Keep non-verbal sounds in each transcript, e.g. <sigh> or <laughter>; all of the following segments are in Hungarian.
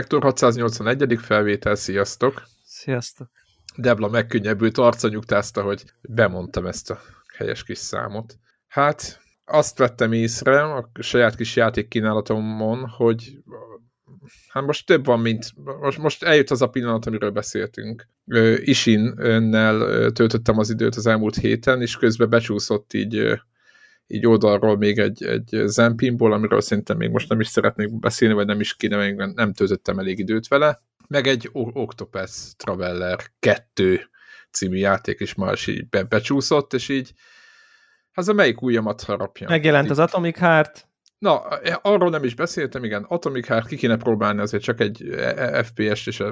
Konnektor 681. felvétel, sziasztok! Sziasztok! Debla megkönnyebbült arca nyugtázta, hogy bemondtam ezt a helyes kis számot. Hát, azt vettem észre a saját kis játékkínálatomon, hogy hát most több van, mint most, most eljött az a pillanat, amiről beszéltünk. Isinnel töltöttem az időt az elmúlt héten, és közben becsúszott így így oldalról még egy, egy Zempinból, amiről szerintem még most nem is szeretnék beszélni, vagy nem is kéne, még nem töltöttem elég időt vele, meg egy Octopus Traveller 2 című játék is már is így be, becsúszott, és így az a melyik ujjamat harapja. Megjelent így, az Atomic Heart. Na, arról nem is beszéltem, igen, Atomic Heart ki kéne próbálni, azért csak egy e, e, FPS, és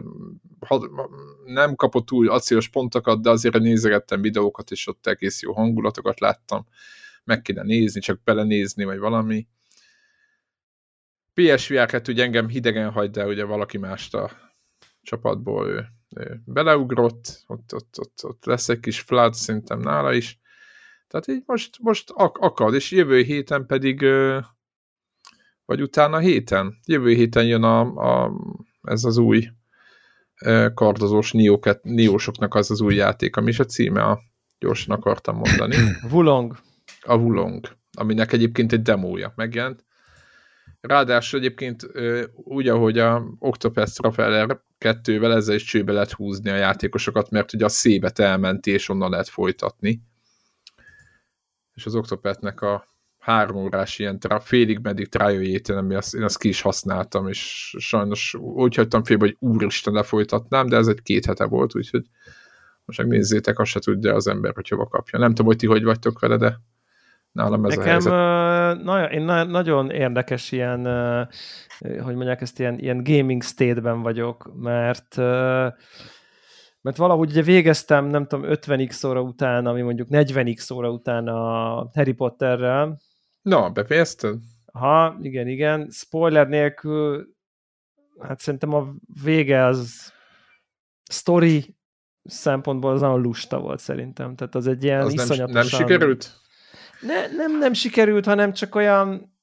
nem kapott túl acélos pontokat, de azért nézegettem videókat, és ott egész jó hangulatokat láttam meg kéne nézni, csak belenézni, vagy valami. PSVR 2 ugye engem hidegen hagy, de ugye valaki mást a csapatból ő, ő beleugrott, ott, ott, ott, ott lesz egy kis flood szerintem nála is. Tehát így most, most ak akad, és jövő héten pedig, vagy utána héten, jövő héten jön a, a ez az új kardozós nióket, niósoknak az az új játék, ami is a címe, a, gyorsan akartam mondani. Vulong a Wulong, aminek egyébként egy demója megjelent. Ráadásul egyébként úgy, ahogy a Octopath Traveler 2-vel ezzel is csőbe lehet húzni a játékosokat, mert ugye a szébet elmenti, és onnan lehet folytatni. És az Octopath-nek a három órás ilyen tra, félig meddig trialjét, én, azt, én azt ki is használtam, és sajnos úgy hagytam félbe, hogy úristen lefolytatnám, de ez egy két hete volt, úgyhogy most megnézzétek, azt se tudja az ember, hogy hova kapja. Nem tudom, hogy ti hogy vagytok vele, de Nálam ez Nekem a na, én na, nagyon érdekes ilyen, hogy mondják ezt, ilyen, ilyen gaming state-ben vagyok, mert mert valahogy ugye végeztem, nem tudom, 50x óra után, ami mondjuk 40x óra után a Harry Potterrel. Na, befejezted? Ha, igen, igen. Spoiler nélkül, hát szerintem a vége az story szempontból az nagyon lusta volt szerintem. Tehát az egy ilyen az iszonyatosan... Nem, nem sikerült? Ne, nem, nem sikerült, hanem csak olyan,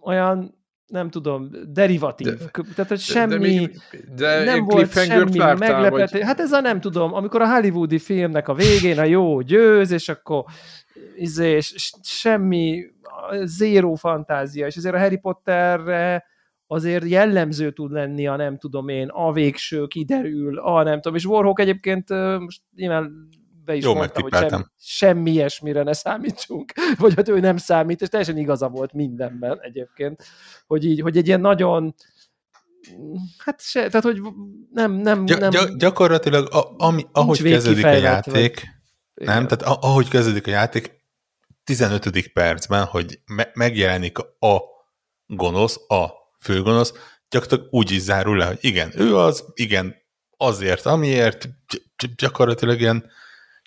olyan nem tudom, derivatív. De, Tehát, hogy semmi, de, de nem volt semmi meglepetés. Vagy... Hát ez a nem tudom, amikor a hollywoodi filmnek a végén a jó győz, és akkor izé, és semmi zéró fantázia, és azért a Harry Potterre azért jellemző tud lenni a nem tudom én, a végső kiderül, a nem tudom, és Warhawk egyébként most nyilván be is Jó, mondta, hogy semmi, semmi ilyesmire ne számítsunk, <laughs> vagy hogy ő nem számít, és teljesen igaza volt mindenben egyébként, hogy így, hogy egy ilyen nagyon hát se, tehát, hogy nem, nem, Gy- nem gy- gyakorlatilag, a, ami, ahogy kezdődik a játék, vagy, nem, tehát a, ahogy kezdődik a játék, 15. percben, hogy me- megjelenik a gonosz, a főgonosz, gyakorlatilag úgy is zárul le, hogy igen, ő az, igen, azért, amiért, gyakorlatilag ilyen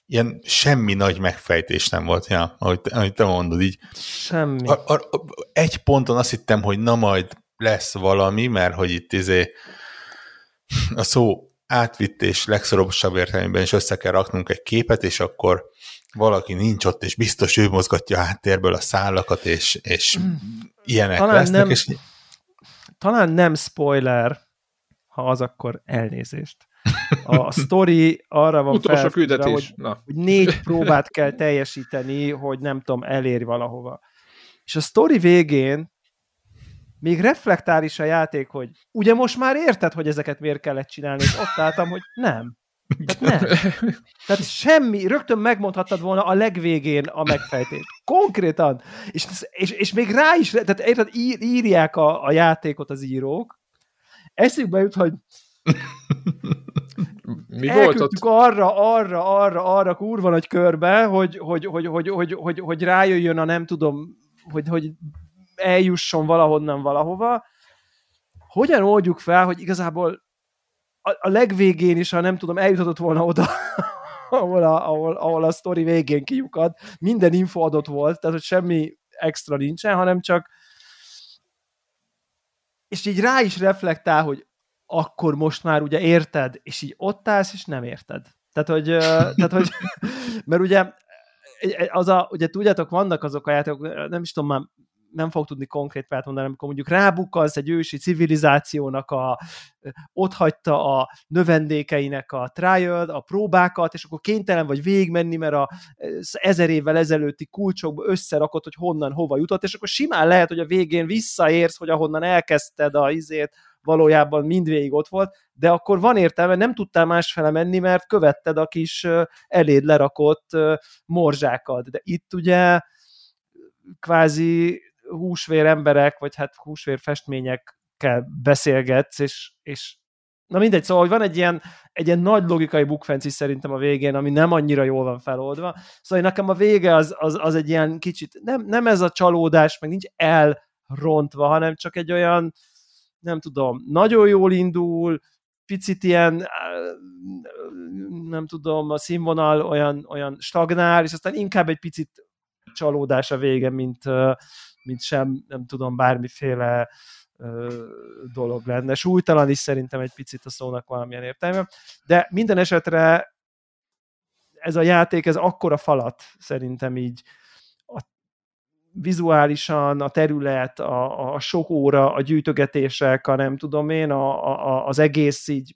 ilyen semmi nagy megfejtés nem volt, ja, ahogy, te, ahogy te mondod így. Semmi. A, a, a, egy ponton azt hittem, hogy na majd lesz valami, mert hogy itt izé a szó átvitt és legszorosabb értelemben is össze kell raknunk egy képet, és akkor valaki nincs ott, és biztos ő mozgatja a háttérből a szálakat, és, és mm. <clears throat> ilyenek talán lesznek. Nem, és... Talán nem spoiler, ha az, akkor elnézést. A story arra van Utolsó küldetés. Hogy, Na. hogy négy próbát kell teljesíteni, hogy nem tudom, elérj valahova. És a story végén még reflektál is a játék, hogy ugye most már érted, hogy ezeket miért kellett csinálni, és ott álltam, hogy nem. Tehát nem. Tehát semmi, rögtön megmondhattad volna a legvégén a megfejtést. Konkrétan. És, és, és még rá is, tehát érted, ír, írják a, a játékot az írók, eszükbe jut, hogy mi volt ott? arra, arra, arra, arra kurva nagy körbe, hogy, hogy, hogy, hogy, hogy, hogy, hogy rájöjjön a nem tudom, hogy, hogy eljusson valahonnan valahova. Hogyan oldjuk fel, hogy igazából a, a legvégén is, ha nem tudom, eljuthatott volna oda, <laughs> ahol a, ahol, ahol a sztori végén kiukad, minden info adott volt, tehát hogy semmi extra nincsen, hanem csak és így rá is reflektál, hogy akkor most már ugye érted, és így ott állsz, és nem érted. Tehát, hogy, <laughs> tehát, hogy mert ugye az a, ugye tudjátok, vannak azok a játékok, nem is tudom már nem fog tudni konkrét példát mondani, amikor mondjuk rábukkansz egy ősi civilizációnak a, ott hagyta a növendékeinek a trial, a próbákat, és akkor kénytelen vagy végigmenni, mert a ezer évvel ezelőtti kulcsokba összerakott, hogy honnan hova jutott, és akkor simán lehet, hogy a végén visszaérsz, hogy ahonnan elkezdted a izét, valójában mindvégig ott volt, de akkor van értelme, nem tudtál másfele menni, mert követted a kis eléd lerakott morzsákat. De itt ugye kvázi húsvér emberek, vagy hát húsvér festményekkel beszélgetsz, és, és na mindegy, szóval hogy van egy ilyen, egy ilyen nagy logikai bukfenci szerintem a végén, ami nem annyira jól van feloldva. Szóval nekem a vége az, az, az egy ilyen kicsit, nem, nem ez a csalódás, meg nincs elrontva, hanem csak egy olyan, nem tudom, nagyon jól indul, picit ilyen, nem tudom, a színvonal olyan, olyan stagnál, és aztán inkább egy picit csalódás a vége, mint, mint sem, nem tudom, bármiféle dolog lenne. Súlytalan is szerintem egy picit a szónak valamilyen értelme, de minden esetre ez a játék, ez akkora falat szerintem így vizuálisan, a terület, a, a sok óra, a gyűjtögetések, a nem tudom én, a, a, az egész így,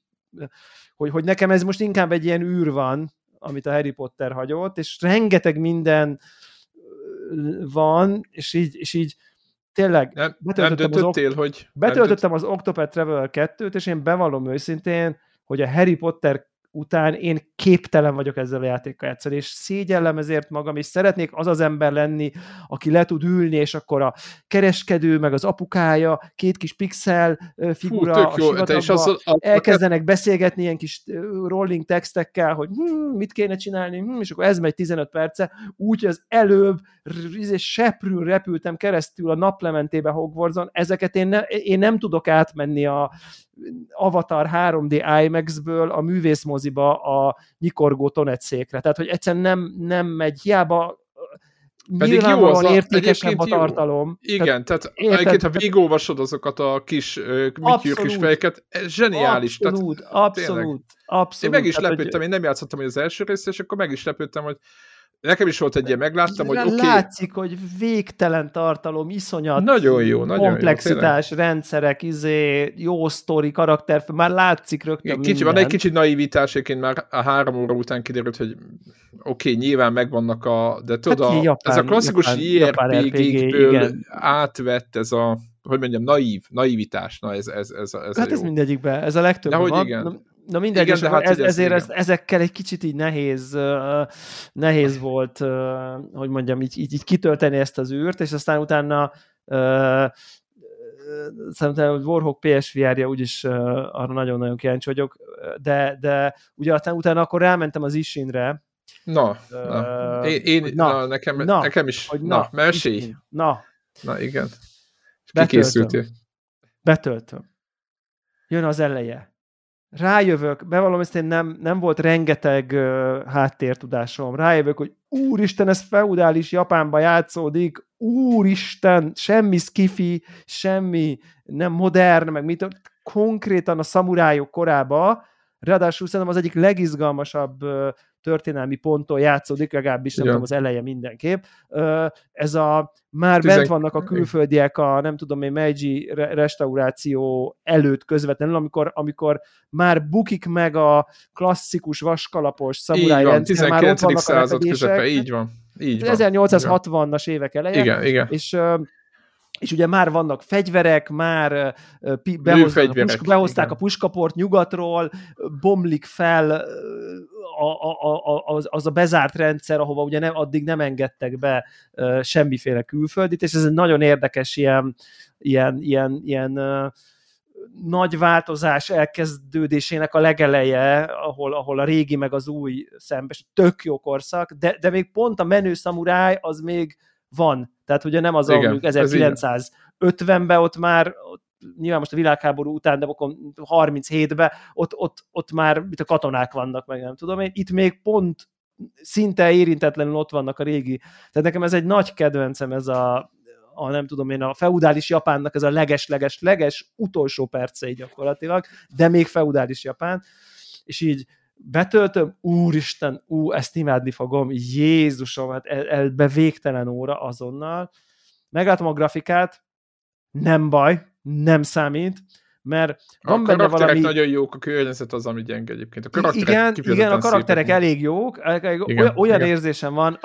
hogy, hogy nekem ez most inkább egy ilyen űr van, amit a Harry Potter hagyott, és rengeteg minden van, és így, és így tényleg nem, betöltöttem, nem döntöttél, az, hogy betöltöttem az Octopath Traveler 2-t, és én bevallom őszintén, hogy a Harry Potter után én képtelen vagyok ezzel a játékkal játszani, és szégyellem ezért magam, és szeretnék az az ember lenni, aki le tud ülni, és akkor a kereskedő, meg az apukája, két kis pixel figura Fú, a jó, és az, a, elkezdenek beszélgetni ilyen kis rolling textekkel, hogy hm, mit kéne csinálni, hm, és akkor ez megy 15 perce, úgy, az előbb és seprűn repültem keresztül a naplementébe Hogwartson, ezeket én, ne, én nem tudok átmenni a Avatar 3D IMAX-ből a művészmoziba a nyikorgó tonetszékre. Tehát, hogy egyszerűen nem, nem megy, hiába pedig jó az értékesebb a tartalom. Jó. Igen, tehát, tehát egyébként, ha végigolvasod azokat a kis uh, kis fejeket, zseniális. Abszolút, tehát, abszolút, tényleg. abszolút. Én meg is tehát, lepődtem, hogy... én nem játszottam hogy az első részt, és akkor meg is lepődtem, hogy Nekem is volt egy ilyen, megláttam, hogy oké. Okay. Látszik, hogy végtelen tartalom, iszonyat nagyon jó, nagyon komplexitás, jó, rendszerek, izé, jó sztori, karakter, már látszik rögtön Kicsi, minden. Van egy kicsit naivitás, már a három óra után kiderült, hogy oké, okay, nyilván megvannak a, de tudod, hát, a, japán, ez a klasszikus JRPG-ből átvett ez a, hogy mondjam, naív, naivitás, na ez, ez, ez, ez Hát ez mindegyikben, ez a legtöbb. van. igen. Na mindegy, igen, de hát ez, ezért ez, ezekkel egy kicsit így nehéz, uh, nehéz volt, uh, hogy mondjam, így, így, így kitölteni ezt az űrt, és aztán utána uh, szerintem hogy Warhawk PSVR-ja úgyis uh, arra nagyon-nagyon kíváncsi vagyok, de, de ugye aztán utána akkor rámentem az Isinre. Na, uh, na. Én, én na, na, nekem, na, nekem is, hogy na, na mesélj. Na. Na, igen. Betöltöm. Betöltöm. Jön az eleje rájövök, bevallom ezt nem, nem volt rengeteg uh, háttértudásom, rájövök, hogy úristen, ez feudális Japánba játszódik, úristen, semmi skifi, semmi nem modern, meg mit, konkrétan a szamurájok korába, ráadásul szerintem az egyik legizgalmasabb uh, történelmi ponton játszódik, legalábbis nem ja. tudom, az eleje mindenképp. Ez a, már Tizen... bent vannak a külföldiek a, nem tudom én, Meiji restauráció előtt közvetlenül, amikor, amikor már bukik meg a klasszikus vaskalapos szamuráj rendszer, már ott vannak század közepe, így van. Így 1860-as évek eleje. Igen, igen. És és ugye már vannak fegyverek, már behozták, a, puska, behozták a puskaport nyugatról, bomlik fel a, a, a, az, az a bezárt rendszer, ahova ugye nem, addig nem engedtek be semmiféle külföldit, és ez egy nagyon érdekes ilyen, ilyen, ilyen, ilyen nagy változás elkezdődésének a legeleje, ahol, ahol a régi meg az új szembes, tök jó korszak, de, de még pont a menő szamuráj az még van. Tehát ugye nem az, ahol 1950-ben ott már ott nyilván most a világháború után, de akkor 37-ben ott, ott, ott már itt a katonák vannak, meg nem tudom én. Itt még pont szinte érintetlenül ott vannak a régi. Tehát nekem ez egy nagy kedvencem, ez a, a nem tudom én, a feudális Japánnak ez a leges-leges-leges utolsó percei gyakorlatilag, de még feudális Japán, és így betöltöm, úristen, ú, ezt imádni fogom, Jézusom, hát ebbe végtelen óra azonnal, meglátom a grafikát, nem baj, nem számít, mert van a benne valami... nagyon jók, a környezet az, ami gyenge egyébként. A karakterek igen, igen, a karakterek szépek. elég jók, igen, olyan, olyan igen. érzésem van,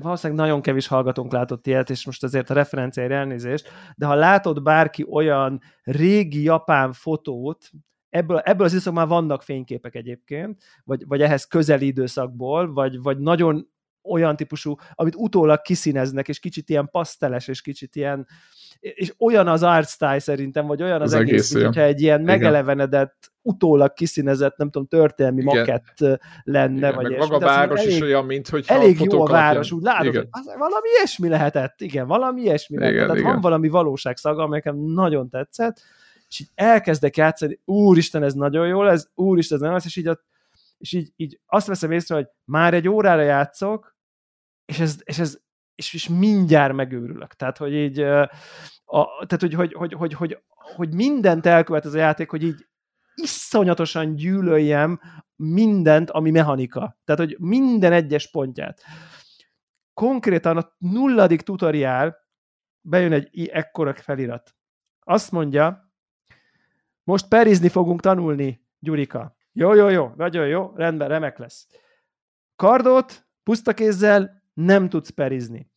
valószínűleg nagyon kevés hallgatónk látott ilyet, és most azért a referenciára elnézést, de ha látod bárki olyan régi japán fotót, ebből, ebből az időszakban már vannak fényképek egyébként, vagy, vagy ehhez közeli időszakból, vagy, vagy nagyon olyan típusú, amit utólag kiszíneznek, és kicsit ilyen paszteles, és kicsit ilyen, és olyan az art style szerintem, vagy olyan az, az egész, egész hogyha egy ilyen Igen. megelevenedett, utólag kiszínezett, nem tudom, történelmi Igen. makett lenne. Igen, vagy meg maga a város elég, is olyan, mint hogy Elég jó a város, úgy látod, Igen. hogy valami ilyesmi lehetett, igen, valami ilyesmi Igen, lehetett. Tehát Igen. van valami valóságszaga, ami nekem nagyon tetszett, és így elkezdek játszani, úristen, ez nagyon jó lesz, úristen, ez nem lesz, és így, a, és így, így azt veszem észre, hogy már egy órára játszok, és ez, és ez és, és mindjárt megőrülök. Tehát, hogy így, a, tehát, hogy, hogy, hogy, hogy, hogy, hogy mindent elkövet ez a játék, hogy így iszonyatosan gyűlöljem mindent, ami mechanika. Tehát, hogy minden egyes pontját. Konkrétan a nulladik tutoriál bejön egy ekkora felirat. Azt mondja, most perizni fogunk tanulni, Gyurika. Jó, jó, jó, nagyon jó, rendben, remek lesz. Kardot puszta kézzel nem tudsz perizni.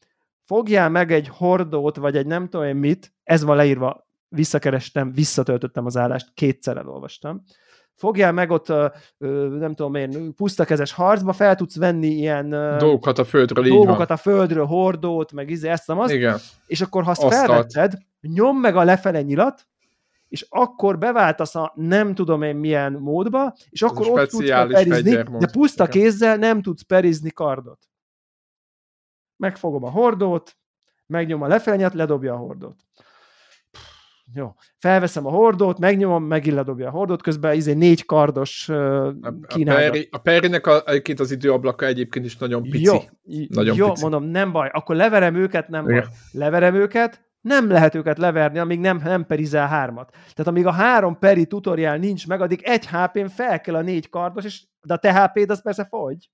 Fogjál meg egy hordót, vagy egy nem tudom én mit, ez van leírva, visszakerestem, visszatöltöttem az állást, kétszer elolvastam. Fogjál meg ott, nem tudom én, pusztakezes harcba, fel tudsz venni ilyen dolgokat a földről, dolgokat a földről, hordót, meg izé, ezt, azt, Igen. és akkor ha azt Asztalt. felvetted, nyom meg a lefele nyilat, és akkor beváltasz a nem tudom én milyen módba, és akkor ott tudsz perizni, de puszta kézzel nem tudsz perizni kardot megfogom a hordót, megnyom a lefelnyet, ledobja a hordót. Jó. Felveszem a hordót, megnyomom, megint ledobja a hordót, közben izé négy kardos uh. A, Perry, a egyébként az időablaka egyébként is nagyon pici. Jó, nagyon jó pici. mondom, nem baj. Akkor leverem őket, nem Igen. baj. Leverem őket, nem lehet őket leverni, amíg nem, nem perizel hármat. Tehát amíg a három peri tutoriál nincs meg, addig egy HP-n fel kell a négy kardos, és, de a te HP-d az persze fogy.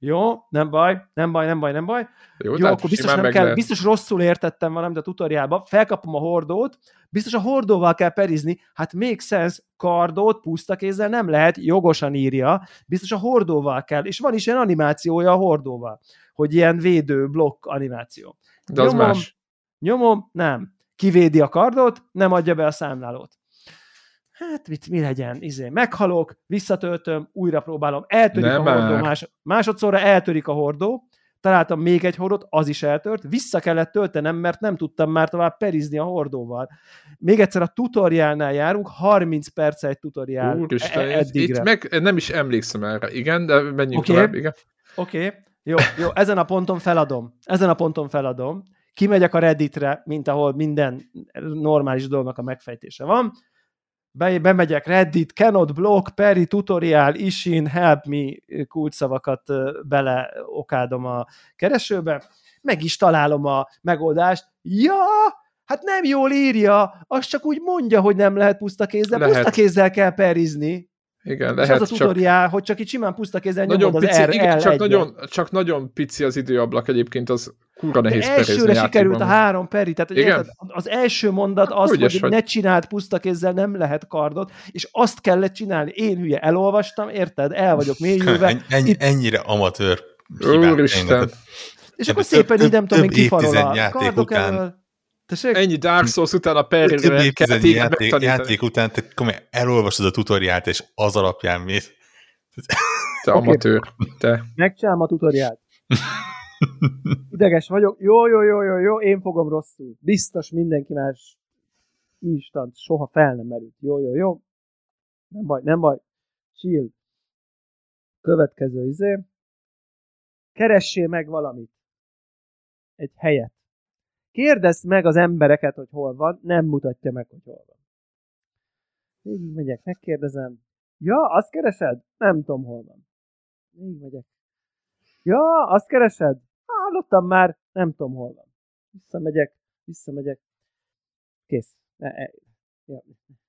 Jó, nem baj, nem baj, nem baj, nem baj. Jó, Jó akkor biztos nem kell, lehet. biztos rosszul értettem valamit a tutoriálba, felkapom a hordót, biztos a hordóval kell perizni, hát még sense, kardot puszta kézzel nem lehet, jogosan írja, biztos a hordóval kell, és van is ilyen animációja a hordóval, hogy ilyen védő blokk animáció. De az nyomom, más. Nyomom, nem. Kivédi a kardot, nem adja be a számlálót hát mit, mi legyen, izé, meghalok, visszatöltöm, újra próbálom, eltörik Nem a hordó, más, másodszorra eltörik a hordó, találtam még egy hordót, az is eltört, vissza kellett töltenem, mert nem tudtam már tovább perizni a hordóval. Még egyszer a tutoriálnál járunk, 30 perc egy tutoriál Úristen, e- itt meg nem is emlékszem erre, igen, de menjünk okay. tovább, igen. Oké, okay. jó, jó, ezen a ponton feladom, ezen a ponton feladom, kimegyek a Redditre, mint ahol minden normális dolognak a megfejtése van, be, bemegyek Reddit, cannot block, Perry tutorial, Ishin, help me kulcsszavakat bele okádom a keresőbe, meg is találom a megoldást. Ja, hát nem jól írja, az csak úgy mondja, hogy nem lehet puszta kézzel, lehet. puszta kézzel kell perizni. Igen, lehet az a tutoriál, csak... hogy csak itt simán puszta kézzel nagyon nyomod pici, az R, igen, csak, nagyon, csak nagyon pici az időablak egyébként, az kurva nehéz De elsőre sikerült a három peri, tehát Igen? Érted, az első mondat az, hogy, hogy ne csináld puszta kézzel, nem lehet kardot, és azt kellett csinálni. Én hülye elolvastam, érted? El vagyok mélyülve. <laughs> Ennyi, Itt... Ennyire amatőr Úristen. És akkor szépen így nem tudom, én kifarol a kardok elől. Tessék? Ennyi Dark Souls után a perre kell játék, játék után te komolyan elolvasod a tutoriált, és az alapján mész. Te okay. amatőr. Te. Megcsinálom a tutoriált. <laughs> Ideges vagyok. Jó, jó, jó, jó, jó, én fogom rosszul. Biztos mindenki más instant, soha fel nem merült. Jó, jó, jó. Nem baj, nem baj. Chill. Következő izé. Keressél meg valamit. Egy helyet. Kérdezd meg az embereket, hogy hol van, nem mutatja meg, hogy hol van. Végig megyek, megkérdezem. Ja, azt keresed? Nem tudom, hol van. Végig megyek. Ja, azt keresed? Hallottam már, nem tudom, hol van. Visszamegyek, visszamegyek. Kész. Ne, ne,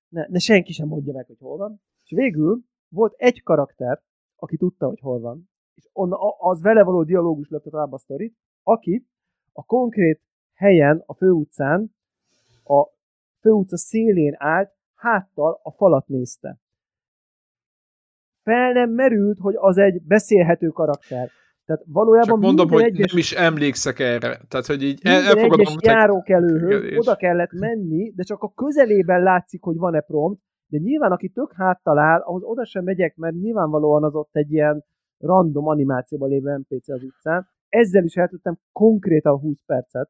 ne, ne senki sem mondja meg, hogy hol van. És végül volt egy karakter, aki tudta, hogy hol van, és on, az vele való dialógus lökte tovább a sztorit, aki a konkrét helyen, a főutcán, a főutca szélén állt, háttal a falat nézte. Fel nem merült, hogy az egy beszélhető karakter. Tehát valójában Csak mondom, hogy egyes, nem is emlékszek erre. Tehát, hogy így el, elfogadom, egyes járókelőhöz és... oda kellett menni, de csak a közelében látszik, hogy van-e prompt, de nyilván aki tök háttal áll, ahhoz oda sem megyek, mert nyilvánvalóan az ott egy ilyen random animációban lévő NPC az utcán. Ezzel is eltudtam konkrétan 20 percet.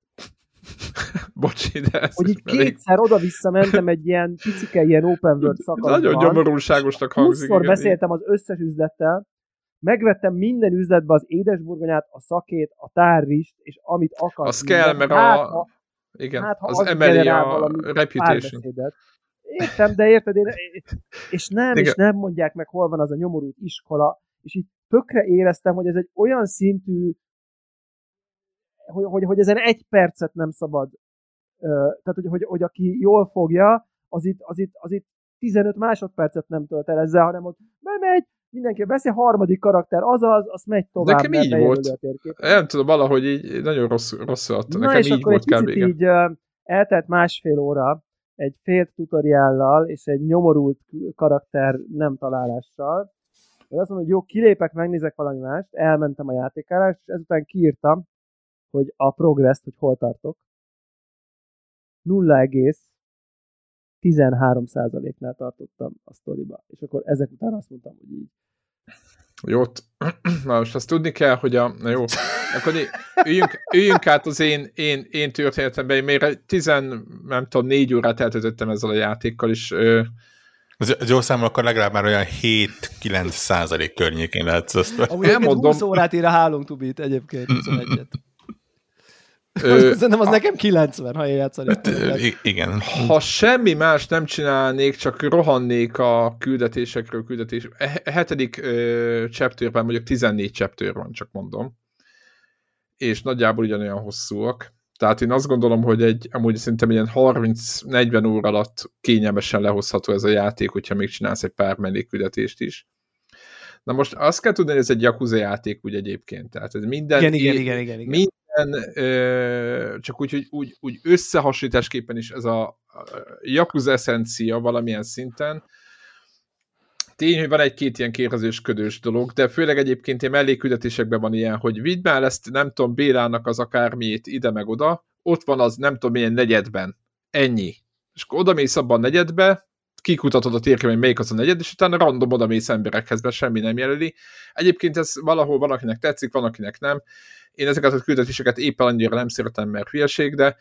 Bocsi, de ez Hogy így kétszer oda-vissza mentem egy ilyen picike, ilyen open world szakaszban. Nagyon gyomorúságosnak hangzik. Húszszor beszéltem az összes üzlettel, megvettem minden üzletbe az édesburgonyát, a szakét, a tárrist, és amit akar. Az kell, mert hát, a... Igen, hát, az, az emeli a reputation. Értem, de érted, én, és nem, Igen. és nem mondják meg, hol van az a nyomorult iskola, és így tökre éreztem, hogy ez egy olyan szintű, hogy, hogy, hogy ezen egy percet nem szabad, tehát hogy, hogy, hogy aki jól fogja, az itt, az, itt, az itt 15 másodpercet nem tölt el ezzel, hanem ott bemegy, mindenki beszél, harmadik karakter azaz, az megy tovább. Nekem így volt. A Nem tudom, valahogy így nagyon rossz, rossz adta. Na Nekem és így akkor volt egy kb. így eltelt másfél óra egy fél tutoriállal és egy nyomorult karakter nem találással. Vagy azt mondom, hogy jó, kilépek, megnézek valami mást, elmentem a játékára, és ezután kiírtam, hogy a progress hogy hol tartok. 0,13%-nál tartottam a sztoriba. És akkor ezek után azt mondtam, hogy így jó, <clears throat> na most azt tudni kell, hogy a, na jó, akkor üljünk, üljünk át az én, én, én történetembe, én még tizen, nem tudom, négy órát eltöltöttem ezzel a játékkal, és az, az jó számol, akkor legalább már olyan 7-9 százalék környékén lehet azt. Amúgy Elmondom. 20 órát ír a hálunk tubit egyébként, <clears throat> 21-et. Ö, Szerintem az a, nekem 90, ha én játszanék. Hát, igen. Ha semmi más nem csinálnék, csak rohannék a küldetésekről, küldetés. A e, e, hetedik ö, chapterben mondjuk 14 chapter van, csak mondom. És nagyjából ugyanolyan hosszúak. Tehát én azt gondolom, hogy egy, amúgy szerintem ilyen 30-40 óra alatt kényelmesen lehozható ez a játék, hogyha még csinálsz egy pár mellékküldetést is. Na most azt kell tudni, hogy ez egy Yakuza játék úgy egyébként. Tehát ez minden, igen, igen, igen, igen, igen. Ö, csak úgy, hogy úgy, úgy összehasonlításképpen is ez a, a Yakuza eszencia valamilyen szinten, Tény, hogy van egy-két ilyen kérdezősködős dolog, de főleg egyébként ilyen melléküldetésekben van ilyen, hogy vidd már ezt, nem tudom, Bélának az akármiét ide meg oda, ott van az, nem tudom, milyen negyedben. Ennyi. És akkor oda mész abban a negyedbe, kikutatod a térképen, hogy melyik az a negyed, és utána random oda mész emberekhez, be semmi nem jelöli. Egyébként ez valahol van, akinek tetszik, van, akinek nem. Én ezeket a küldetéseket éppen annyira nem szeretem, mert hülyeség, de,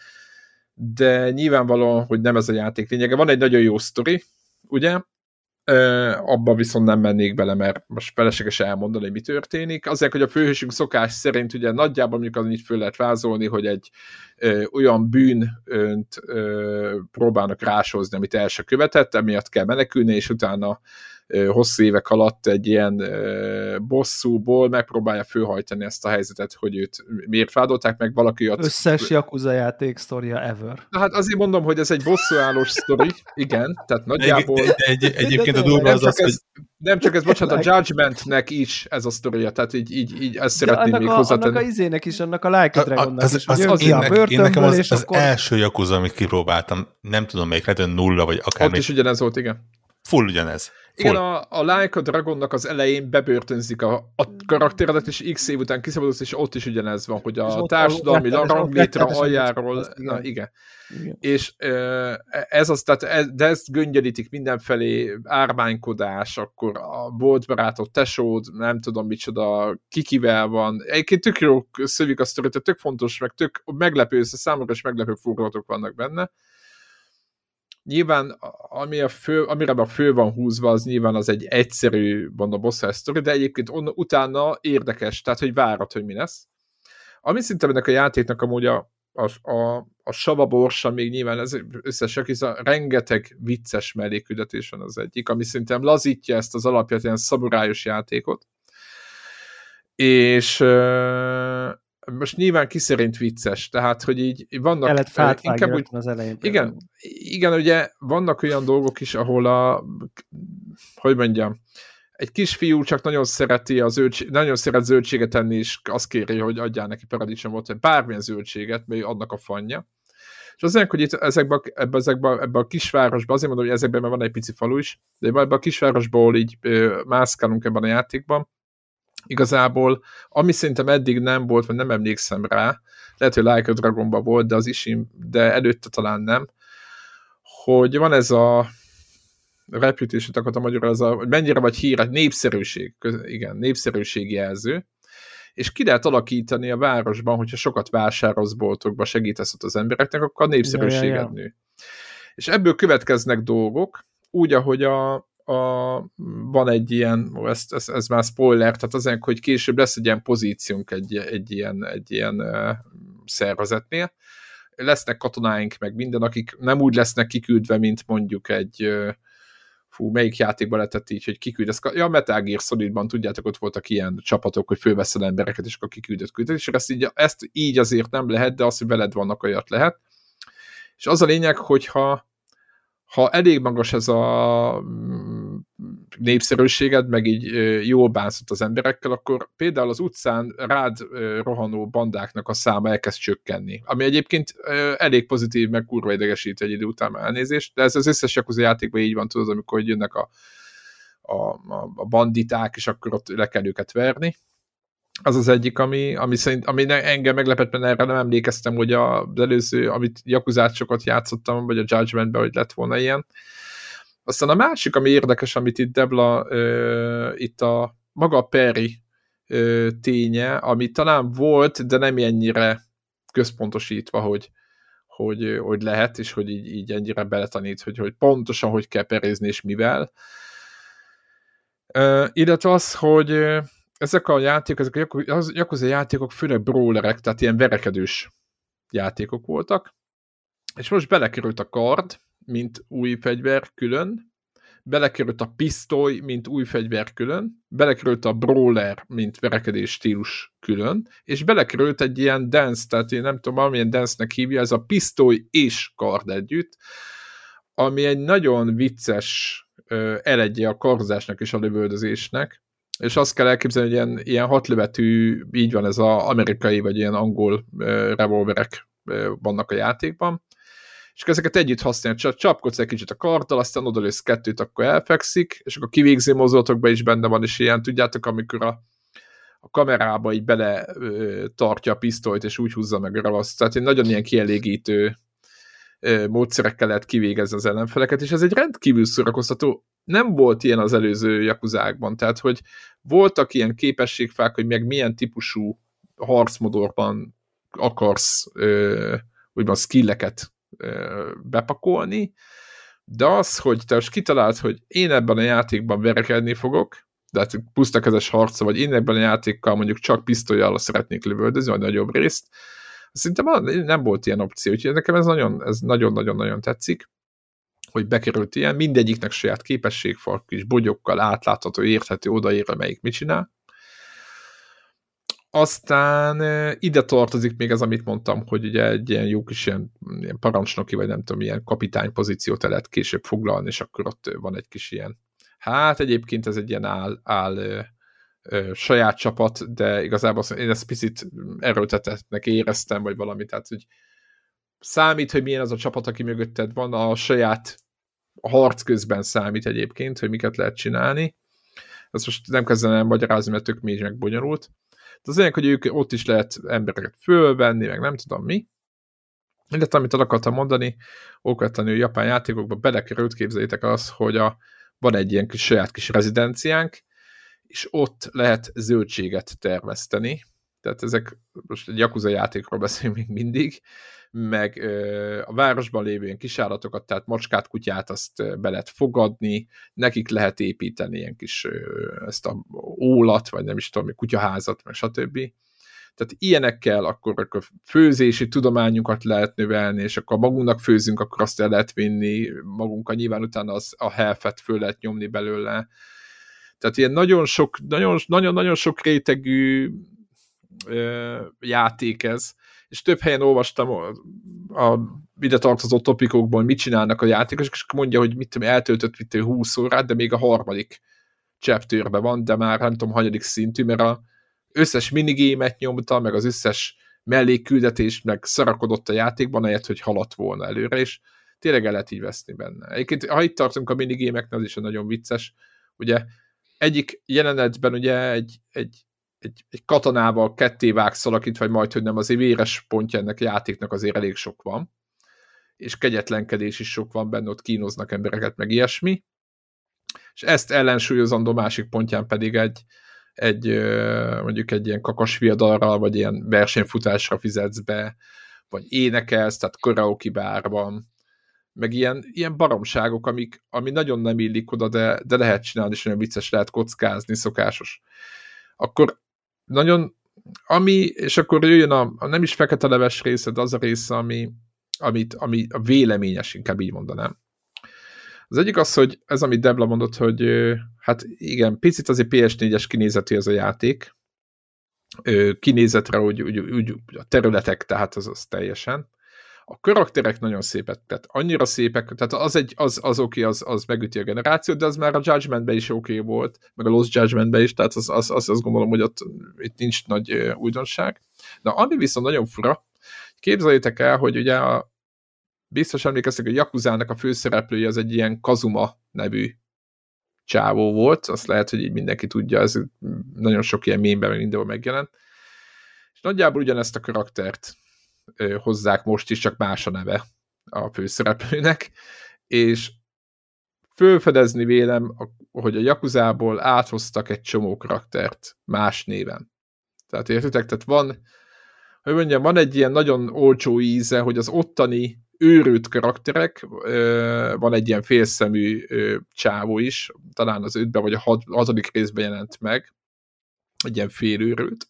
de nyilvánvalóan, hogy nem ez a játék lényege. Van egy nagyon jó sztori, ugye? abba viszont nem mennék bele, mert most felesleges elmondani, hogy mi történik. Azért, hogy a főhősünk szokás szerint ugye nagyjából mondjuk az így föl lehet vázolni, hogy egy ö, olyan bűnt ö, próbálnak rásozni, amit el se követett, emiatt kell menekülni, és utána hosszú évek alatt egy ilyen bosszúból megpróbálja főhajtani ezt a helyzetet, hogy őt miért vádolták meg valaki. Ott... Összes Yakuza játék sztoria ever. Na hát azért mondom, hogy ez egy bosszúállós sztori, igen, tehát nagyjából... Egy, egy, egy, egyébként a durva az az, hogy... Nem csak ez, bocsánat, a Judgmentnek is ez a sztoria, tehát így, így, így ezt szeretném még hozzátenni. Annak a izének is, annak a Like a Dragonnak az, is, az, az, én, a én nekem az, az akkor... első Yakuza, amit kipróbáltam, nem tudom, melyik lehet, nulla, vagy akár. Ott is ugyanez volt, igen. Full ugyanez. Igen, a, a Like a Dragonnak az elején bebörtönzik a, a karakteredet, és x év után kiszabadulsz, és ott is ugyanez van, hogy a társadalmi ranglétre aljáról, na igen. igen. És ez az, tehát ez, de ezt göngyelítik mindenfelé, ármánykodás, akkor a boltbarátod, tesód, nem tudom micsoda, kikivel van. Egyébként tök jó szövik a sztorit, tök fontos, meg tök meglepő, számomra is meglepő fordulatok vannak benne Nyilván, ami a fő, amire a fő van húzva, az nyilván az egy egyszerű, mondom, boss story, de egyébként on, utána érdekes, tehát hogy várod, hogy mi lesz. Ami szinte ennek a játéknak amúgy a, a, a, a sava borsa még nyilván ez összesek, hisz a rengeteg vicces melléküldetés van az egyik, ami szerintem lazítja ezt az alapját, ilyen szaburályos játékot. És most nyilván kiszerint vicces, tehát, hogy így vannak... Kellett fát inkább úgy, az elején. Igen, igen, ugye vannak olyan dolgok is, ahol a, hogy mondjam, egy kisfiú csak nagyon szereti a zöldség, nagyon szeret zöldséget enni, és azt kéri, hogy adjál neki paradicsomot, vagy bármilyen zöldséget, mert annak a fanya. És azért, hogy itt ezekben, ebbe, ezekbe, ebbe a kisvárosban, azért igazából, ami szerintem eddig nem volt, vagy nem emlékszem rá, lehet, hogy Like a Dragonban volt, de az is, de előtte talán nem, hogy van ez a reputation akartam magyarul, az a, hogy mennyire vagy híres, népszerűség, igen, népszerűségi jelző, és ki lehet alakítani a városban, hogyha sokat vásárolsz boltokba, segítesz ott az embereknek, akkor a népszerűséged ja, ja, ja. nő. És ebből következnek dolgok, úgy, ahogy a, a, van egy ilyen, ez, ez, ez már spoiler, tehát az hogy később lesz egy ilyen pozíciónk egy, egy ilyen, egy ilyen uh, szervezetnél, lesznek katonáink, meg minden, akik nem úgy lesznek kiküldve, mint mondjuk egy uh, fú, melyik játékba lehetett így, hogy kiküldesz. Ja, Metal Gear Solidban, tudjátok, ott voltak ilyen csapatok, hogy fölveszel embereket, és akkor kiküldött küldet, és ezt így, ezt így azért nem lehet, de az, hogy veled vannak, olyat lehet. És az a lényeg, hogyha ha elég magas ez a mm, népszerűséged, meg így jól bánszott az emberekkel, akkor például az utcán rád rohanó bandáknak a száma elkezd csökkenni. Ami egyébként elég pozitív, meg kurva idegesít egy idő után elnézést, de ez az összes Yakuza játékban így van, tudod, amikor jönnek a, a, a banditák, és akkor ott le kell őket verni az az egyik, ami, ami, szerint, ami engem meglepett, mert erre nem emlékeztem, hogy az előző, amit Jakuzát sokat játszottam, vagy a Judgmentben, hogy lett volna ilyen. Aztán a másik, ami érdekes, amit itt Debla, uh, itt a maga Perry uh, ténye, ami talán volt, de nem ennyire központosítva, hogy, hogy, hogy lehet, és hogy így, így ennyire beletanít, hogy, hogy pontosan hogy kell perézni, és mivel. Uh, illetve az, hogy ezek a játékok, ezek a Yakuza játékok főleg brawlerek, tehát ilyen verekedős játékok voltak, és most belekerült a kard, mint új fegyver külön, belekerült a pisztoly, mint új fegyver külön, belekerült a brawler, mint verekedés stílus külön, és belekerült egy ilyen dance, tehát én nem tudom, valamilyen dance-nek hívja, ez a pisztoly és kard együtt, ami egy nagyon vicces eledje a karzásnak és a lövöldözésnek, és azt kell elképzelni, hogy ilyen, ilyen hatlövetű, így van ez az amerikai vagy ilyen angol revolverek vannak a játékban, és ezeket együtt használja, csak csapkodsz egy kicsit a karddal, aztán odalősz kettőt, akkor elfekszik, és akkor kivégzi mozdulatokban is benne van, és ilyen, tudjátok, amikor a, a kamerába így bele ö, tartja a pisztolyt, és úgy húzza meg a ravaszt. Tehát egy nagyon ilyen kielégítő ö, módszerekkel lehet kivégezni az ellenfeleket, és ez egy rendkívül szórakoztató. Nem volt ilyen az előző jakuzákban, tehát hogy voltak ilyen képességfák, hogy meg milyen típusú harcmodorban akarsz ö, úgymond skilleket bepakolni, de az, hogy te most kitalált, hogy én ebben a játékban verekedni fogok, de hát pusztakezes harca, vagy én ebben a játékkal mondjuk csak pisztolyjal szeretnék lövöldözni, vagy nagyobb részt, szerintem nem volt ilyen opció, úgyhogy nekem ez nagyon, ez nagyon-nagyon-nagyon tetszik hogy bekerült ilyen, mindegyiknek saját képességfal, kis bogyokkal átlátható, érthető, odaér, melyik mit csinál. Aztán ide tartozik még ez, amit mondtam, hogy ugye egy ilyen jó kis ilyen, ilyen parancsnoki, vagy nem tudom, ilyen kapitány pozíciót el lehet később foglalni, és akkor ott van egy kis ilyen. Hát egyébként ez egy ilyen áll, áll ö, ö, saját csapat, de igazából én ezt picit erőltetetnek éreztem, vagy valami, tehát hogy számít, hogy milyen az a csapat, aki mögötted van, a saját harc közben számít egyébként, hogy miket lehet csinálni. Ezt most nem kezdenem magyarázni, mert tök mély meg bonyolult. De az lényeg, hogy ők ott is lehet embereket fölvenni, meg nem tudom mi. Illetve amit el akartam mondani, okvetlenül japán játékokba belekerült, képzeljétek az, hogy a, van egy ilyen kis saját kis rezidenciánk, és ott lehet zöldséget termeszteni. Tehát ezek, most egy Yakuza játékról beszélünk még mindig, meg ö, a városban lévő ilyen kisállatokat, tehát macskát, kutyát azt be lehet fogadni, nekik lehet építeni ilyen kis ö, ezt a ólat, vagy nem is tudom, kutyaházat, meg stb. Tehát ilyenekkel akkor, akkor főzési tudományunkat lehet növelni, és akkor magunknak főzünk, akkor azt el lehet vinni, magunkkal nyilván utána az, a helfet föl lehet nyomni belőle. Tehát ilyen nagyon sok, nagyon, nagyon, nagyon sok rétegű ö, játék ez, és több helyen olvastam a, a ide tartozó topikokból, mit csinálnak a játékosok, és mondja, hogy mit tudom, eltöltött mit 20 órát, de még a harmadik chapterben van, de már nem tudom, hanyadik szintű, mert a összes minigémet nyomta, meg az összes mellékküldetést, meg szarakodott a játékban, ahelyett, hogy haladt volna előre, és tényleg el lehet így veszni benne. Egyébként, ha itt tartunk a minigémeknél, az is nagyon vicces. Ugye egyik jelenetben ugye egy, egy, egy, egy katonával ketté vágsz alakít, vagy majd, hogy nem, azért véres pontja ennek a játéknak azért elég sok van, és kegyetlenkedés is sok van benne, ott kínoznak embereket, meg ilyesmi. És ezt ellensúlyozandó másik pontján pedig egy, egy mondjuk egy ilyen kakas viadalra, vagy ilyen versenyfutásra fizetsz be, vagy énekelsz, tehát karaoke bárban, meg ilyen, ilyen baromságok, amik, ami nagyon nem illik oda, de, de lehet csinálni, és olyan vicces lehet kockázni, szokásos. Akkor nagyon, ami, és akkor jöjjön a, a nem is fekete leves része, de az a része, ami, amit, ami a véleményes, inkább így mondanám. Az egyik az, hogy ez, amit Debla mondott, hogy hát igen, picit azért PS4-es kinézetű ez a játék, kinézetre úgy, úgy, úgy, a területek, tehát az, az teljesen. A karakterek nagyon szépek, tehát annyira szépek, tehát az, egy, az, az oké, az, az megüti a generációt, de az már a Judgmentben is oké volt, meg a Lost Judgmentben is, tehát az, az, az, azt gondolom, hogy ott itt nincs nagy újdonság. De ami viszont nagyon fura, képzeljétek el, hogy ugye a, biztos emlékeztek, hogy a Yakuzának a főszereplője az egy ilyen Kazuma nevű csávó volt, azt lehet, hogy így mindenki tudja, ez nagyon sok ilyen mémben mindenhol megjelent. És nagyjából ugyanezt a karaktert hozzák most is, csak más a neve a főszereplőnek, és fölfedezni vélem, hogy a Yakuzából áthoztak egy csomó karaktert más néven. Tehát értitek? Tehát van, hogy mondjam, van egy ilyen nagyon olcsó íze, hogy az ottani őrült karakterek, van egy ilyen félszemű csávó is, talán az ötben vagy a hatodik részben jelent meg, egy ilyen félőrült,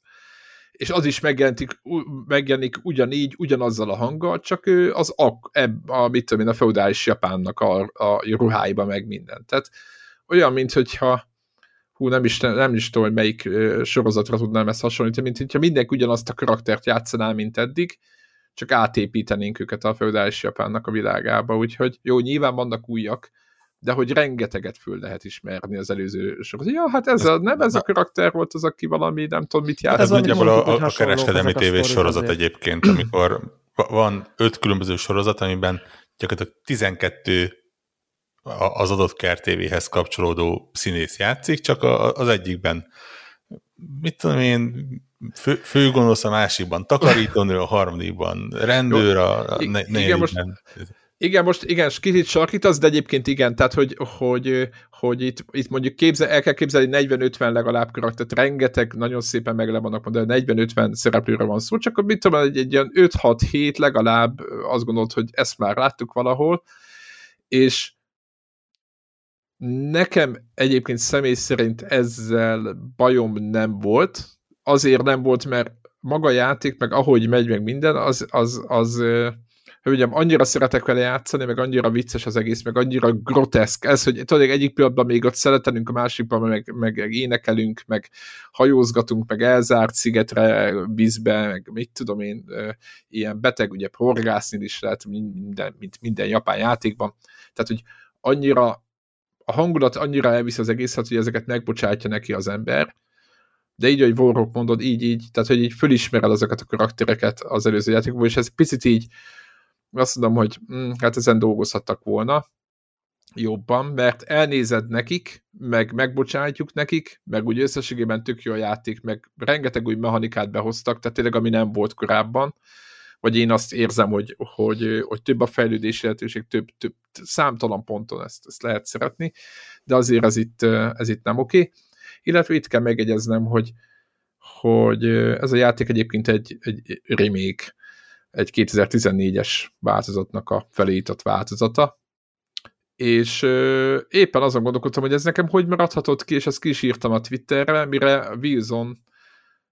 és az is megjelenik, megjelenik ugyanígy, ugyanazzal a hanggal, csak ő az a, ebb, a, mit tudom én, a feudális Japánnak a, a ruháiba meg minden. Tehát olyan, mint hogyha hú, nem is, nem is tudom, hogy melyik sorozatra tudnám ezt hasonlítani, mint hogyha mindenki ugyanazt a karaktert játszaná, mint eddig, csak átépítenénk őket a feudális Japánnak a világába, úgyhogy jó, nyilván vannak újak, de hogy rengeteget föl lehet ismerni az előző sorozat. Ja, hát ez a, nem ez a karakter volt az, aki valami, nem tudom, mit járt. Hát ez nagyjából a, a, a kereskedelmi tévés sorozat azért. egyébként, amikor van öt különböző sorozat, amiben gyakorlatilag 12 az adott kertévéhez kapcsolódó színész játszik, csak az egyikben mit tudom én, fő, főgonosz a másikban, takarítónő a harmadikban, rendőr a, a ne, igen, most, igen, most igen, kicsit sarkítasz, de egyébként igen, tehát hogy, hogy, hogy itt, itt mondjuk képzel, el kell képzelni 40-50 legalább karaktert, rengeteg, nagyon szépen meg le vannak mondani, 40-50 szereplőre van szó, csak mit tudom, egy, egy ilyen 5-6-7 legalább azt gondolod, hogy ezt már láttuk valahol, és nekem egyébként személy szerint ezzel bajom nem volt, azért nem volt, mert maga a játék, meg ahogy megy meg minden, az, az, az hogy mondjam, annyira szeretek vele játszani, meg annyira vicces az egész, meg annyira groteszk. Ez, hogy tudod, egyik pillanatban még ott szeretelünk, a másikban meg, meg énekelünk, meg hajózgatunk, meg elzárt szigetre, vízbe, meg mit tudom én, ilyen beteg, ugye horgászni is lehet minden, mint minden japán játékban. Tehát, hogy annyira a hangulat annyira elvisz az egészet, hogy ezeket megbocsátja neki az ember, de így, hogy Warhawk mondod, így, így, tehát hogy így fölismered azokat a karaktereket az előző játékból, és ez picit így azt mondom, hogy hm, hát ezen dolgozhattak volna jobban, mert elnézed nekik, meg megbocsátjuk nekik, meg úgy összességében tök jó a játék, meg rengeteg új mechanikát behoztak, tehát tényleg ami nem volt korábban, vagy én azt érzem, hogy, hogy, hogy több a fejlődési lehetőség, több, több számtalan ponton ezt, ezt lehet szeretni, de azért ez itt, ez itt nem oké. Illetve itt kell megegyeznem, hogy, hogy ez a játék egyébként egy, egy remake, egy 2014-es változatnak a felított változata, és ö, éppen azon gondolkodtam, hogy ez nekem hogy maradhatott ki, és ezt ki is írtam a Twitterre, mire Wilson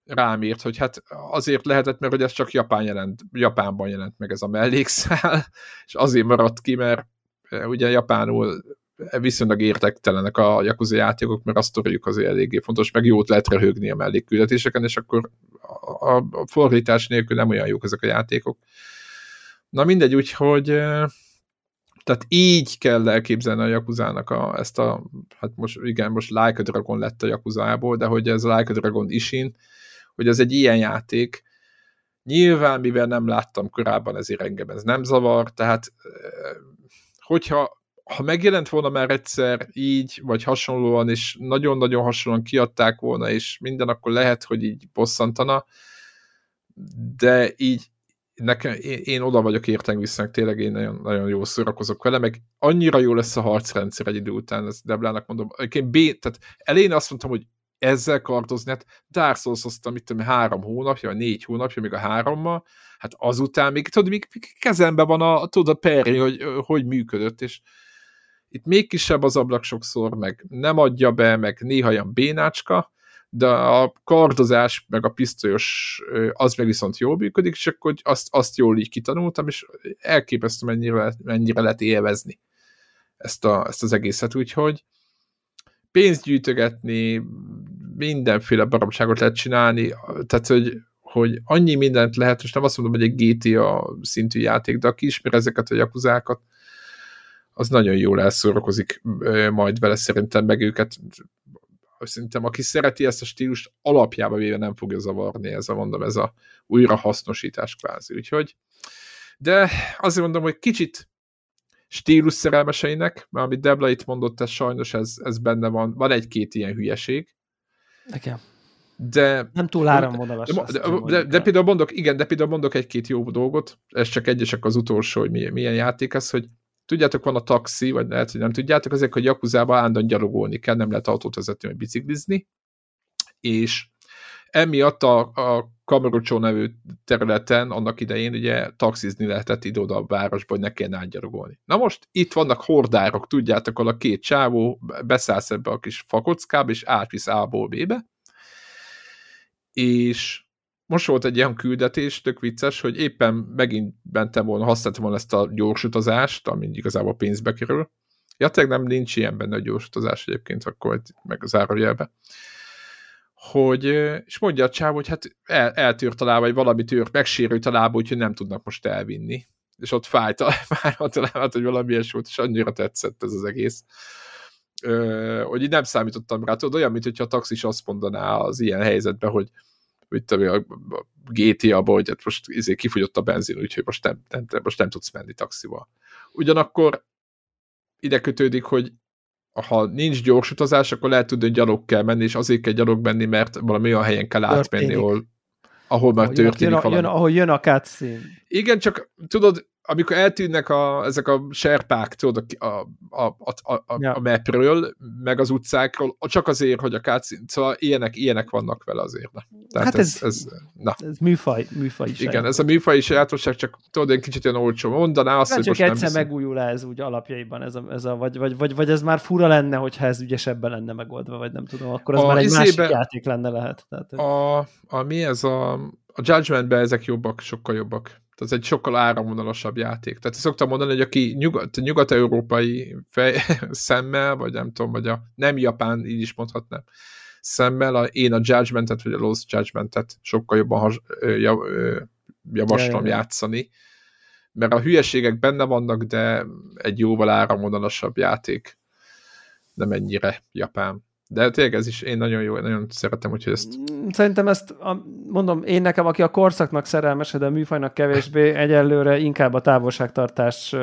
rám írt, hogy hát azért lehetett, mert hogy ez csak Japán jelent, Japánban jelent meg ez a mellékszál, <laughs> és azért maradt ki, mert ugye Japánul viszonylag értektelenek a Yakuza játékok, mert a sztoriuk azért eléggé fontos, meg jót lehet röhögni a mellékküldetéseken, és akkor a, a fordítás nélkül nem olyan jók ezek a játékok. Na mindegy, úgyhogy Tehát így kell elképzelni a Yakuzának a, ezt a, hát most igen, most Like a Dragon lett a Yakuzából, de hogy ez a Like a Dragon Ishin, hogy ez egy ilyen játék, nyilván, mivel nem láttam korábban, ezért engem ez nem zavar, tehát hogyha ha megjelent volna már egyszer így, vagy hasonlóan, és nagyon-nagyon hasonlóan kiadták volna, és minden, akkor lehet, hogy így bosszantana, de így nekem, én, én oda vagyok érteng vissza, tényleg én nagyon, nagyon jól szórakozok vele, meg annyira jó lesz a harcrendszer egy idő után, ezt Deblának mondom. Én B, tehát elén azt mondtam, hogy ezzel kardozni, hát Dark souls mit tudom, három hónapja, vagy négy hónapja, még a hárommal, hát azután még, tudod, még kezemben van a, tudod, a perri, hogy hogy működött, és itt még kisebb az ablak sokszor, meg nem adja be, meg néha olyan bénácska, de a kardozás, meg a pisztolyos, az meg viszont jól működik, és akkor azt, azt jól így kitanultam, és elképesztő mennyire, mennyire lehet élvezni ezt, a, ezt az egészet, úgyhogy pénzt gyűjtögetni, mindenféle baromságot lehet csinálni, tehát, hogy, hogy annyi mindent lehet, és nem azt mondom, hogy egy GTA szintű játék, de aki ismer ezeket a jakuzákat, az nagyon jól elszórakozik majd vele szerintem, meg őket szerintem aki szereti ezt a stílust, alapjába véve nem fogja zavarni ez a, mondom, ez a újrahasznosítás kvázi, úgyhogy de azért mondom, hogy kicsit stílus szerelmeseinek, mert amit Debla itt mondott, ez sajnos ez, ez benne van, van egy-két ilyen hülyeség. Nekem. De, nem túl áramvonalas. De, de, de, de, de, például mondok, igen, de például mondok egy-két jó dolgot, ez csak egyesek az utolsó, hogy milyen, milyen játék ez, hogy tudjátok, van a taxi, vagy lehet, hogy nem tudjátok, azért, hogy Jakuzába állandóan gyalogolni kell, nem lehet autót vezetni, vagy biciklizni, és emiatt a, a Kamerucsó nevű területen annak idején ugye taxizni lehetett ide-oda a városba, hogy ne kellene átgyalogolni. Na most itt vannak hordárok, tudjátok, ahol a két csávó beszállsz ebbe a kis fakockába, és átvisz A-ból B-be, és most volt egy ilyen küldetés, tök vicces, hogy éppen megint bentem volna, használtam volna ezt a gyorsutazást, ami igazából pénzbe kerül. Ja, tényleg nem nincs ilyen benne a gyorsutazás egyébként, akkor meg az árajelbe. Hogy, és mondja a csáv, hogy hát el, eltűrt a lába, vagy valami tűrt, megsérült a lába, úgyhogy nem tudnak most elvinni. És ott fájt a, <laughs> fájt a lábát, hogy valami ilyes volt, és annyira tetszett ez az egész. Ö, hogy így nem számítottam rá, tudod, olyan, mint hogyha a taxis azt mondaná az ilyen helyzetben, hogy mit tudom, a GTA-ba, hogy hát most izé kifogyott a benzin, úgyhogy most nem, nem, most nem tudsz menni taxival. Ugyanakkor ide kötődik, hogy ha nincs gyors utazás, akkor lehet tudni, hogy gyalog kell menni, és azért kell gyalog menni, mert valami olyan helyen kell átmenni, ahol, ahol már történik jön, valami. Jön, ahol jön a cutscene. Igen, csak tudod, amikor eltűnnek a, ezek a serpák, tudod, a, a, a, a, ja. a mapről, meg az utcákról, csak azért, hogy a cutscene, szóval ilyenek, ilyenek vannak vele azért. Na. Tehát hát ez, ez, ez, na. ez műfaj, műfaj is. Igen, ez a műfaj sajátosság, csak tudod, én kicsit olyan olcsó mondaná azt, hát hogy csak most egyszer nem megújul ez úgy alapjaiban, ez a, ez a vagy, vagy, vagy, vagy, ez már fura lenne, hogyha ez ügyesebben lenne megoldva, vagy nem tudom, akkor ez a már egy izébe, másik játék lenne lehet. Tehát, a, a, mi ez a, a Judgmentben ezek jobbak, sokkal jobbak ez egy sokkal áramvonalasabb játék. Tehát szoktam mondani, hogy aki nyugat, nyugat-európai fej, <laughs> szemmel, vagy nem tudom, vagy a nem japán, így is mondhatnám, szemmel, a, én a Judgmentet, vagy a Lost Judgmentet sokkal jobban has, jav, javaslom ja, ja, játszani, mert a hülyeségek benne vannak, de egy jóval áramvonalasabb játék nem ennyire japán. De tényleg ez is, én nagyon jó, nagyon szeretem, hogy ezt... Mm, szerintem ezt, mondom, én nekem, aki a korszaknak szerelmes, de a műfajnak kevésbé, egyelőre inkább a távolságtartás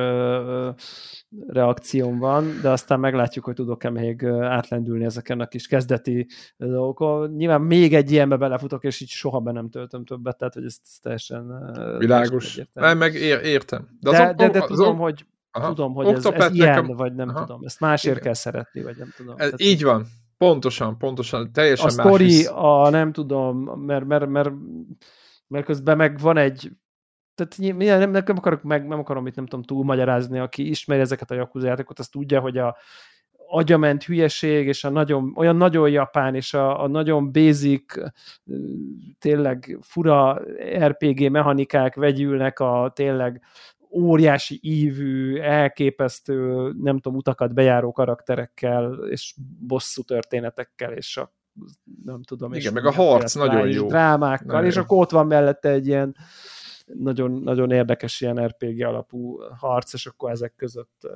reakcióm van, de aztán meglátjuk, hogy tudok-e még átlendülni ezeken a kis kezdeti dolgokon. Nyilván még egy ilyenbe belefutok, és így soha be nem töltöm többet, tehát hogy ez teljesen... Világos. Nem, meg értem. De, de, az de, de, de tudom, hogy Aha. tudom, hogy ez, ez ilyen, nekem... vagy nem Aha. tudom. Ezt másért Igen. kell szeretni, vagy nem tudom. Ez, Tehát, így van. Pontosan, pontosan, teljesen a más. A sztori, a nem tudom, mert, mert, mert, mert közben meg van egy tehát nem, nem, akarok meg, nem akarom itt nem tudom túlmagyarázni, aki ismeri ezeket a Yakuza játékot, az tudja, hogy a agyament hülyeség, és a nagyon, olyan nagyon japán, és a, a nagyon basic, tényleg fura RPG mechanikák vegyülnek a tényleg óriási ívű, elképesztő, nem tudom, utakat bejáró karakterekkel, és bosszú történetekkel, és a nem tudom. Igen, meg a harc nagyon jó. Drámákkal, nagyon és akkor ott van mellette egy ilyen nagyon, nagyon érdekes ilyen RPG alapú harc, és akkor ezek között,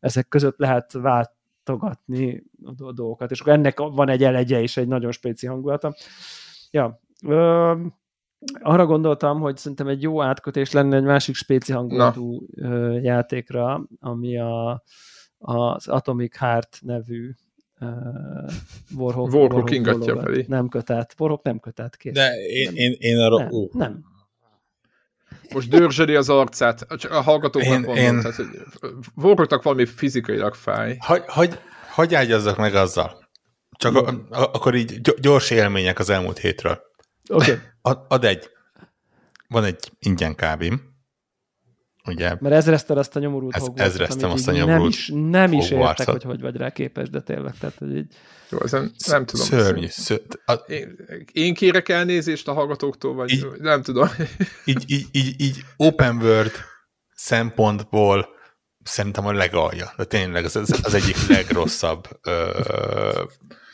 ezek között lehet váltogatni a dolgokat, és akkor ennek van egy elegye és egy nagyon spéci hangulata. Ja, arra gondoltam, hogy szerintem egy jó átkötés lenne egy másik spéci hangulatú Na. játékra, ami a, az Atomic Heart nevű uh, Warhawk, Warhawk ingatja felé. Nem kötett. Warhawk nem kötett. Kész. De én, nem. én, én arra... Nem, uh. nem. Most dörzsöli az arcát, csak a hallgatóknak én, én... tehát, Warhawknak valami fizikailag fáj. Hagy, hagy, hagy ágyazzak meg azzal. Csak a, a, akkor így gyors élmények az elmúlt hétről. Oké. Okay. Ad, ad egy. Van egy ingyen kábim, ugye? Mert ezrezted azt a nyomorult ez, Ezreztem azt a nyomorult Nem is, nem is értek, hogy hogy vagy rá képes, de tényleg, tehát, hogy így... Jó, ezen nem tudom. Szörnyű. Szörny. A... Én, én kérek elnézést a hallgatóktól, vagy így, nem tudom. <laughs> Így, így, így, így open world szempontból szerintem a legalja. De tényleg az, az egyik legrosszabb ö,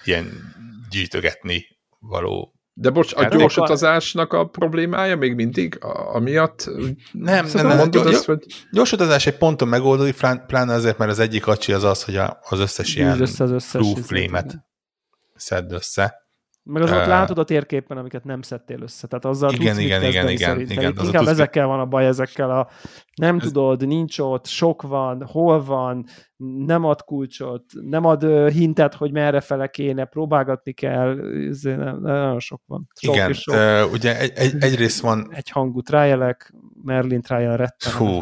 ilyen gyűjtögetni való de bocs, a gyors utazásnak a problémája még mindig amiatt? Nem, nem, nem, mondod gyors, azt, hogy... gyors utazás egy ponton megoldódik, pláne azért, mert az egyik acsi az az, hogy az összes ilyen össze az összes flame-et szedd össze. Meg az ott uh, látod a térképen, amiket nem szedtél össze. Tehát azzal igen, tudsz igen, igen, igen, igen, az Inkább ezekkel van a baj, ezekkel a nem ez... tudod, nincs ott, sok van, hol van, nem ad kulcsot, nem ad hintet, hogy merre fele kéne, próbálgatni kell, ez nem, nagyon sok van. Sok igen, sok. Uh, ugye egy, egy, egyrészt van... Egy hangú trájelek, Merlin trájel retten Hú,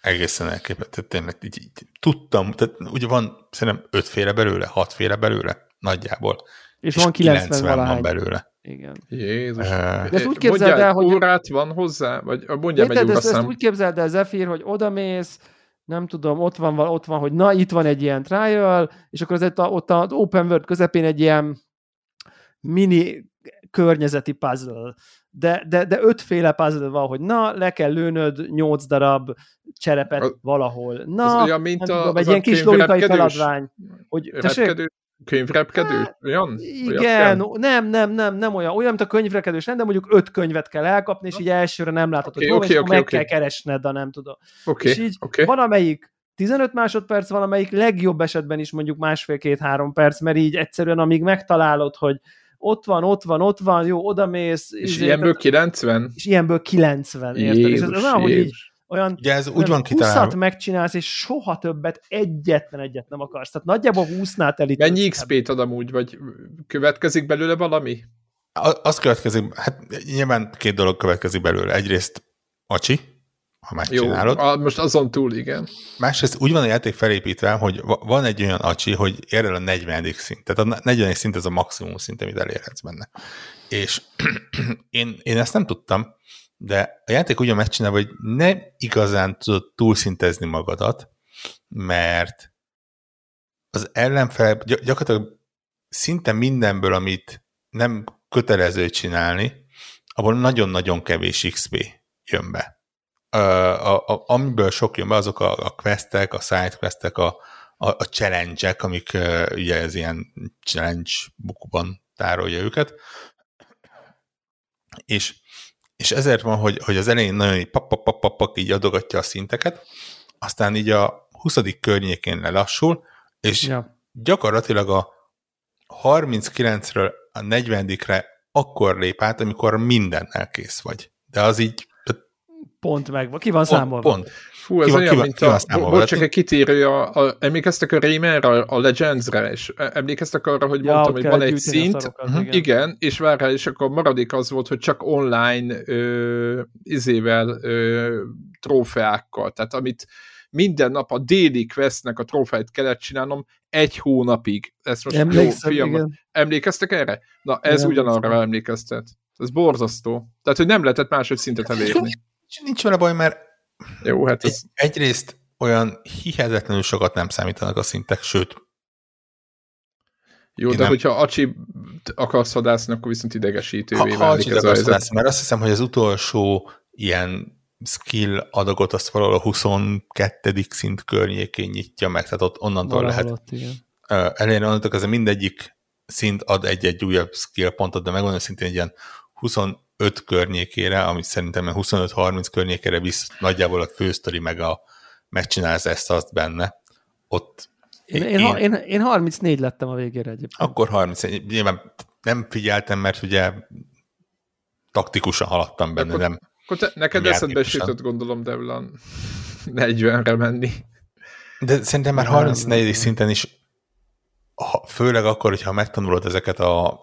egészen elképesztő, tényleg így, így, tudtam, tehát ugye van szerintem ötféle belőle, hatféle belőle, nagyjából és, és van 90, 90 valahány. van belőle. Igen. Jézus. De ezt úgy képzeld el, hogy... Órát van hozzá? Vagy mondjam egy ezt, ezt úgy képzeld el, Zephyr, hogy odamész, nem tudom, ott van, ott van, hogy na, itt van egy ilyen trial, és akkor az ott az open world közepén egy ilyen mini környezeti puzzle. De, de, de ötféle puzzle van, hogy na, le kell lőnöd nyolc darab cserepet a, valahol. Na, olyan, mint nem a, tudom, egy ilyen kis logikai feladvány. Hogy, Könyvrepkedő? Hát, olyan? Igen, olyan nem, nem, nem, nem olyan. Olyan, mint a könyvrepkedő, nem, de mondjuk öt könyvet kell elkapni, és így elsőre nem látod, okay, hogy okay, okay, meg okay. kell keresned, de nem tudom. Okay, és így okay. van amelyik 15 másodperc, van amelyik legjobb esetben is mondjuk másfél-két-három perc, mert így egyszerűen amíg megtalálod, hogy ott van, ott van, ott van, jó, odamész. És izé, ilyenből 90? És ilyenből 90, érted? Jézus, és ez olyan, hogy így olyan Ugye ez úgy van kitalálva. megcsinálsz, és soha többet egyetlen egyet nem akarsz. Tehát nagyjából 20-nál telítődsz. Mennyi XP-t ad amúgy, vagy következik belőle valami? Az következik, hát nyilván két dolog következik belőle. Egyrészt acsi, ha megcsinálod. Jó, most azon túl, igen. Másrészt úgy van a játék felépítve, hogy van egy olyan acsi, hogy ér el a 40. szint. Tehát a 40. szint ez a maximum szint, amit elérhetsz benne. És <clears throat> én, én ezt nem tudtam, de a játék ugyan megcsinálva, hogy nem igazán tudod túlszintezni magadat, mert az ellenfele gyakorlatilag szinte mindenből, amit nem kötelező csinálni, abból nagyon-nagyon kevés XP jön be. A, a, a, amiből sok jön be, azok a, a questek, a side questek, a, a, a challenge-ek, amik uh, ugye ez ilyen challenge bukban tárolja őket. És és ezért van, hogy, hogy az elején nagyon így pap, pap, pap, pap, pap, így adogatja a szinteket, aztán így a 20. környékén lelassul, és ja. gyakorlatilag a 39-ről a 40-re akkor lép át, amikor mindennel kész vagy. De az így... Pont meg, ki van számolva. Pont. Fú, ez ki olyan, van, mint a... Volt csak egy kitérő, a, a, emlékeztek a Raymerre, a Legends-re, és emlékeztek arra, hogy ja, mondtam, hogy van egy szint, szarokat, uh-huh. igen. igen, és várjál, és akkor maradék az volt, hogy csak online ö, izével ö, trófeákkal, tehát amit minden nap a déli questnek a trófeát kellett csinálnom egy hónapig. Ezt most Emlékszem, jó, fiam, emlékeztek erre? Na, ez igen, ugyanarra emlékeztet. Ez borzasztó. Tehát, hogy nem lehetett máshogy szintet elérni. <laughs> Nincs vele baj, mert jó, hát ez... Egy, egyrészt olyan hihetetlenül sokat nem számítanak a szintek, sőt. Jó, de nem... hogyha Acsi akarsz vadászni, akkor viszont idegesítővé ha, válik ha ez a vadászni, mert azt hiszem, hogy az utolsó ilyen skill adagot azt valahol a 22. szint környékén nyitja meg, tehát ott onnantól Valahol lehet ott, igen. elérni, onnantól ez mindegyik szint ad egy-egy újabb skill pontot, de megmondom szintén egy ilyen 25 környékére, ami szerintem 25-30 környékére visz nagyjából a fősztori meg a megcsinálsz ezt azt benne, ott én, én, én, én, én 34 lettem a végére egyébként. Akkor 34. Nyilván nem figyeltem, mert ugye taktikusan haladtam benne, akkor, nem Akkor te, neked eszedbe is jutott, gondolom, Devlan <laughs> 40-re menni. De szerintem már 34. szinten is, ha, főleg akkor, hogyha megtanulod ezeket a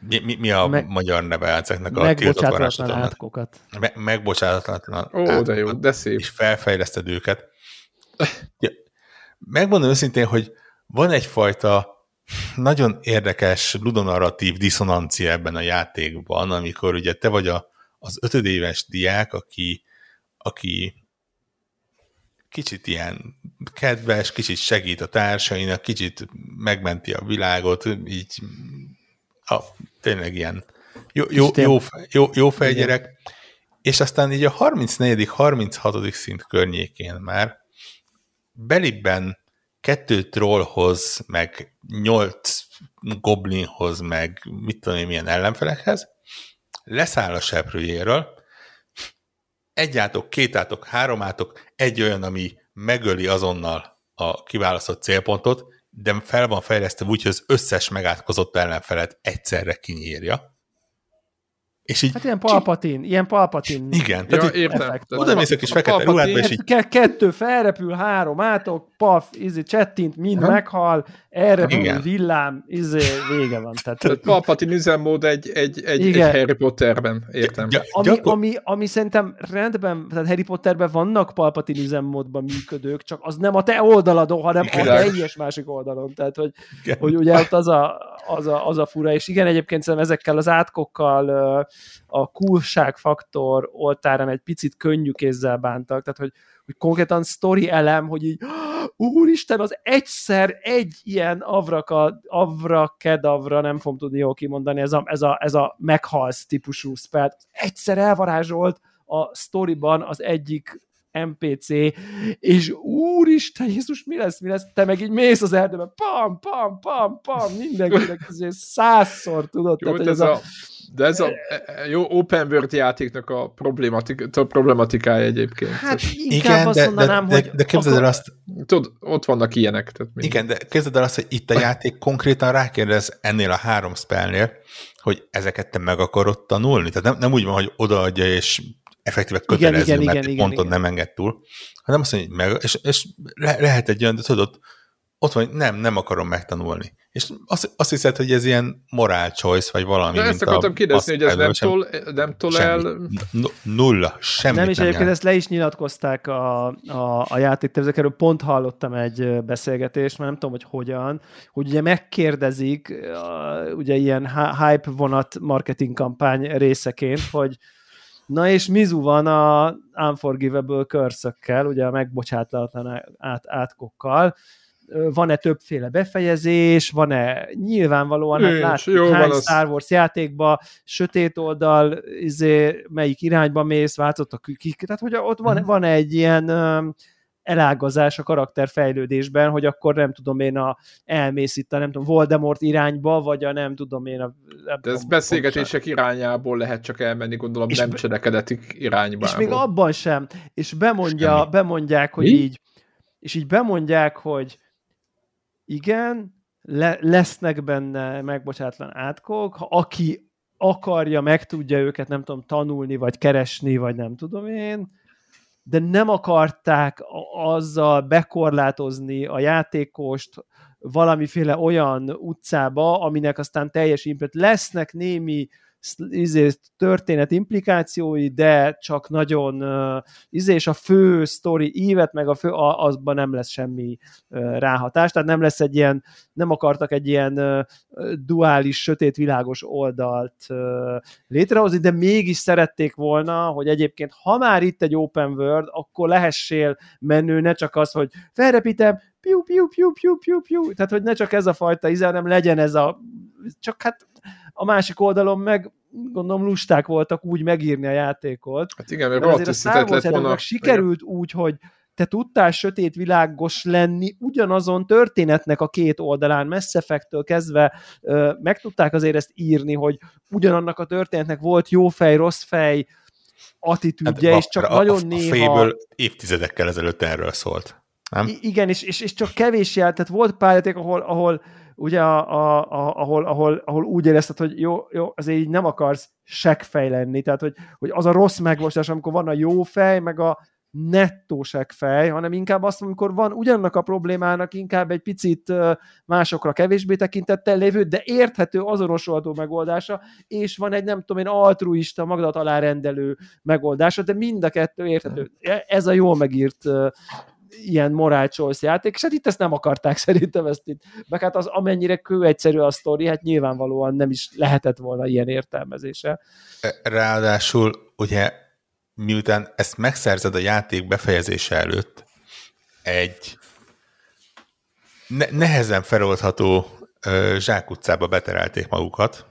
mi, mi, mi a meg, magyar neve ezeknek a tiltott átkokat. Me, megbocsátatlan Ó, de jó, de szép. És felfejleszted őket. Ja, megmondom őszintén, hogy van egyfajta nagyon érdekes ludonarratív diszonancia ebben a játékban, amikor ugye te vagy a, az ötödéves diák, aki, aki kicsit ilyen kedves, kicsit segít a társainak, kicsit megmenti a világot, így a, tényleg ilyen. Jó, jó, jó, jó, jó fejgyerek, és aztán így a 34 36 szint környékén már belibben kettő trollhoz, meg nyolc goblinhoz, meg mit tudom én milyen ellenfelekhez, leszáll a seprőjéről, egy átok, két átok, három átok, egy olyan, ami megöli azonnal a kiválasztott célpontot, de fel van fejlesztve úgy, hogy az összes megátkozott ellenfelet egyszerre kinyírja. És így, hát ilyen palpatin, ilyen palpatin. Igen, tehát ja, értem. Oda mész a kis fekete ruhádba, és így... Kettő felrepül, három átok, paf, izé, csettint, mind ha? meghal, erre Igen. villám, izé, vége van. Tehát, tehát Palpatine üzemmód egy, egy, egy, egy Harry Potterben, értem. Ja, ami, gyakor... ami, ami szerintem rendben, tehát Harry Potterben vannak Palpatine üzemmódban működők, csak az nem a te oldaladon, hanem Igen. a teljes másik oldalon. Tehát, hogy, hogy ugye ott az a, az, a, az a fura, és igen, egyébként szerintem ezekkel az átkokkal a kulságfaktor oltárán egy picit könnyű kézzel bántak, tehát hogy, hogy konkrétan story elem, hogy így úristen, az egyszer egy ilyen avraka, avrakedavra, nem fogom tudni jól kimondani, ez a, ez a, ez a meghalsz típusú spell, egyszer elvarázsolt a storyban az egyik NPC, és úristen, Jézus, mi lesz, mi lesz? Te meg így mész az erdőbe, pam, pam, pam, pam, mindenkinek azért százszor, tudod? Jó, tehát, ez a, a de ez a e, e, jó open world játéknak a, problematik, a problematikája egyébként. Hát inkább igen, azt de, mondanám, de, de, de képzeld el azt... Tudod, ott vannak ilyenek. Tehát igen, de képzeld el azt, hogy itt a játék konkrétan rákérdez ennél a három spellnél, hogy ezeket te meg akarod tanulni. Tehát nem, nem úgy van, hogy odaadja, és effektíve kötelező, igen, igen, mert igen, ponton igen. nem enged túl, hanem azt mondja, hogy meg, és, és le, lehet egy olyan, de tudod, ott van, hogy nem, nem akarom megtanulni. És azt, azt hiszed, hogy ez ilyen moral choice, vagy valami. De ezt akartam kérdezni, hogy ez nem tol, nem tol el... Nulla, semmi nem. is egyébként ezt le is nyilatkozták a, a, a játéktervezők, erről pont hallottam egy beszélgetést, mert nem tudom, hogy hogyan, hogy ugye megkérdezik, ugye ilyen hype vonat marketing kampány részeként, hogy Na és Mizu van a Unforgivable curse ugye a megbocsátlatlan át, átkokkal, van-e többféle befejezés, van-e nyilvánvalóan, hát látjuk hány az... Star Wars játékba, sötét oldal, izé, melyik irányba mész, változott a kik, tehát hogy ott van, mm. van egy ilyen elágazás a karakterfejlődésben, hogy akkor nem tudom én a elmész itt a nem tudom, Voldemort irányba, vagy a nem tudom én a... Nem De ez tudom, beszélgetések pontosan. irányából lehet csak elmenni, gondolom, és nem be, cselekedetik irányba. És még abban sem. És bemondja, bemondják, hogy Mi? így és így bemondják, hogy igen, le, lesznek benne megbocsátlan átkok, ha aki akarja, meg tudja őket, nem tudom, tanulni, vagy keresni, vagy nem tudom én, de nem akarták azzal bekorlátozni a játékost valamiféle olyan utcába, aminek aztán teljes impet lesznek némi izé, történet implikációi, de csak nagyon uh, izé, és a fő sztori ívet, meg a fő, a, azban nem lesz semmi uh, ráhatás, tehát nem lesz egy ilyen, nem akartak egy ilyen uh, duális, sötét, világos oldalt létrehozni, de mégis szerették volna, hogy egyébként, ha már itt egy open world, akkor lehessél menő, ne csak az, hogy felrepítem, piu, piu, piu, piu, piu, piu, tehát hogy ne csak ez a fajta íze, hanem legyen ez a, csak hát a másik oldalon meg gondolom lusták voltak úgy megírni a játékot. Hát igen, mert azért a Star Wars volna... sikerült igen. úgy, hogy te tudtál sötét világos lenni ugyanazon történetnek a két oldalán, Mass Effect-től kezdve ö, meg tudták azért ezt írni, hogy ugyanannak a történetnek volt jó fej, rossz fej, attitűdje, hát, és csak a, nagyon a, néha... A féből évtizedekkel ezelőtt erről szólt. Nem? I- igen, és, és, és csak kevés jel, tehát volt pályaték, ahol, ahol ugye, a, a, a, ahol, ahol, ahol úgy érezted, hogy jó, jó, azért így nem akarsz seggfej lenni, tehát hogy, hogy az a rossz megvostás, amikor van a jó fej, meg a nettó fej, hanem inkább azt, amikor van ugyannak a problémának inkább egy picit másokra kevésbé tekintettel lévő, de érthető, azonosolható megoldása, és van egy nem tudom én altruista, magadat alárendelő megoldása, de mind a kettő érthető. E, ez a jól megírt ilyen choice játék, és hát itt ezt nem akarták <laughs> szerintem ezt itt. Meg hát az amennyire kő egyszerű a sztori, hát nyilvánvalóan nem is lehetett volna ilyen értelmezése. Ráadásul ugye miután ezt megszerzed a játék befejezése előtt, egy ne- nehezen feloldható ö, zsákutcába beterelték magukat,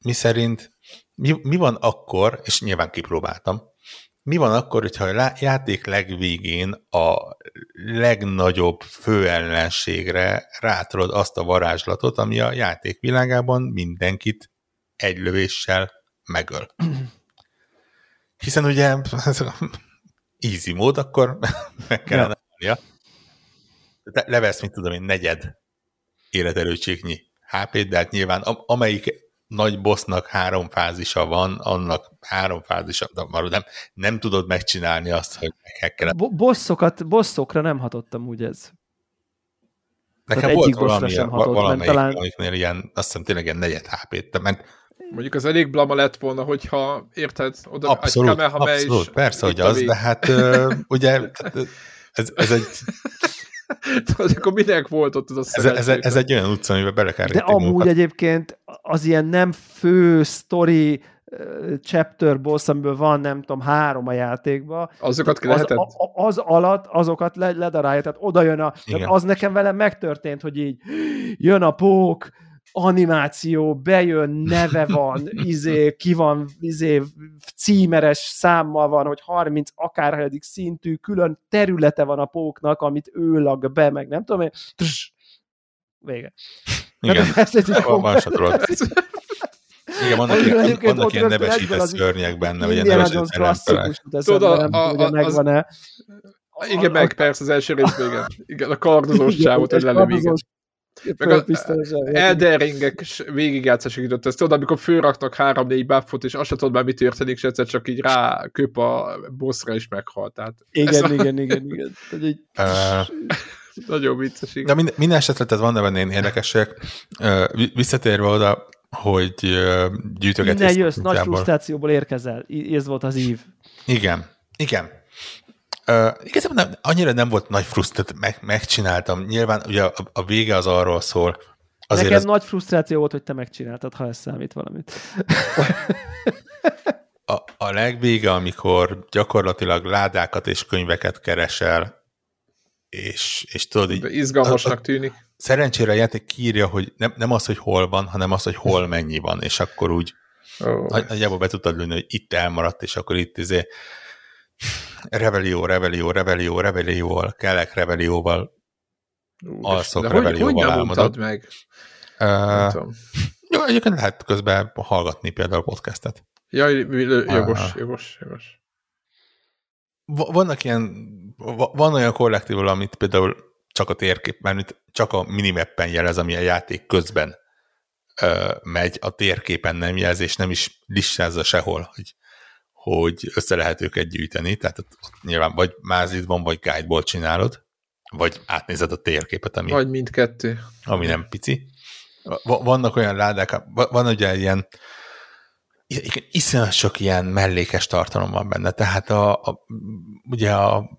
mi szerint mi, mi van akkor, és nyilván kipróbáltam, mi van akkor, hogyha a játék legvégén a legnagyobb főellenségre rátolod azt a varázslatot, ami a játék világában mindenkit egy lövéssel megöl. <clears throat> Hiszen ugye <clears throat> easy mód, akkor <laughs> meg kellene ja. Levesz, mint tudom én, negyed életerőcséknyi HP-t, de hát nyilván amelyik nagy bossnak három fázisa van, annak három fázisa, de nem, nem tudod megcsinálni azt, hogy meghekkeled. Bo- bosszokat, bosszokra nem hatottam úgy ez. Nekem Tehát volt valami, sem hatott, valamelyik, talán... amiknél ilyen, azt hiszem tényleg ilyen negyed HP-t, mert Mondjuk az elég blama lett volna, hogyha érted, oda abszolút, egy Kamehameha abszolút, is, persze, hogy az, de hát uh, ugye <laughs> ez, ez egy <laughs> Tudod, akkor minek volt ott az a ez, ez, ez, egy olyan utca, amiben bele kell De amúgy munkat. egyébként az ilyen nem fő sztori chapter boss, amiből van, nem tudom, három a játékban. Azokat az, lehetett? Az, az alatt azokat le, ledarálja, tehát oda jön a... Tehát az nekem velem megtörtént, hogy így jön a pók, animáció, bejön, neve van, <laughs> izé, ki van, izé, címeres számmal van, hogy 30 akárhelyedik szintű, külön területe van a póknak, amit ő lag be, meg nem tudom én, Trss, vége. Igen, ez egy van Igen, vannak ilyen, vannak ilyen nevesített szörnyek benne, vagy ilyen nevesített klasszikus, Tudod, a, a, a, megvan-e. Igen, meg persze az első rész igen. Igen, a kardozós <laughs> csávot, hogy lelövik. Meg a Elden Ringek végigjátszások jutott ezt, tudod, amikor főraknak három-négy buffot, és azt sem tudod már, mi történik, és egyszer csak így rá köp a bossra, és meghalt. Tehát igen, a... igen, igen, igen. <laughs> Tehát így... Nagyon vicces. Igen. De minden, minden esetre tehát van benne érdekességek. Visszatérve oda, hogy gyűjtögetés. Innen jössz, nagy frusztrációból érkezel. Ez volt az ív. Igen, igen. Uh, igazából nem, annyira nem volt nagy frusztráció, meg, megcsináltam. Nyilván ugye a, a vége az arról szól. Azért Neked az... nagy frusztráció volt, hogy te megcsináltad, ha ez számít valamit. a, a legvége, amikor gyakorlatilag ládákat és könyveket keresel, és, és tudod így... De izgalmasnak tűnik. Szerencsére a játék kírja, hogy nem, nem az, hogy hol van, hanem az, hogy hol mennyi van, és akkor úgy oh. nagyjából be tudtad lőni, hogy itt elmaradt, és akkor itt izé Revelió, Revelió, Revelió, Revelióval, kelek Revelióval, alszok de Revelióval hogy, meg? Uh, jó, egyébként lehet közben hallgatni például podcastet. Ja, jogos, uh, jogos, jogos. Vannak ilyen, van olyan kollektív, amit például csak a térkép, mert csak a minimappen jelez, ami a játék közben uh, megy, a térképen nem jelz, és nem is listázza sehol, hogy hogy össze lehet őket gyűjteni, tehát ott nyilván vagy mázidban, vagy guideból csinálod, vagy átnézed a térképet, ami, vagy mindkettő. ami nem pici. Vannak olyan ládák, van ugye ilyen iszonyat sok ilyen mellékes tartalom van benne, tehát a, a, ugye a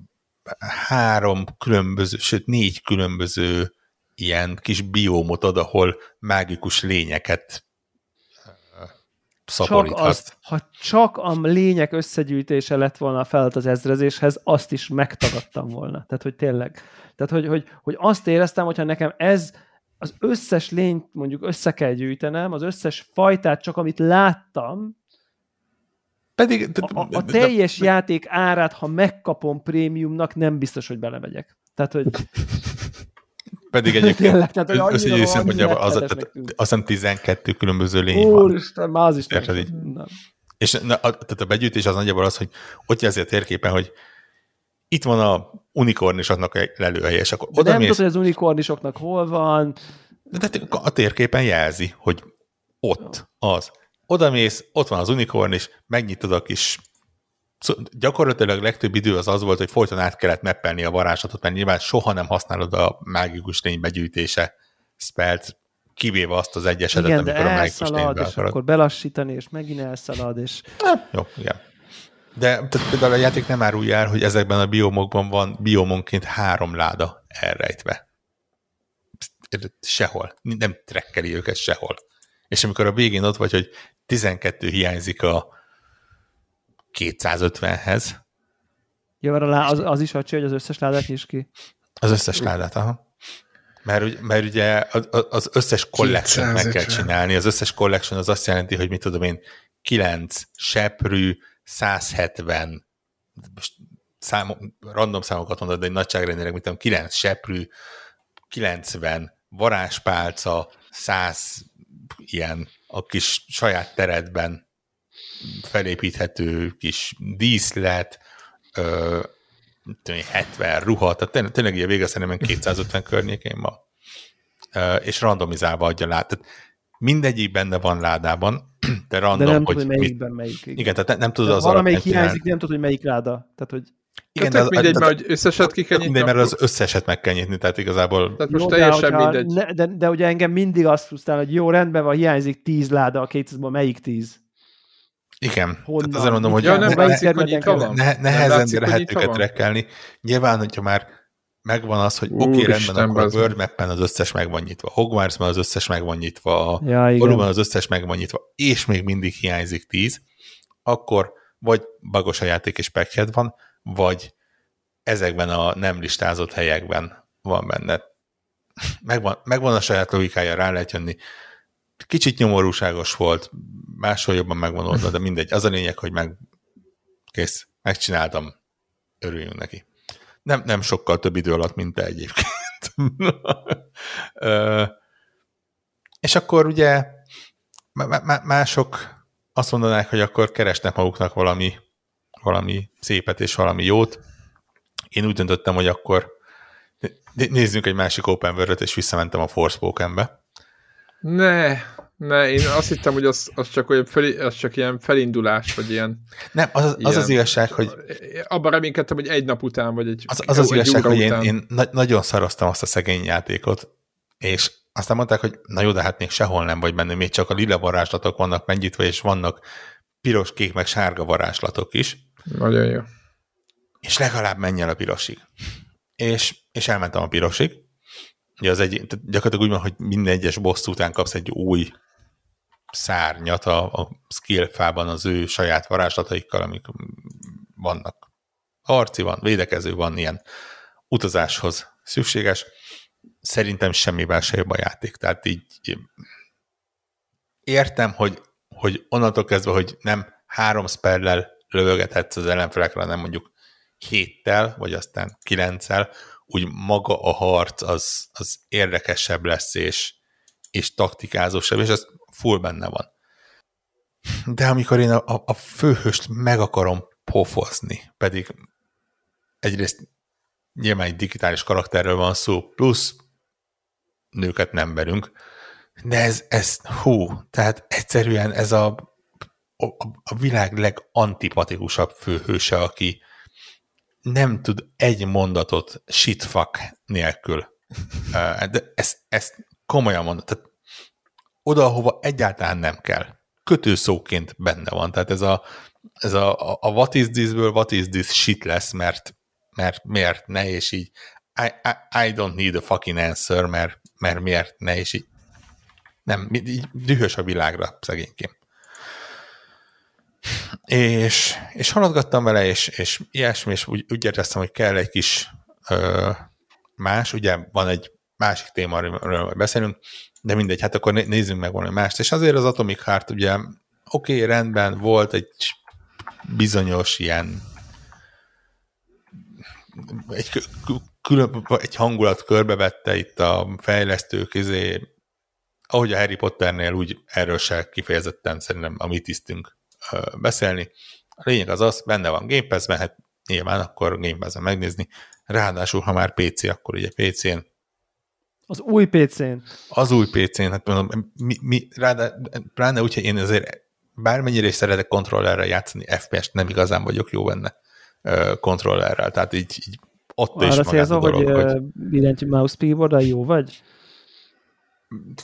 három különböző, sőt négy különböző ilyen kis biómot ad, ahol mágikus lényeket csak az, ha csak a lények összegyűjtése lett volna a feladat az ezrezéshez, azt is megtagadtam volna. Tehát, hogy tényleg. Tehát, hogy, hogy, hogy azt éreztem, hogyha nekem ez az összes lényt mondjuk össze kell gyűjtenem, az összes fajtát csak amit láttam, Pedig, a, a, a teljes de, játék árát, ha megkapom prémiumnak, nem biztos, hogy belemegyek. Tehát, hogy... Pedig <laughs> egyébként Tényleg, tehát, hogy összegyűjszem, hogy az, az, azt hiszem 12 különböző lény Úristen, már az is. Így, és na, a, tehát a begyűjtés az nagyjából az, hogy ott jelzi a térképen, hogy itt van a unikornisoknak lelőhelye, és akkor oda Nem tudod, hogy az unikornisoknak hol van. De a térképen jelzi, hogy ott az. Oda mész, ott van az unikornis, megnyitod a kis gyakorlatilag legtöbb idő az az volt, hogy folyton át kellett meppelni a varázslatot, mert nyilván soha nem használod a mágikus lény begyűjtése spelt, kivéve azt az egyesedet, igen, amikor a mágikus lénybe és akkor belassítani, és megint elszalad, és... Hát, jó, igen. De tehát például a játék nem árulja el, hogy ezekben a biomokban van biomonként három láda elrejtve. Sehol. Nem trekkeli őket sehol. És amikor a végén ott vagy, hogy 12 hiányzik a 250-hez. Ja, mert az, az is adja, hogy az összes ládát is ki. Az összes ládát, aha. Mert, mert ugye az összes collection meg kell csinálni. Az összes collection az azt jelenti, hogy mit tudom én, 9 seprű, 170 most szám, random számokat mondod, de egy nagyságrendileg, mit tudom, 9 seprű, 90 varázspálca, 100 ilyen a kis saját teredben felépíthető kis díszlet, ö, 70 ruha, tehát tényleg, tényleg ilyen vége szerintem 250 környékén van. Ö, és randomizálva adja lát. Tehát mindegyik benne van ládában, <clears throat> de random, de nem hogy, tudod, hogy melyikben melyik. Igen, igen tehát nem tudod az Valamelyik hiányzik, nem tudod, hogy melyik láda. Tehát, hogy igen, de az, mindegy, mert hogy összeset ki kell nyitni. Mindegy, mert az összeset meg kell nyitni, tehát igazából... Tehát most jó, teljesen de, mindegy. Ne, de, de, ugye engem mindig azt frusztrál, hogy jó, rendben van, hiányzik tíz láda a 200-ból, melyik tíz? Igen, Honnan? tehát azért mondom, hogy ja, nem ne, látszik, hogy ne, ne, nehezen lehet őket rekkelni. Nyilván, hogyha már megvan az, hogy oké, okay, rendben, akkor a World Map-en az összes meg van nyitva, Hogwarts-ban az összes meg van nyitva, a ja, az összes meg van nyitva, és még mindig hiányzik tíz, akkor vagy bagos a játék és packhead van, vagy ezekben a nem listázott helyekben van benne. Megvan, megvan a saját logikája, rá lehet jönni. Kicsit nyomorúságos volt, máshol jobban megvan oldva, de mindegy. Az a lényeg, hogy meg kész, megcsináltam, örüljünk neki. Nem, nem sokkal több idő alatt, mint te egyébként. <laughs> és akkor ugye mások azt mondanák, hogy akkor keresnek maguknak valami valami szépet és valami jót. Én úgy döntöttem, hogy akkor nézzünk egy másik open world és visszamentem a Forspokenbe. Ne, ne, én azt hittem, hogy az, az, csak, olyan fel, az csak ilyen felindulás, vagy ilyen... Nem, az az, ilyen, az igazság, hogy... Abban reménykedtem, hogy egy nap után, vagy egy Az az, az igazság, hogy én, én na- nagyon szaroztam azt a szegény játékot, és aztán mondták, hogy na jó, de hát még sehol nem vagy benne, még csak a lila varázslatok vannak megnyitva, és vannak piros, kék, meg sárga varázslatok is. Nagyon jó. És legalább menj el a pirosig. És, és elmentem a pirosig. Ugye az egy, gyakorlatilag úgy van, hogy minden egyes boss után kapsz egy új szárnyat a, a skill fában az ő saját varázslataikkal, amik vannak. Harci van, védekező van, ilyen utazáshoz szükséges. Szerintem semmivel se jobb a játék. Tehát így értem, hogy hogy onnantól kezdve, hogy nem három spellel lövögethetsz az ellenfelekre, hanem mondjuk héttel, vagy aztán kilenccel, úgy maga a harc az, az érdekesebb lesz, és, és taktikázósabb, és ez full benne van. De amikor én a, a főhőst meg akarom pofozni, pedig egyrészt nyilván egy digitális karakterről van szó, plusz nőket nem verünk, de ez, ez hú, tehát egyszerűen ez a, a, a világ legantipatikusabb főhőse, aki nem tud egy mondatot shitfuck nélkül. <laughs> De ezt, ezt komolyan mondom. Tehát oda, ahova egyáltalán nem kell. Kötőszóként benne van. Tehát ez a, ez a, a what is this-ből what is this shit lesz, mert, mert miért ne, és így I, I, I don't need a fucking answer, mert, mert miért ne, és így nem, így dühös a világra szegényként. És, és haladgattam vele, és, és ilyesmi, és úgy, úgy éreztem, hogy kell egy kis ö, más, ugye van egy másik téma, amiről beszélünk, de mindegy, hát akkor nézzünk meg valami mást. És azért az Atomic Heart ugye oké, okay, rendben, volt egy bizonyos ilyen egy, külön, egy hangulat körbevette itt a fejlesztők, izé, ahogy a Harry Potternél, úgy erről se kifejezetten szerintem a mi tisztünk beszélni. A lényeg az az, benne van Game Pass, hát nyilván akkor Game pass megnézni. Ráadásul, ha már PC, akkor ugye PC-n. Az új PC-n. Az új PC-n, hát mondom, mi, mi, ráadá, pláne úgy, hogy én azért bármennyire is szeretek kontrollerrel játszani, FPS-t nem igazán vagyok jó benne kontrollerrel, tehát így, így ott Arra is magát a dolog, hogy, hogy billentyű mouse keyboard jó vagy?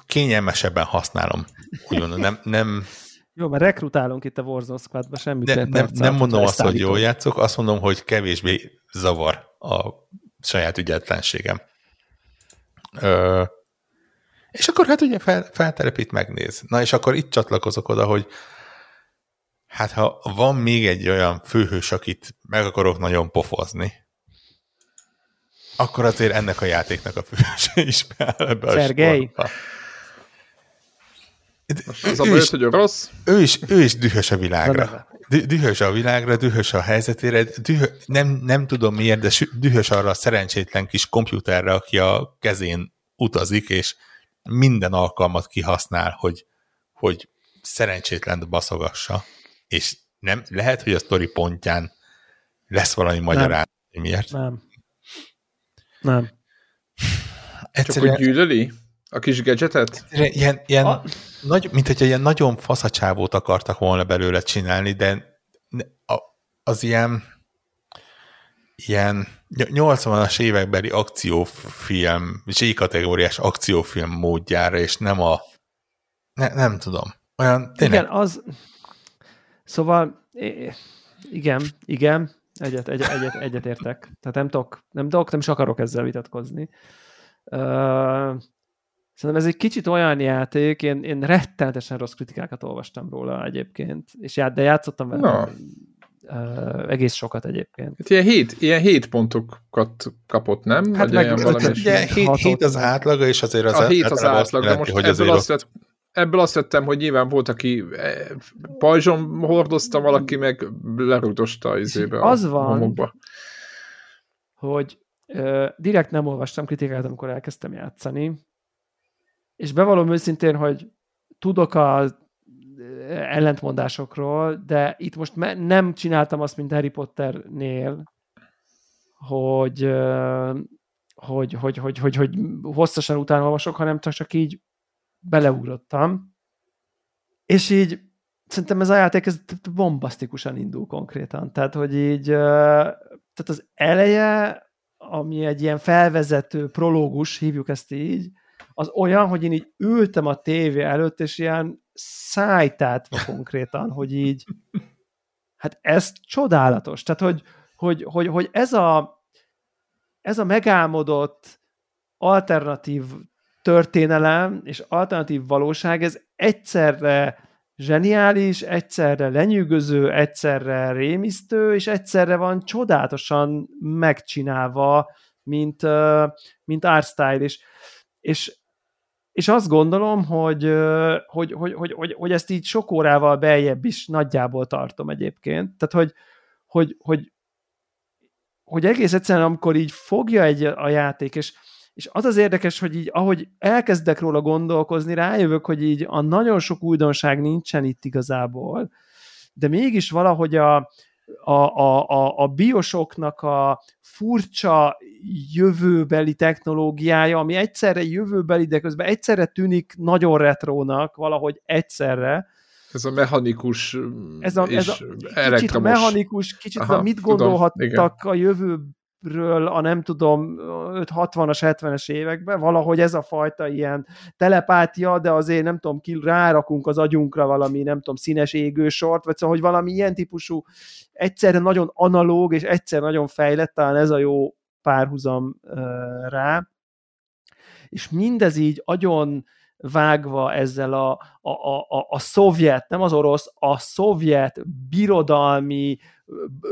Kényelmesebben használom, úgy mondom, nem, nem jó, mert rekrutálunk itt a Warzone Squadba, semmi ne, nem, nem mondom azt, hogy jól játszok, azt mondom, hogy kevésbé zavar a saját ügyetlenségem. Ö, és akkor hát ugye fel, feltelepít, megnéz. Na és akkor itt csatlakozok oda, hogy hát ha van még egy olyan főhős, akit meg akarok nagyon pofozni, akkor azért ennek a játéknak a főhőse <laughs> is beáll ebbe Szergej? a Az a baj, hogy rossz. Ő is, ő is dühös a világra. Dühös a világra, dühös a helyzetére, dühö, nem, nem tudom miért, de dühös arra a szerencsétlen kis komputerre, aki a kezén utazik, és minden alkalmat kihasznál, hogy, hogy szerencsétlen baszogassa, és nem, lehet, hogy a sztori pontján lesz valami magyarázat, miért. Nem. Nem. Egyszerűen... Csak hogy gyűlöli? A kis gadgetet? Ilyen, ilyen a... nagy, mint hogyha ilyen nagyon faszacsávót akartak volna belőle csinálni, de az ilyen ilyen 80-as évekbeli akciófilm, Z-kategóriás akciófilm módjára, és nem a ne, nem tudom. Olyan tényleg... Igen, az szóval igen, igen, egyet, egyet, egyet, egyet értek. Tehát nem tudok, nem tudok, nem is akarok ezzel vitatkozni. Uh, Szerintem ez egy kicsit olyan játék, én, én rettenetesen rossz kritikákat olvastam róla egyébként, és já, de játszottam vele no. uh, egész sokat egyébként. Hát ilyen hét, ilyen hét pontokat kapott, nem? Hát meg, ilyen valami ugye, hét, hét az átlaga, és azért az a hét az átlag, de most hogy ebből azt, vett, ebből azt vettem, hogy nyilván volt, aki eh, pajzson hordozta, valaki meg lerúgdosta izébe az a van, homokba. hogy uh, direkt nem olvastam kritikát, amikor elkezdtem játszani, és bevallom őszintén, hogy tudok a ellentmondásokról, de itt most nem csináltam azt, mint Harry Potternél, hogy, hogy, hogy, hogy, hogy, hogy hosszasan utána olvasok, hanem csak, csak így beleugrottam. És így szerintem ez a játék ez bombasztikusan indul konkrétan. Tehát, hogy így tehát az eleje, ami egy ilyen felvezető prológus, hívjuk ezt így, az olyan, hogy én így ültem a tévé előtt, és ilyen szájtátva konkrétan, hogy így, hát ez csodálatos. Tehát, hogy, hogy, hogy, hogy ez, a, ez a megálmodott alternatív történelem és alternatív valóság, ez egyszerre zseniális, egyszerre lenyűgöző, egyszerre rémisztő, és egyszerre van csodálatosan megcsinálva, mint, mint art style, és, és és azt gondolom, hogy, hogy, hogy, hogy, hogy, hogy ezt így sok órával beljebb is nagyjából tartom egyébként. Tehát, hogy, hogy, hogy, hogy egész egyszerűen, amikor így fogja egy a játék, és, és az az érdekes, hogy így, ahogy elkezdek róla gondolkozni, rájövök, hogy így a nagyon sok újdonság nincsen itt igazából, de mégis valahogy a, a, a, a, a biosoknak a furcsa jövőbeli technológiája, ami egyszerre jövőbeli, de közben egyszerre tűnik nagyon retrónak, valahogy egyszerre. Ez a mechanikus ez a, ez a kicsit mechanikus, kicsit Aha, a mit gondolhattak tudom, a jövő ről a nem tudom 60-as, 70-es években, valahogy ez a fajta ilyen telepátia, de azért nem tudom, ki rárakunk az agyunkra valami, nem tudom, színes égősort, vagy szóval, hogy valami ilyen típusú, egyszerre nagyon analóg, és egyszer nagyon fejlett, talán ez a jó párhuzam rá, és mindez így agyon vágva ezzel a, a, a, a szovjet, nem az orosz, a szovjet birodalmi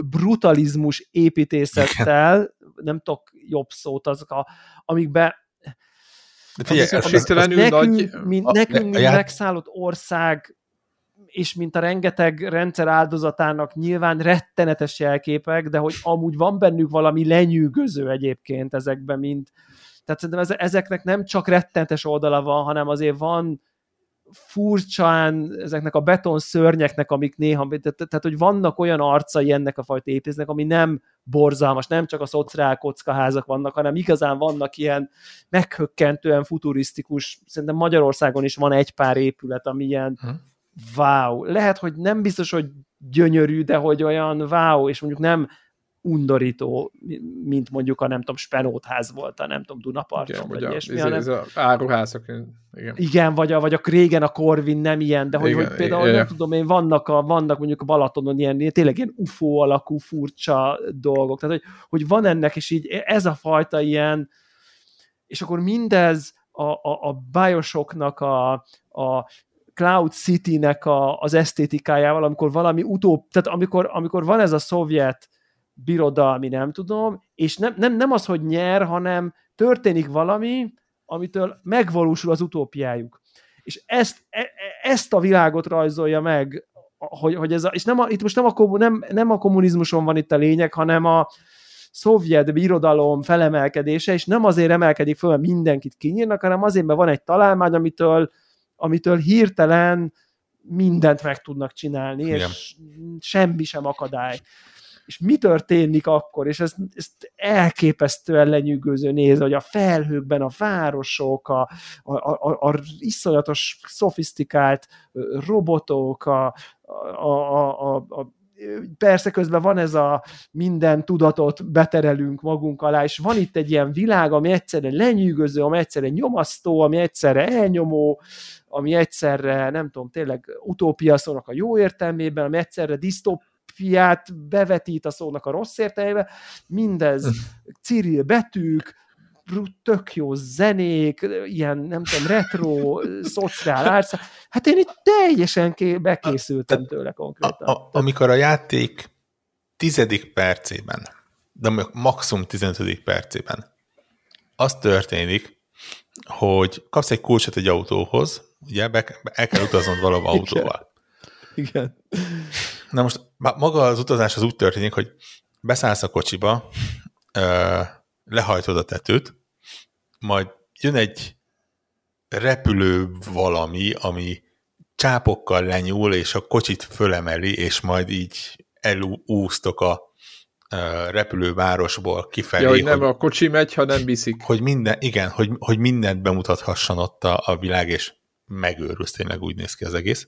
brutalizmus építészettel, nem tudok jobb szót, azok a, amikbe de figyelj, az, az, az, az nekünk, nagy... mint, nekünk, mint megszállott ország és mint a rengeteg rendszer áldozatának nyilván rettenetes jelképek, de hogy amúgy van bennük valami lenyűgöző egyébként ezekben, mint tehát szerintem ezeknek nem csak rettenetes oldala van, hanem azért van furcsán ezeknek a beton szörnyeknek, amik néha, tehát, tehát hogy vannak olyan arcai ennek a fajta építésnek, ami nem borzalmas, nem csak a szociál kockaházak vannak, hanem igazán vannak ilyen meghökkentően futurisztikus, szerintem Magyarországon is van egy pár épület, ami ilyen hm. wow. Lehet, hogy nem biztos, hogy gyönyörű, de hogy olyan wow, és mondjuk nem undorító, mint mondjuk a nem tudom, Spenótház volt a nem tudom, Dunaparton, igen, vagy ilyesmi. Ez, ez a áruházak, igen. Igen, vagy, a, vagy a régen a Corvin nem ilyen, de hogy, igen, hogy például igen. nem tudom én, vannak, a, vannak mondjuk a Balatonon ilyen, tényleg ilyen UFO alakú furcsa dolgok, tehát hogy, hogy van ennek is így ez a fajta ilyen, és akkor mindez a, a, a Bioshocknak a, a Cloud City-nek a, az esztétikájával, amikor valami utóbb, tehát amikor, amikor van ez a szovjet birodalmi, nem tudom, és nem, nem, nem az, hogy nyer, hanem történik valami, amitől megvalósul az utópiájuk. És ezt, e, e, ezt a világot rajzolja meg, hogy, hogy ez a, és nem a, itt most nem a, nem, nem a kommunizmuson van itt a lényeg, hanem a szovjet birodalom felemelkedése, és nem azért emelkedik föl, mert mindenkit kinyírnak, hanem azért, mert van egy találmány, amitől, amitől hirtelen mindent meg tudnak csinálni, Igen. és semmi sem akadály és mi történik akkor, és ez, ez elképesztően lenyűgöző néz, hogy a felhőkben a városok, a, a, a, a iszonyatos szofisztikált robotok, a, a, a, a, persze közben van ez a minden tudatot beterelünk magunk alá, és van itt egy ilyen világ, ami egyszerre lenyűgöző, ami egyszerre nyomasztó, ami egyszerre elnyomó, ami egyszerre, nem tudom, tényleg utópia szónak a jó értelmében, ami egyszerre disztóp, fiát bevetít a szónak a rossz értelmébe, mindez <laughs> Cyril betűk, tök jó zenék, ilyen, nem tudom, retro, szociál árca. Hát én itt teljesen bekészültem tőle konkrétan. A, a, amikor a játék tizedik percében, de maximum tizenötödik percében az történik, hogy kapsz egy kulcsot egy autóhoz, ugye, be, el kell utaznod valahol autóval. Igen. Na most maga az utazás az úgy történik, hogy beszállsz a kocsiba, lehajtod a tetőt, majd jön egy repülő valami, ami csápokkal lenyúl, és a kocsit fölemeli, és majd így elúsztok a repülővárosból kifelé. Ja, hogy nem hogy, a kocsi megy, hanem viszik. Hogy minden, igen, hogy, hogy mindent bemutathasson ott a, a világ, és megőrülsz, tényleg úgy néz ki az egész.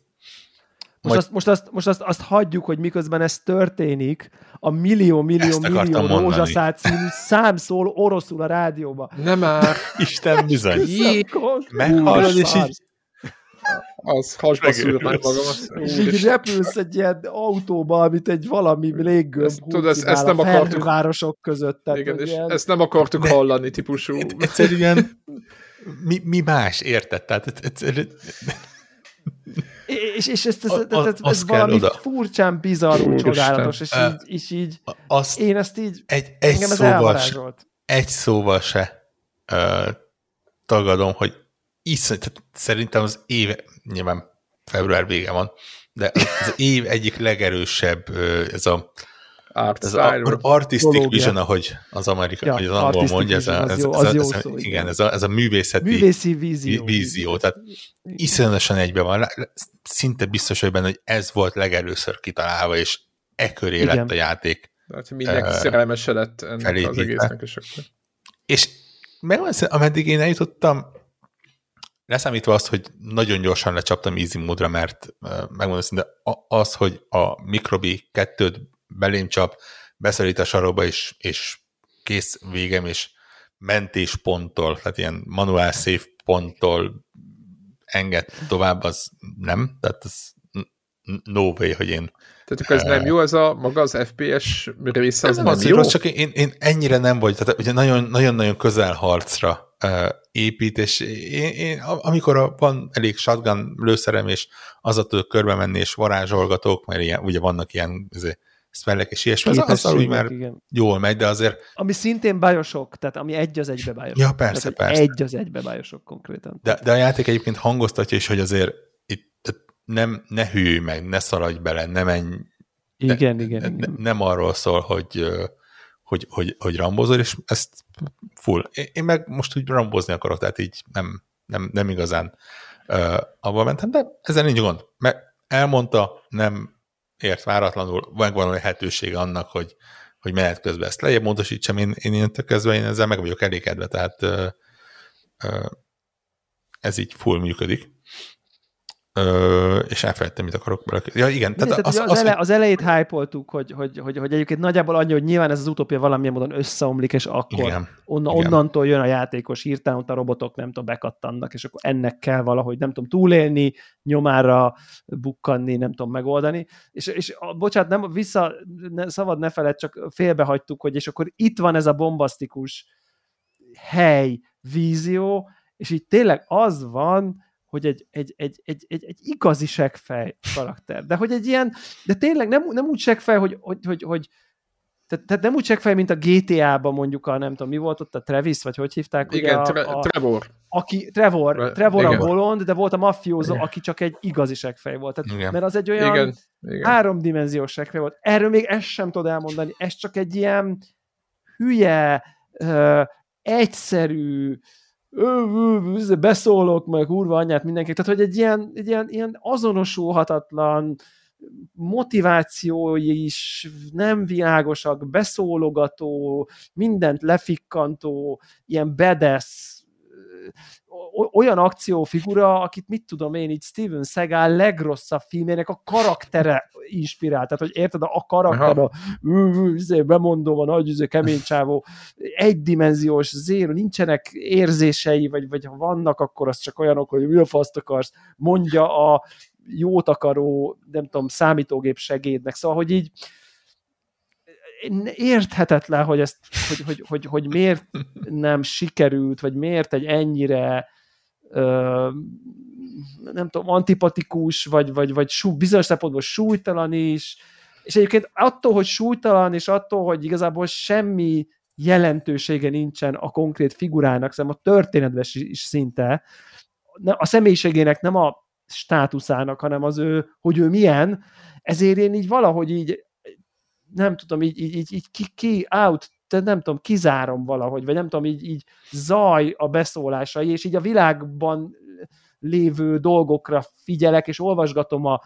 Most, azt, most, azt, most azt, azt hagyjuk, hogy miközben ez történik, a millió, millió, millió rózsaszál című szám szól oroszul a rádióba. Nem már. <laughs> Isten bizony. Meghallod, és így az hasba szúrnám magam. És így repülsz egy ilyen autóba, amit egy valami léggömb Tudod, ezt, ezt nem akartuk. városok között. Tehát Igen, és ilyen... ezt nem akartuk De hallani, típusú. Egyszerűen mi, mi más, érted? Tehát egyszerűen és, és ezt, ez, a, ez, ez valami oda. furcsán bizarrul csodálatos, és így, és így azt én ezt így, egy, egy engem szóval se, egy szóval se uh, tagadom, hogy iszony, tehát szerintem az év, nyilván február vége van, de az év egyik legerősebb uh, ez a Art ez az artistic vision, ahogy az Amerika, ja, az angol mondja, ez a, ez, jó, ez, ez, ez, igen, ez a, ez a művészeti Művészi vízió. vízió. Tehát iszonyatosan egyben van. Szinte biztos, hogy benne, hogy ez volt legelőször kitalálva, és e köré igen. lett a játék. Tehát mindenki uh, szerelmesedett ennek felépítve. az egésznek. És, akkor. és megvan, ameddig én eljutottam, leszámítva azt, hogy nagyon gyorsan lecsaptam easy módra, mert megmondom szinte az, hogy a Mikrobi 2-t belém csap, beszorít a sarokba, és, és kész végem, és mentésponttól, tehát ilyen manuál save ponttól enged tovább, az nem, tehát az no way, hogy én tehát akkor ez nem jó, ez a maga az FPS része, az nem, nem az jó? Rossz, csak én, én ennyire nem vagy, tehát ugye nagyon-nagyon közel harcra uh, épít, és én, én, amikor a, van elég shotgun lőszerem, és az a körbe menni, és varázsolgatók, mert ilyen, ugye vannak ilyen azért, spellek és ilyesmi, az, az úgy már igen. jól megy, de azért... Ami szintén bajosok, tehát ami egy az egybe bajosok. Ja, persze, tehát, persze. Egy az egybe bajosok konkrétan. De, de a játék egyébként hangoztatja is, hogy azért itt nem, ne hűlj meg, ne szaladj bele, ne menj. Igen, ne, igen, ne, igen. Nem arról szól, hogy, hogy, hogy, hogy rambozol, és ezt full. Én meg most úgy rambozni akarok, tehát így nem, nem, nem igazán uh, abba mentem, de ezzel nincs gond. Mert elmondta, nem ért váratlanul, van lehetőség annak, hogy, hogy menet közben ezt lejjebb módosítsam, én, én én közben én ezzel meg vagyok elégedve, tehát uh, uh, ez így full működik. Ö, és elfelejtettem, mit akarok bele. Ja, igen. Tehát, tehát az, az, az, ele, az elejét hype-oltuk, hogy, hogy, hogy, hogy egyébként nagyjából annyi, hogy nyilván ez az utópia valamilyen módon összeomlik, és akkor igen, onna, igen. onnantól jön a játékos, hirtelen ott a robotok nem tudom, bekattannak, és akkor ennek kell valahogy, nem tudom, túlélni, nyomára bukkanni, nem tudom, megoldani. És, és bocsánat, nem, vissza, ne, szabad ne feled, csak félbehagytuk, hogy és akkor itt van ez a bombasztikus hely, vízió, és így tényleg az van, hogy egy, egy, egy, egy, egy, egy igazi segfej karakter. De hogy egy ilyen, de tényleg nem, nem úgy segfej, hogy, hogy, hogy, hogy tehát, tehát nem úgy segfej, mint a GTA-ban mondjuk a, nem tudom, mi volt ott, a Travis, vagy hogy hívták? Igen, ugye a, a, Trevor. Aki, Trevor, Trevor igen. a bolond, de volt a mafiózó, igen. aki csak egy igazi segfej volt. Tehát, igen. Mert az egy olyan igen. Igen. háromdimenziós segfej volt. Erről még ezt sem tudod elmondani. Ez csak egy ilyen hülye, uh, egyszerű, beszólok, meg kurva anyát mindenki. Tehát, hogy egy ilyen, egy ilyen, ilyen azonosulhatatlan motivációi is nem világosak, beszólogató, mindent lefikkantó, ilyen bedesz olyan akciófigura, akit mit tudom én, így Steven Seagal legrosszabb filmének a karaktere inspirált. Tehát, hogy érted, a karakter, a izé, bemondom, a nagy izé, kemény csávó, egydimenziós, zéro, nincsenek érzései, vagy, vagy ha vannak, akkor az csak olyanok, hogy mi a faszt akarsz, mondja a jót akaró, nem tudom, számítógép segédnek. Szóval, hogy így érthetetlen, hogy, ezt, hogy, hogy, hogy, hogy miért nem sikerült, vagy miért egy ennyire nem tudom, antipatikus, vagy, vagy, vagy sú, bizonyos szempontból súlytalan is, és egyébként attól, hogy súlytalan, és attól, hogy igazából semmi jelentősége nincsen a konkrét figurának, szerintem a történetben is szinte, a személyiségének nem a státuszának, hanem az ő, hogy ő milyen, ezért én így valahogy így nem tudom, így, így, így, így ki, ki out, tehát nem tudom, kizárom valahogy, vagy nem tudom, így, így zaj a beszólásai, és így a világban lévő dolgokra figyelek, és olvasgatom a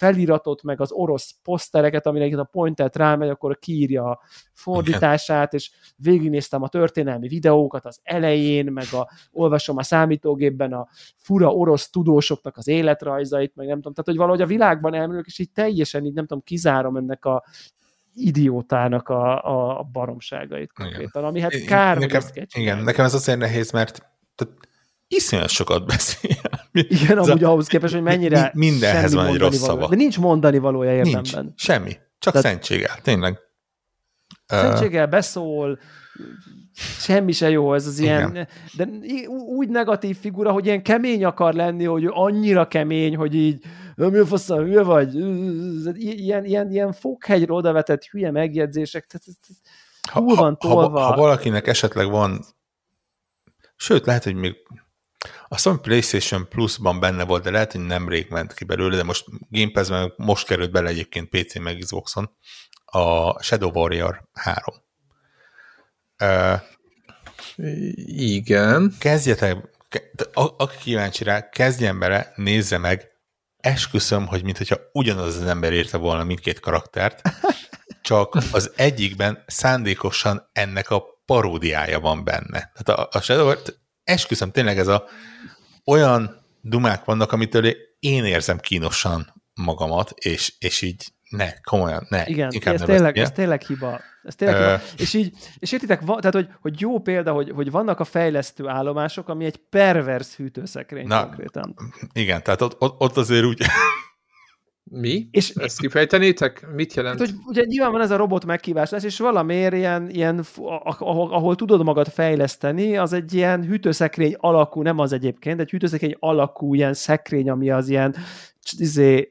feliratot, meg az orosz posztereket, aminek a pointet rámegy, akkor kiírja a fordítását, és végignéztem a történelmi videókat az elején, meg a, olvasom a számítógépben a fura orosz tudósoknak az életrajzait, meg nem tudom, tehát hogy valahogy a világban elmegyek, és így teljesen így nem tudom, kizárom ennek a idiótának a, a baromságait konkrétan, ami hát kár, nekem, Igen, nekem ez azért nehéz, mert tehát iszonyat sokat <laughs> beszél. Igen, ez amúgy a, ahhoz képest, hogy mennyire mi, mindenhez van egy rossz szava. De nincs mondani valója érdemben. Nincs, semmi. Csak Tehát, szentséggel, tényleg. Szentséggel beszól, semmi se jó, ez az Igen. ilyen, de úgy negatív figura, hogy ilyen kemény akar lenni, hogy ő annyira kemény, hogy így mi a faszom, mi vagy? Ilyen, ilyen, ilyen foghegyre odavetett hülye megjegyzések, tehát ez, ez ha, van tolva. Ha, ha, valakinek esetleg van, sőt, lehet, hogy még a Sony PlayStation Plus-ban benne volt, de lehet, hogy nemrég ment ki belőle, de most Game Pass-ben most került bele egyébként PC meg Xboxon a Shadow Warrior 3. Uh, Igen. Kezdjetek, aki kíváncsi rá, kezdjen bele, nézze meg, esküszöm, hogy mintha ugyanaz az ember írta volna mindkét karaktert, csak az egyikben szándékosan ennek a paródiája van benne. Tehát a, a Shadow, esküszöm, tényleg ez a olyan dumák vannak, amitől én érzem kínosan magamat, és, és így ne, komolyan, ne. Igen, ez, tényleg, ez tényleg hiba. Ez tényleg hiba. És így, és értitek, va, tehát, hogy, hogy jó példa, hogy, hogy vannak a fejlesztő állomások, ami egy pervers hűtőszekrény na, konkrétan. Igen, tehát ott, ott, ott azért úgy mi? És, Ezt kifejtenétek? Mit jelent? Hát, hogy ugye nyilván van ez a robot meghívás lesz, és valamiért ilyen, ilyen ahol, ahol tudod magad fejleszteni, az egy ilyen hűtőszekrény alakú, nem az egyébként, egy hűtőszekrény alakú ilyen szekrény, ami az ilyen izé,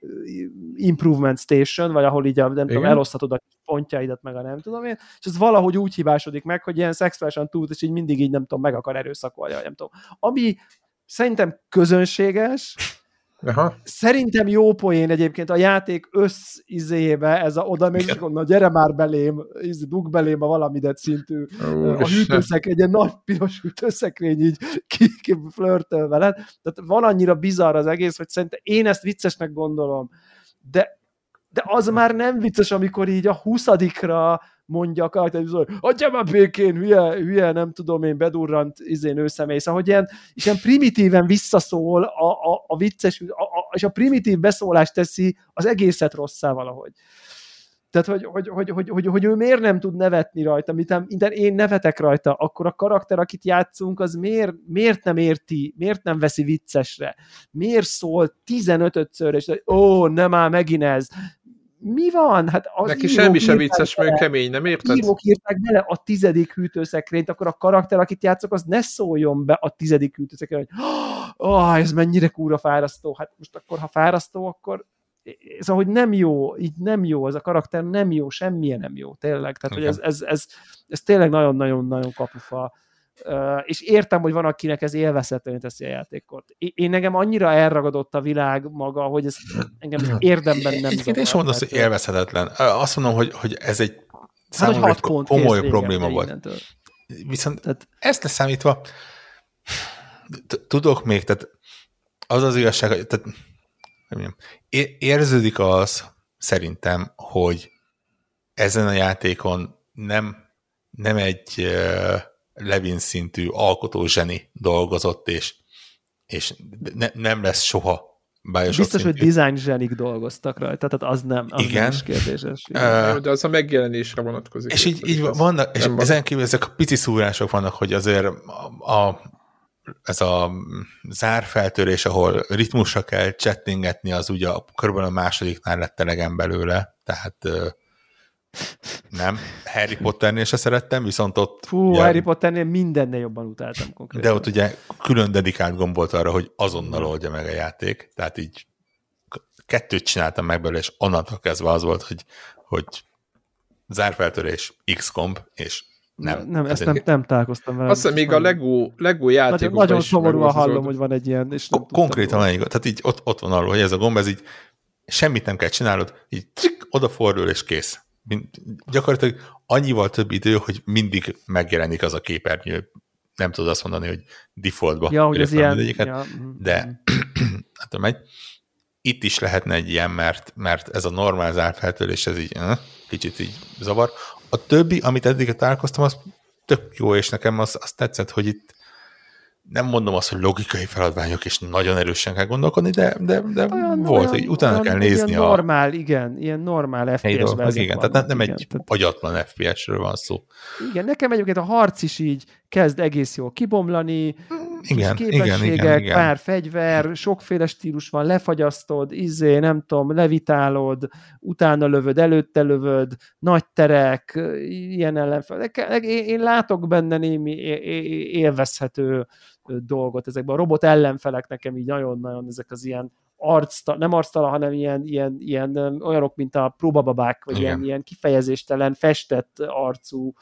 improvement station, vagy ahol így a, nem tudom, elosztatod a pontjaidat, meg a nem tudom én, és ez valahogy úgy hibásodik meg, hogy ilyen szexuálisan túl, és így mindig így nem tudom, meg akar erőszakolni, vagy nem tudom. Ami szerintem közönséges, Aha. Szerintem jó poén egyébként a játék összizébe, ez a oda még is na gyere már belém, dug belém a valamidet szintű, Ó, a hűtőszekrény, egy nagy piros hűtőszekrény így ki, ki flörtöl veled. Tehát van annyira bizarr az egész, hogy szerintem én ezt viccesnek gondolom, de de az már nem vicces, amikor így a huszadikra mondja a karakter, hogy adja már békén, hülye, hülye, nem tudom én, bedurrant izén őszemély. Szóval, hogy ilyen, és ilyen primitíven visszaszól a, a, a vicces, a, a, és a primitív beszólást teszi az egészet rosszá valahogy. Tehát, hogy, hogy, hogy, hogy, hogy, hogy ő miért nem tud nevetni rajta, mint én nevetek rajta, akkor a karakter, akit játszunk, az miért, miért nem érti, miért nem veszi viccesre? Miért szól 15-ször, és ó, nem áll megint ez, mi van? Hát az Neki semmi sem vicces, mert kemény, nem érted? Írók írták bele a tizedik hűtőszekrényt, akkor a karakter, akit játszok, az ne szóljon be a tizedik hűtőszekrényt, hogy oh, ez mennyire kúra fárasztó. Hát most akkor, ha fárasztó, akkor szóval, hogy nem jó, így nem jó, ez a karakter nem jó, semmilyen nem jó, tényleg. Tehát, okay. hogy ez, ez, ez, ez tényleg nagyon-nagyon-nagyon kapufa és értem, hogy van, akinek ez élvezhetően teszi a játékot. Én nekem annyira elragadott a világ maga, hogy ez engem érdemben nem Én is mondom, hogy élvezhetetlen. Azt mondom, hogy, hogy ez egy hát, számomra egy komoly probléma volt. Viszont Tehát... ezt leszámítva tudok még, tehát az az igazság, hogy tehát, nem érződik az szerintem, hogy ezen a játékon nem, nem egy Levin szintű alkotó zseni dolgozott, és, és ne, nem lesz soha Bioshock Biztos, szintű. hogy design zsenik dolgoztak rajta, tehát az nem, az Igen. nem is kérdéses. Uh, de az a megjelenésre vonatkozik. És így, így vannak, és van. ezen kívül ezek a pici szúrások vannak, hogy azért a, a ez a zárfeltörés, ahol ritmusra kell chattingetni, az ugye körülbelül a másodiknál lett elegem belőle, tehát nem, Harry Potternél se szerettem, viszont ott... Fú, ugye, Harry Potternél mindennél jobban utáltam konkrétan. De ott ugye külön dedikált gomb volt arra, hogy azonnal oldja meg a játék, tehát így kettőt csináltam meg belőle, és onnantól kezdve az volt, hogy, hogy zárfeltörés, X-komb, és nem. Nem, ezt nem, nem találkoztam vele. Azt hiszem, még a Lego, Lego játékokban Nagyon, nagyon szomorúan hallom, hogy van egy ilyen, és nem Konkrétan van tehát így ott, ott van arról, hogy ez a gomb, ez így semmit nem kell csinálod, így trik, odafordul, és kész gyakorlatilag annyival több idő, hogy mindig megjelenik az a képernyő. Nem tudod azt mondani, hogy defaultba. Ja, hogy ez ilyen. Ja. De <clears throat> hát megy. Itt is lehetne egy ilyen, mert, mert ez a normál zárfeltörés, ez így kicsit így zavar. A többi, amit eddig találkoztam, az tök jó, és nekem az, az tetszett, hogy itt nem mondom azt, hogy logikai feladványok, és nagyon erősen kell gondolkodni, de, de, de olyan, volt, olyan, hogy utána olyan, kell nézni ilyen a... normál, igen, ilyen normál FPS-ben. Igen, tehát nem egy tehát... agyatlan FPS-ről van szó. Igen, nekem egyébként a harc is így kezd egész jól kibomlani, igen, igen, igen, igen. pár fegyver, sokféle stílus van, lefagyasztod, izé, nem tudom, levitálod, utána lövöd, előtte lövöd, nagy terek, ilyen ellenfel. Én, én látok benne némi élvezhető dolgot ezekben. A robot ellenfelek nekem így nagyon-nagyon ezek az ilyen arcta, nem arctala, hanem ilyen, ilyen, ilyen olyanok, mint a próbababák, vagy ilyen, ilyen kifejezéstelen, festett arcú,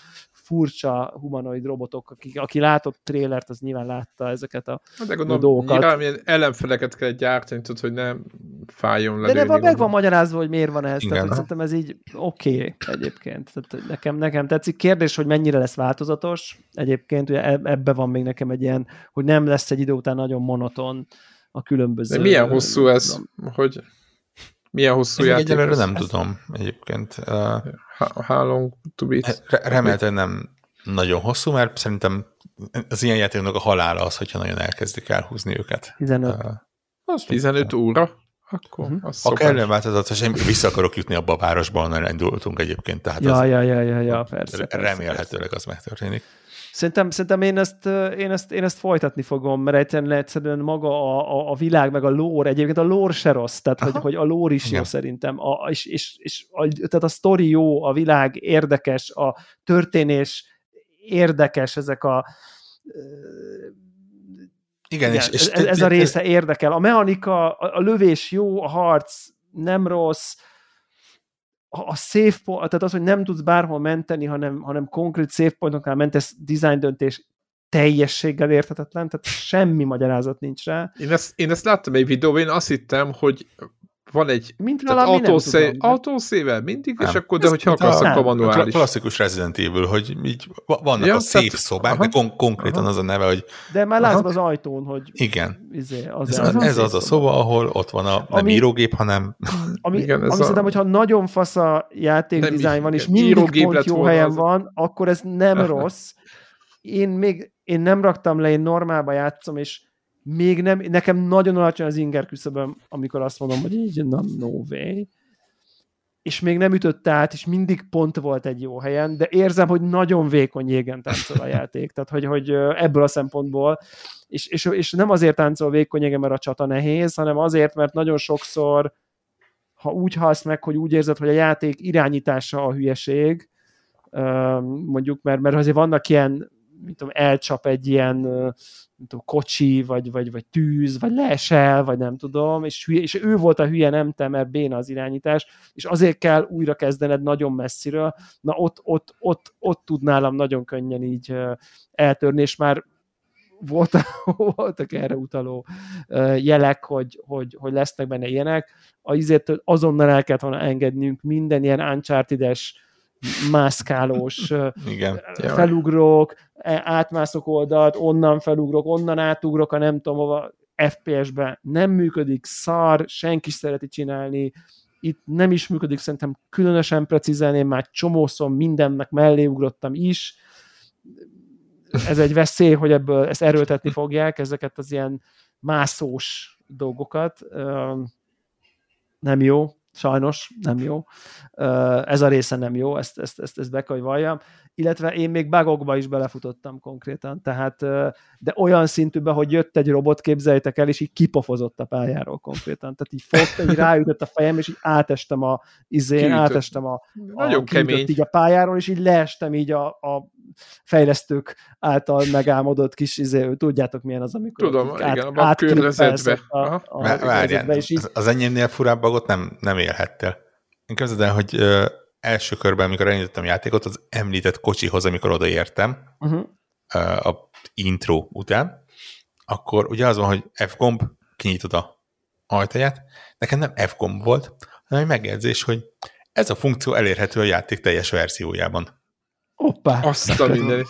furcsa humanoid robotok, akik, aki látott trélert, az nyilván látta ezeket a, hát de gondolom, a dolgokat. Nyilván ilyen ellenfeleket kell gyártani, tudod, hogy nem fájjon le. De nem, meg van magyarázva, hogy miért van ez. Igen, tehát, szerintem ez így oké okay, egyébként. Tehát nekem, nekem tetszik. Kérdés, hogy mennyire lesz változatos. Egyébként ugye ebbe van még nekem egy ilyen, hogy nem lesz egy idő után nagyon monoton a különböző... De milyen hosszú ez, tudom. hogy milyen hosszú Én játék? Egyelőre nem tudom egyébként. How long to beat? Remélhetően nem nagyon hosszú, mert szerintem az ilyen játéknak a halála az, hogyha nagyon elkezdik elhúzni őket. 15. Uh, az 15 óra? Akkor uh-huh. az ha kellene változatos, én vissza akarok jutni abba a városba, onnan indultunk egyébként. Tehát ja, az, ja, ja, ja, ja, persze, remélhetőleg persze. az megtörténik. Szerintem, szerintem én, ezt, én, ezt, én ezt folytatni fogom, mert egyszerűen, egyszerűen maga a, a, a világ, meg a lore, egyébként a lore se rossz, tehát hogy, hogy a lore is Igen. jó szerintem, a, és, és, és a, tehát a story jó, a világ érdekes, a történés érdekes, ezek a igen, igen és, és ez, ez a része érdekel. A mechanika, a, a lövés jó, a harc nem rossz, a safe point, tehát az, hogy nem tudsz bárhol menteni, hanem, hanem konkrét safe pointoknál mentesz design döntés teljességgel érthetetlen, tehát semmi magyarázat nincs rá. Én ezt, én ezt láttam egy videóban, én azt hittem, hogy van egy mint valami autószé, autószével mindig, nem. és akkor, de hogyha akarsz, akkor manuális. Klasszikus Resident Evil, hogy így vannak ja, a szép szobák, aha, de kon- konkrétan aha. az a neve, hogy... De már látod az ajtón, hogy... Igen. Izé, az ez, az, az, ez az a szoba, ahol ott van a nem ami, írógép, hanem... Ami, igen, ami a... szerintem, hogyha nagyon fasz a játékdizájn van, és mindig pont jó helyen az... van, akkor ez nem <laughs> rossz. Én még én nem raktam le, én normálba játszom, és még nem, nekem nagyon alacsony az inger küszöböm, amikor azt mondom, hogy így, na, no way. És még nem ütött át, és mindig pont volt egy jó helyen, de érzem, hogy nagyon vékony jégen táncol a <laughs> játék. Tehát, hogy, hogy ebből a szempontból, és, és, és nem azért táncol vékony jégen, mert a csata nehéz, hanem azért, mert nagyon sokszor, ha úgy halsz meg, hogy úgy érzed, hogy a játék irányítása a hülyeség, mondjuk, mert, mert azért vannak ilyen mit tudom, elcsap egy ilyen mint tudom, kocsi, vagy, vagy, vagy tűz, vagy leesel, vagy nem tudom, és, hülye, és ő volt a hülye, nem te, mert béna az irányítás, és azért kell újra kezdened nagyon messziről, na ott, ott, ott, ott tud nálam nagyon könnyen így eltörni, és már voltak, <laughs> voltak erre utaló jelek, hogy, hogy, hogy lesznek benne ilyenek. Azért azonnal el kellett volna engednünk minden ilyen Uncharted-es mászkálós Igen. felugrok, e, átmászok oldalt, onnan felugrok, onnan átugrok, a nem tudom hova, FPS-be nem működik, szar, senki szereti csinálni, itt nem is működik szerintem különösen precízen, én már csomószom mindennek mellé ugrottam is, ez egy veszély, hogy ebből ezt erőltetni fogják, ezeket az ilyen mászós dolgokat. Nem jó, sajnos nem jó. Ez a része nem jó, ezt, ezt, ezt, ezt be kell, hogy valljam. Illetve én még bugokba is belefutottam konkrétan, tehát, de olyan szintűben, hogy jött egy robot, képzeljétek el, és így kipofozott a pályáról konkrétan. Tehát így fogta, így ráütött a fejem, és így átestem a izén, Kiütött. átestem a, a Nagyon kemény. így a pályáról, és így leestem így a, a fejlesztők által megálmodott kis izé, tudjátok milyen az, amikor Tudom, át, igen, a környezetbe. A, a, a Várján, és így... az, az enyémnél furább bagot nem, nem élhettél. Én képzeld el, hogy ö, első körben, amikor elindítottam a játékot, az említett kocsihoz, amikor odaértem, uh-huh. ö, a intro után, akkor ugye az van, hogy F-gomb, kinyitod a ajtaját, nekem nem F-gomb volt, hanem egy megjegyzés, hogy ez a funkció elérhető a játék teljes verziójában. Hoppá! Azt a minden.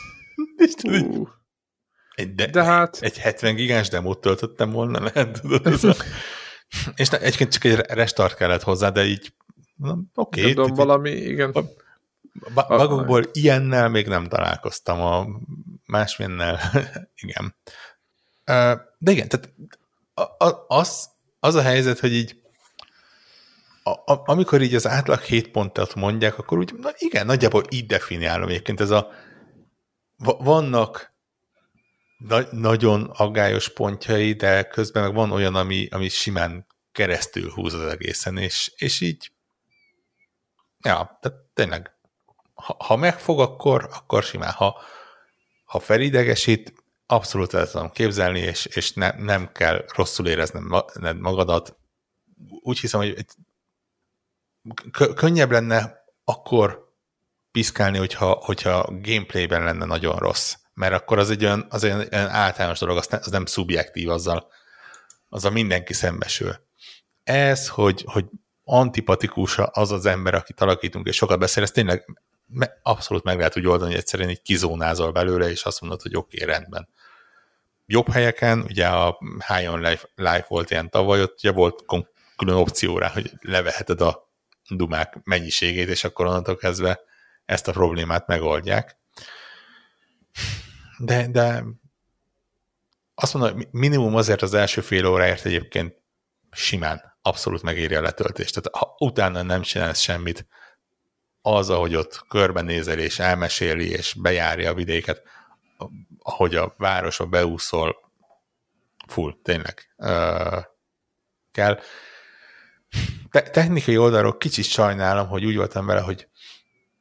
Uh. <laughs> Egy, de, de hát... Egy 70 gigás demót töltöttem volna, lehet, tudod, ez a... És ne, egyébként csak egy restart kellett hozzá, de így oké. Okay, Tudom, valami, igen. Magukból ilyennel még nem találkoztam, a másmilyennel, <laughs> igen. De igen, tehát az, az a helyzet, hogy így a, amikor így az átlag 7 pontot mondják, akkor úgy, na igen, nagyjából így definiálom egyébként ez a vannak na, nagyon aggályos pontjai, de közben meg van olyan, ami, ami simán keresztül húz az egészen, és, és így ja, tehát tényleg ha, ha megfog, akkor, akkor simán. Ha, ha felidegesít, abszolút el tudom képzelni, és, és ne, nem kell rosszul érezned magadat. Úgy hiszem, hogy könnyebb lenne akkor piszkálni, hogyha, hogyha gameplayben lenne nagyon rossz. Mert akkor az egy olyan, az egy olyan általános dolog, az, ne, az nem szubjektív, azzal, azzal mindenki szembesül. Ez, hogy, hogy antipatikus az az ember, akit alakítunk, és sokat beszél, ez tényleg abszolút meg lehet úgy oldani, hogy egyszerűen így kizónázol belőle, és azt mondod, hogy oké, okay, rendben. Jobb helyeken, ugye a High on Life, Life volt ilyen tavaly, ott ugye volt külön opció rá, hogy leveheted a dumák mennyiségét, és akkor onnantól kezdve ezt a problémát megoldják. De, de azt mondom, minimum azért az első fél óráért egyébként simán abszolút megéri a letöltést. Tehát ha utána nem csinálsz semmit, az, ahogy ott körbenézel és elmeséli és bejárja a vidéket, ahogy a városba beúszol, full, tényleg uh, kell te- technikai oldalról kicsit sajnálom, hogy úgy voltam vele, hogy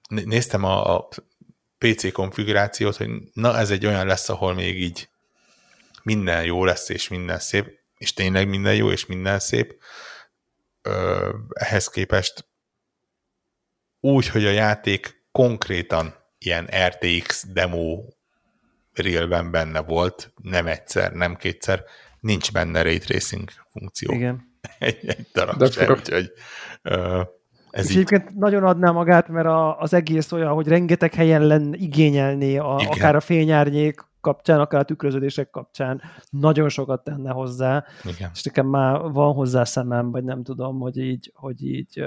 néztem a, a PC konfigurációt, hogy na ez egy olyan lesz, ahol még így minden jó lesz, és minden szép, és tényleg minden jó, és minden szép. Ö, ehhez képest úgy, hogy a játék konkrétan ilyen RTX demo Realben benne volt, nem egyszer, nem kétszer, nincs benne ray tracing funkció. Igen. <laughs> egy, egy darab De sem, úgyhogy uh, ez így... egyébként nagyon adná magát, mert a, az egész olyan, hogy rengeteg helyen lenne igényelni, a, akár a fényárnyék kapcsán, akár a tükröződések kapcsán nagyon sokat tenne hozzá, Igen. és nekem már van hozzá szemem, vagy nem tudom, hogy így, hogy így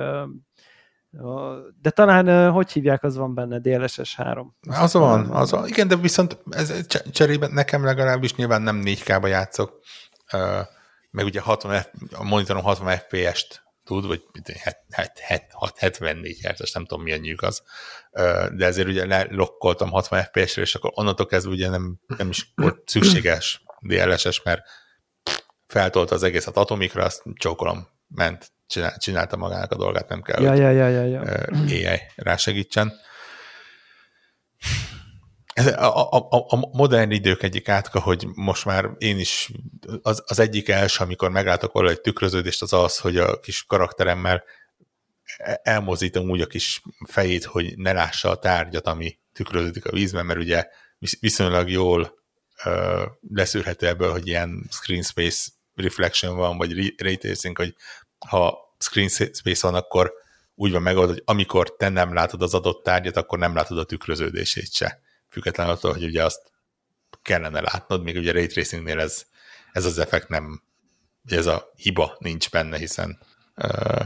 de talán, hogy hívják, az van benne, DLSS 3. Az van, az van. Igen, de viszont ez cserében nekem legalábbis nyilván nem 4K-ba játszok, meg ugye 60 F, a monitoron 60 FPS-t tud, vagy 74 Hz, nem tudom milyen nyűg az, de ezért ugye lelokkoltam 60 FPS-re, és akkor onnantól kezdve ugye nem, nem is volt szükséges DLSS, mert feltolta az egészet atomikra, azt csókolom, ment, csinál, csinálta magának a dolgát, nem kell, ja, ja, ja, ja, ja. AI rá segítsen. Ez a, a, a, modern idők egyik átka, hogy most már én is, az, az egyik első, amikor meglátok valahol egy tükröződést, az az, hogy a kis karakteremmel elmozdítom úgy a kis fejét, hogy ne lássa a tárgyat, ami tükröződik a vízben, mert ugye viszonylag jól uh, leszűrhető ebből, hogy ilyen screen space reflection van, vagy ray tracing, hogy ha screen space van, akkor úgy van megoldva, hogy amikor te nem látod az adott tárgyat, akkor nem látod a tükröződését se függetlenül attól, hogy ugye azt kellene látnod, még ugye Ray Tracingnél ez, ez az effekt nem, ez a hiba nincs benne, hiszen uh,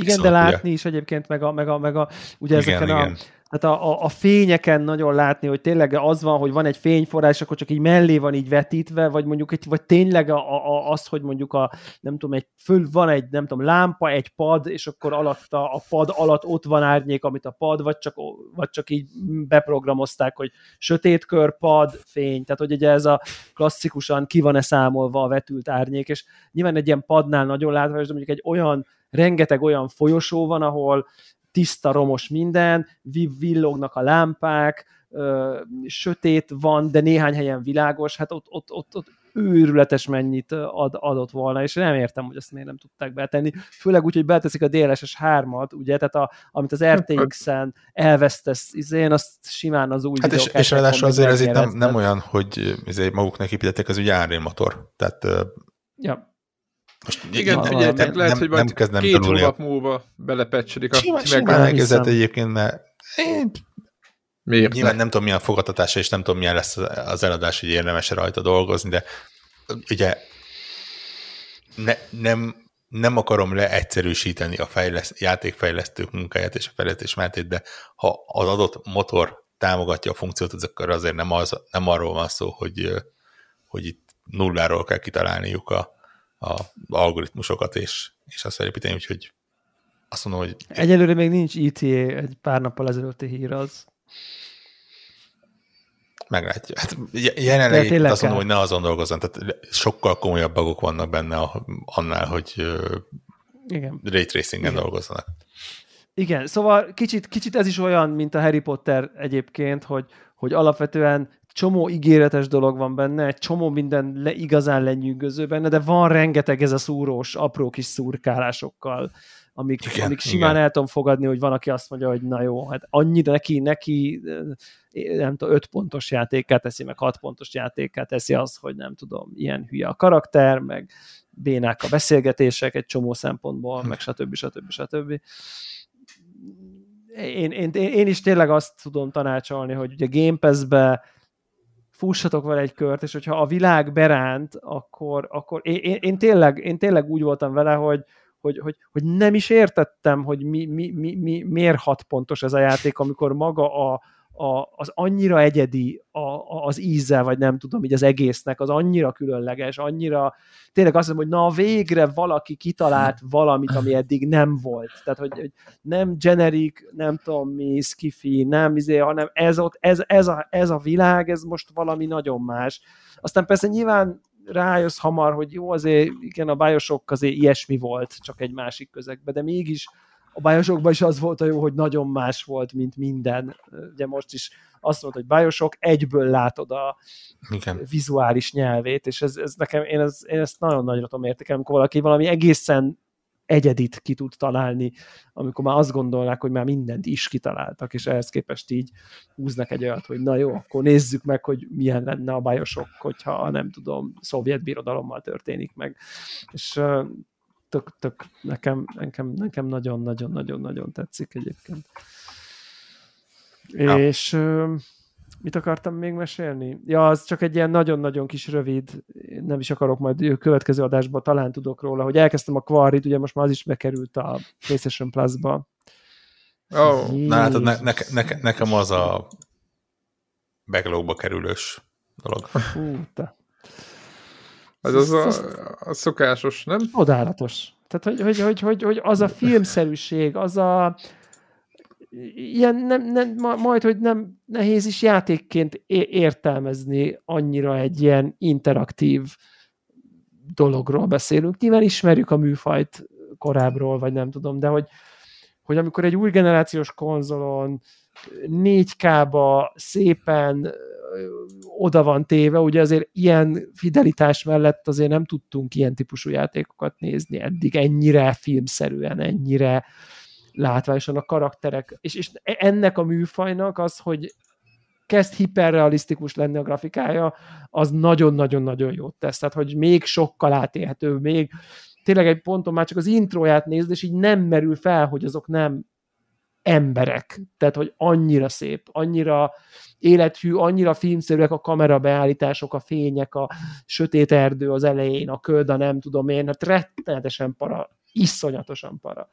igen, de látni ugye, is egyébként, meg a, meg a, meg a ugye igen, ezeken igen. a tehát a, a, a fényeken nagyon látni, hogy tényleg az van, hogy van egy fényforrás, akkor csak így mellé van így vetítve, vagy mondjuk egy, vagy tényleg a, a, az, hogy mondjuk a, nem tudom, egy föl van egy, nem tudom, lámpa, egy pad, és akkor alatta, a pad alatt ott van árnyék, amit a pad, vagy csak, vagy csak így beprogramozták, hogy sötétkör, pad, fény, tehát hogy ugye ez a klasszikusan ki van-e számolva a vetült árnyék, és nyilván egy ilyen padnál nagyon látványos, de mondjuk egy olyan rengeteg olyan folyosó van, ahol tiszta, romos minden, villognak a lámpák, ö, sötét van, de néhány helyen világos, hát ott, ott, ott, ott őrületes mennyit ad, adott volna, és nem értem, hogy ezt miért nem tudták betenni. Főleg úgy, hogy beteszik a DLSS 3-at, ugye, tehát a, amit az RTX-en elvesztesz, én azt simán az új Hát és, és ráadásul azért ez itt nem, nem olyan, hogy izé maguknak építették, az ugye Unreal motor, tehát ja. Most Igen, figyeljetek, lehet, nem, hogy majd nem két hónap múlva belepecsedik a elkezdett egyébként, mert én Miért Nyilván ne? nem tudom, milyen fogadtatása, és nem tudom, milyen lesz az eladás, hogy érdemes rajta dolgozni, de ugye ne, nem, nem akarom leegyszerűsíteni a fejleszt, játékfejlesztők munkáját és a fejlesztés mentét, de ha az adott motor támogatja a funkciót, az akkor azért nem, az, nem arról van szó, hogy, hogy itt nulláról kell kitalálniuk a, a algoritmusokat, és, és azt felépíteni, úgyhogy azt mondom, hogy... Egyelőre még nincs ETA, egy pár nappal ezelőtti hír az. Meglátja. Hát jelenleg azt mondom, hogy ne azon dolgozzon, tehát sokkal komolyabb bagok vannak benne annál, hogy Igen. ray tracingen Igen. dolgozzanak. Igen, szóval kicsit, kicsit ez is olyan, mint a Harry Potter egyébként, hogy, hogy alapvetően csomó ígéretes dolog van benne, egy csomó minden le, igazán lenyűgöző benne, de van rengeteg ez a szúrós, apró kis szurkálásokkal, amik, igen, amik simán igen. el tudom fogadni, hogy van, aki azt mondja, hogy na jó, hát annyira neki, neki nem tudom, öt pontos játékát teszi, meg hat pontos játékát teszi az, hogy nem tudom, ilyen hülye a karakter, meg bénák a beszélgetések egy csomó szempontból, meg stb. stb. stb. Én, én, én is tényleg azt tudom tanácsolni, hogy ugye Game Pass-be fussatok vele egy kört, és hogyha a világ beránt, akkor, akkor én, én, én, tényleg, én tényleg úgy voltam vele, hogy, hogy, hogy, hogy nem is értettem, hogy mi, mi, mi, mi, miért hat pontos ez a játék, amikor maga a, a, az annyira egyedi a, a, az íze, vagy nem tudom, így az egésznek, az annyira különleges, annyira, tényleg azt mondom, hogy na végre valaki kitalált <laughs> valamit, ami eddig nem volt. Tehát, hogy, hogy nem generic, nem tudom mi, skifi, nem izé, hanem ez, ott, ez, ez, a, ez a világ, ez most valami nagyon más. Aztán persze nyilván rájössz hamar, hogy jó, azért igen, a bájosok azért ilyesmi volt, csak egy másik közegben, de mégis a Bioshockban is az volt a jó, hogy nagyon más volt, mint minden. Ugye most is azt mondta, hogy Bioshock, egyből látod a Igen. vizuális nyelvét, és ez, ez nekem, én, ez, én ezt nagyon nagyra tudom értékelni, amikor valaki valami egészen egyedit ki tud találni, amikor már azt gondolnák, hogy már mindent is kitaláltak, és ehhez képest így húznak egy olyat, hogy na jó, akkor nézzük meg, hogy milyen lenne a bajosok, hogyha nem tudom, szovjet birodalommal történik meg. És tök, tök, nekem, nekem, nekem nagyon-nagyon-nagyon-nagyon tetszik egyébként. Ja. És mit akartam még mesélni? Ja, az csak egy ilyen nagyon-nagyon kis rövid, nem is akarok majd következő adásban, talán tudok róla, hogy elkezdtem a Quarry-t, ugye most már az is bekerült a PlayStation Plus-ba. Oh. Na hát ne, ne, ne, nekem az a backlogba kerülős dolog. Hú, te. Ez az a, a szokásos, nem? Odálatos. Tehát, hogy, hogy, hogy, hogy, hogy az a filmszerűség, az a ilyen nem, nem, majd, hogy nem nehéz is játékként értelmezni annyira egy ilyen interaktív dologról beszélünk. Nyilván ismerjük a műfajt korábbról, vagy nem tudom, de hogy, hogy amikor egy új generációs konzolon 4K-ba szépen oda van téve, ugye azért ilyen fidelitás mellett azért nem tudtunk ilyen típusú játékokat nézni eddig ennyire filmszerűen, ennyire látványosan a karakterek, és, és ennek a műfajnak az, hogy kezd hiperrealisztikus lenni a grafikája, az nagyon-nagyon-nagyon jót tesz. Tehát, hogy még sokkal átélhető, még tényleg egy ponton már csak az introját nézd, és így nem merül fel, hogy azok nem emberek. Tehát, hogy annyira szép, annyira élethű, annyira filmszerűek a kamerabeállítások, a fények, a sötét erdő az elején, a köd, a nem tudom én, hát rettenetesen para, iszonyatosan para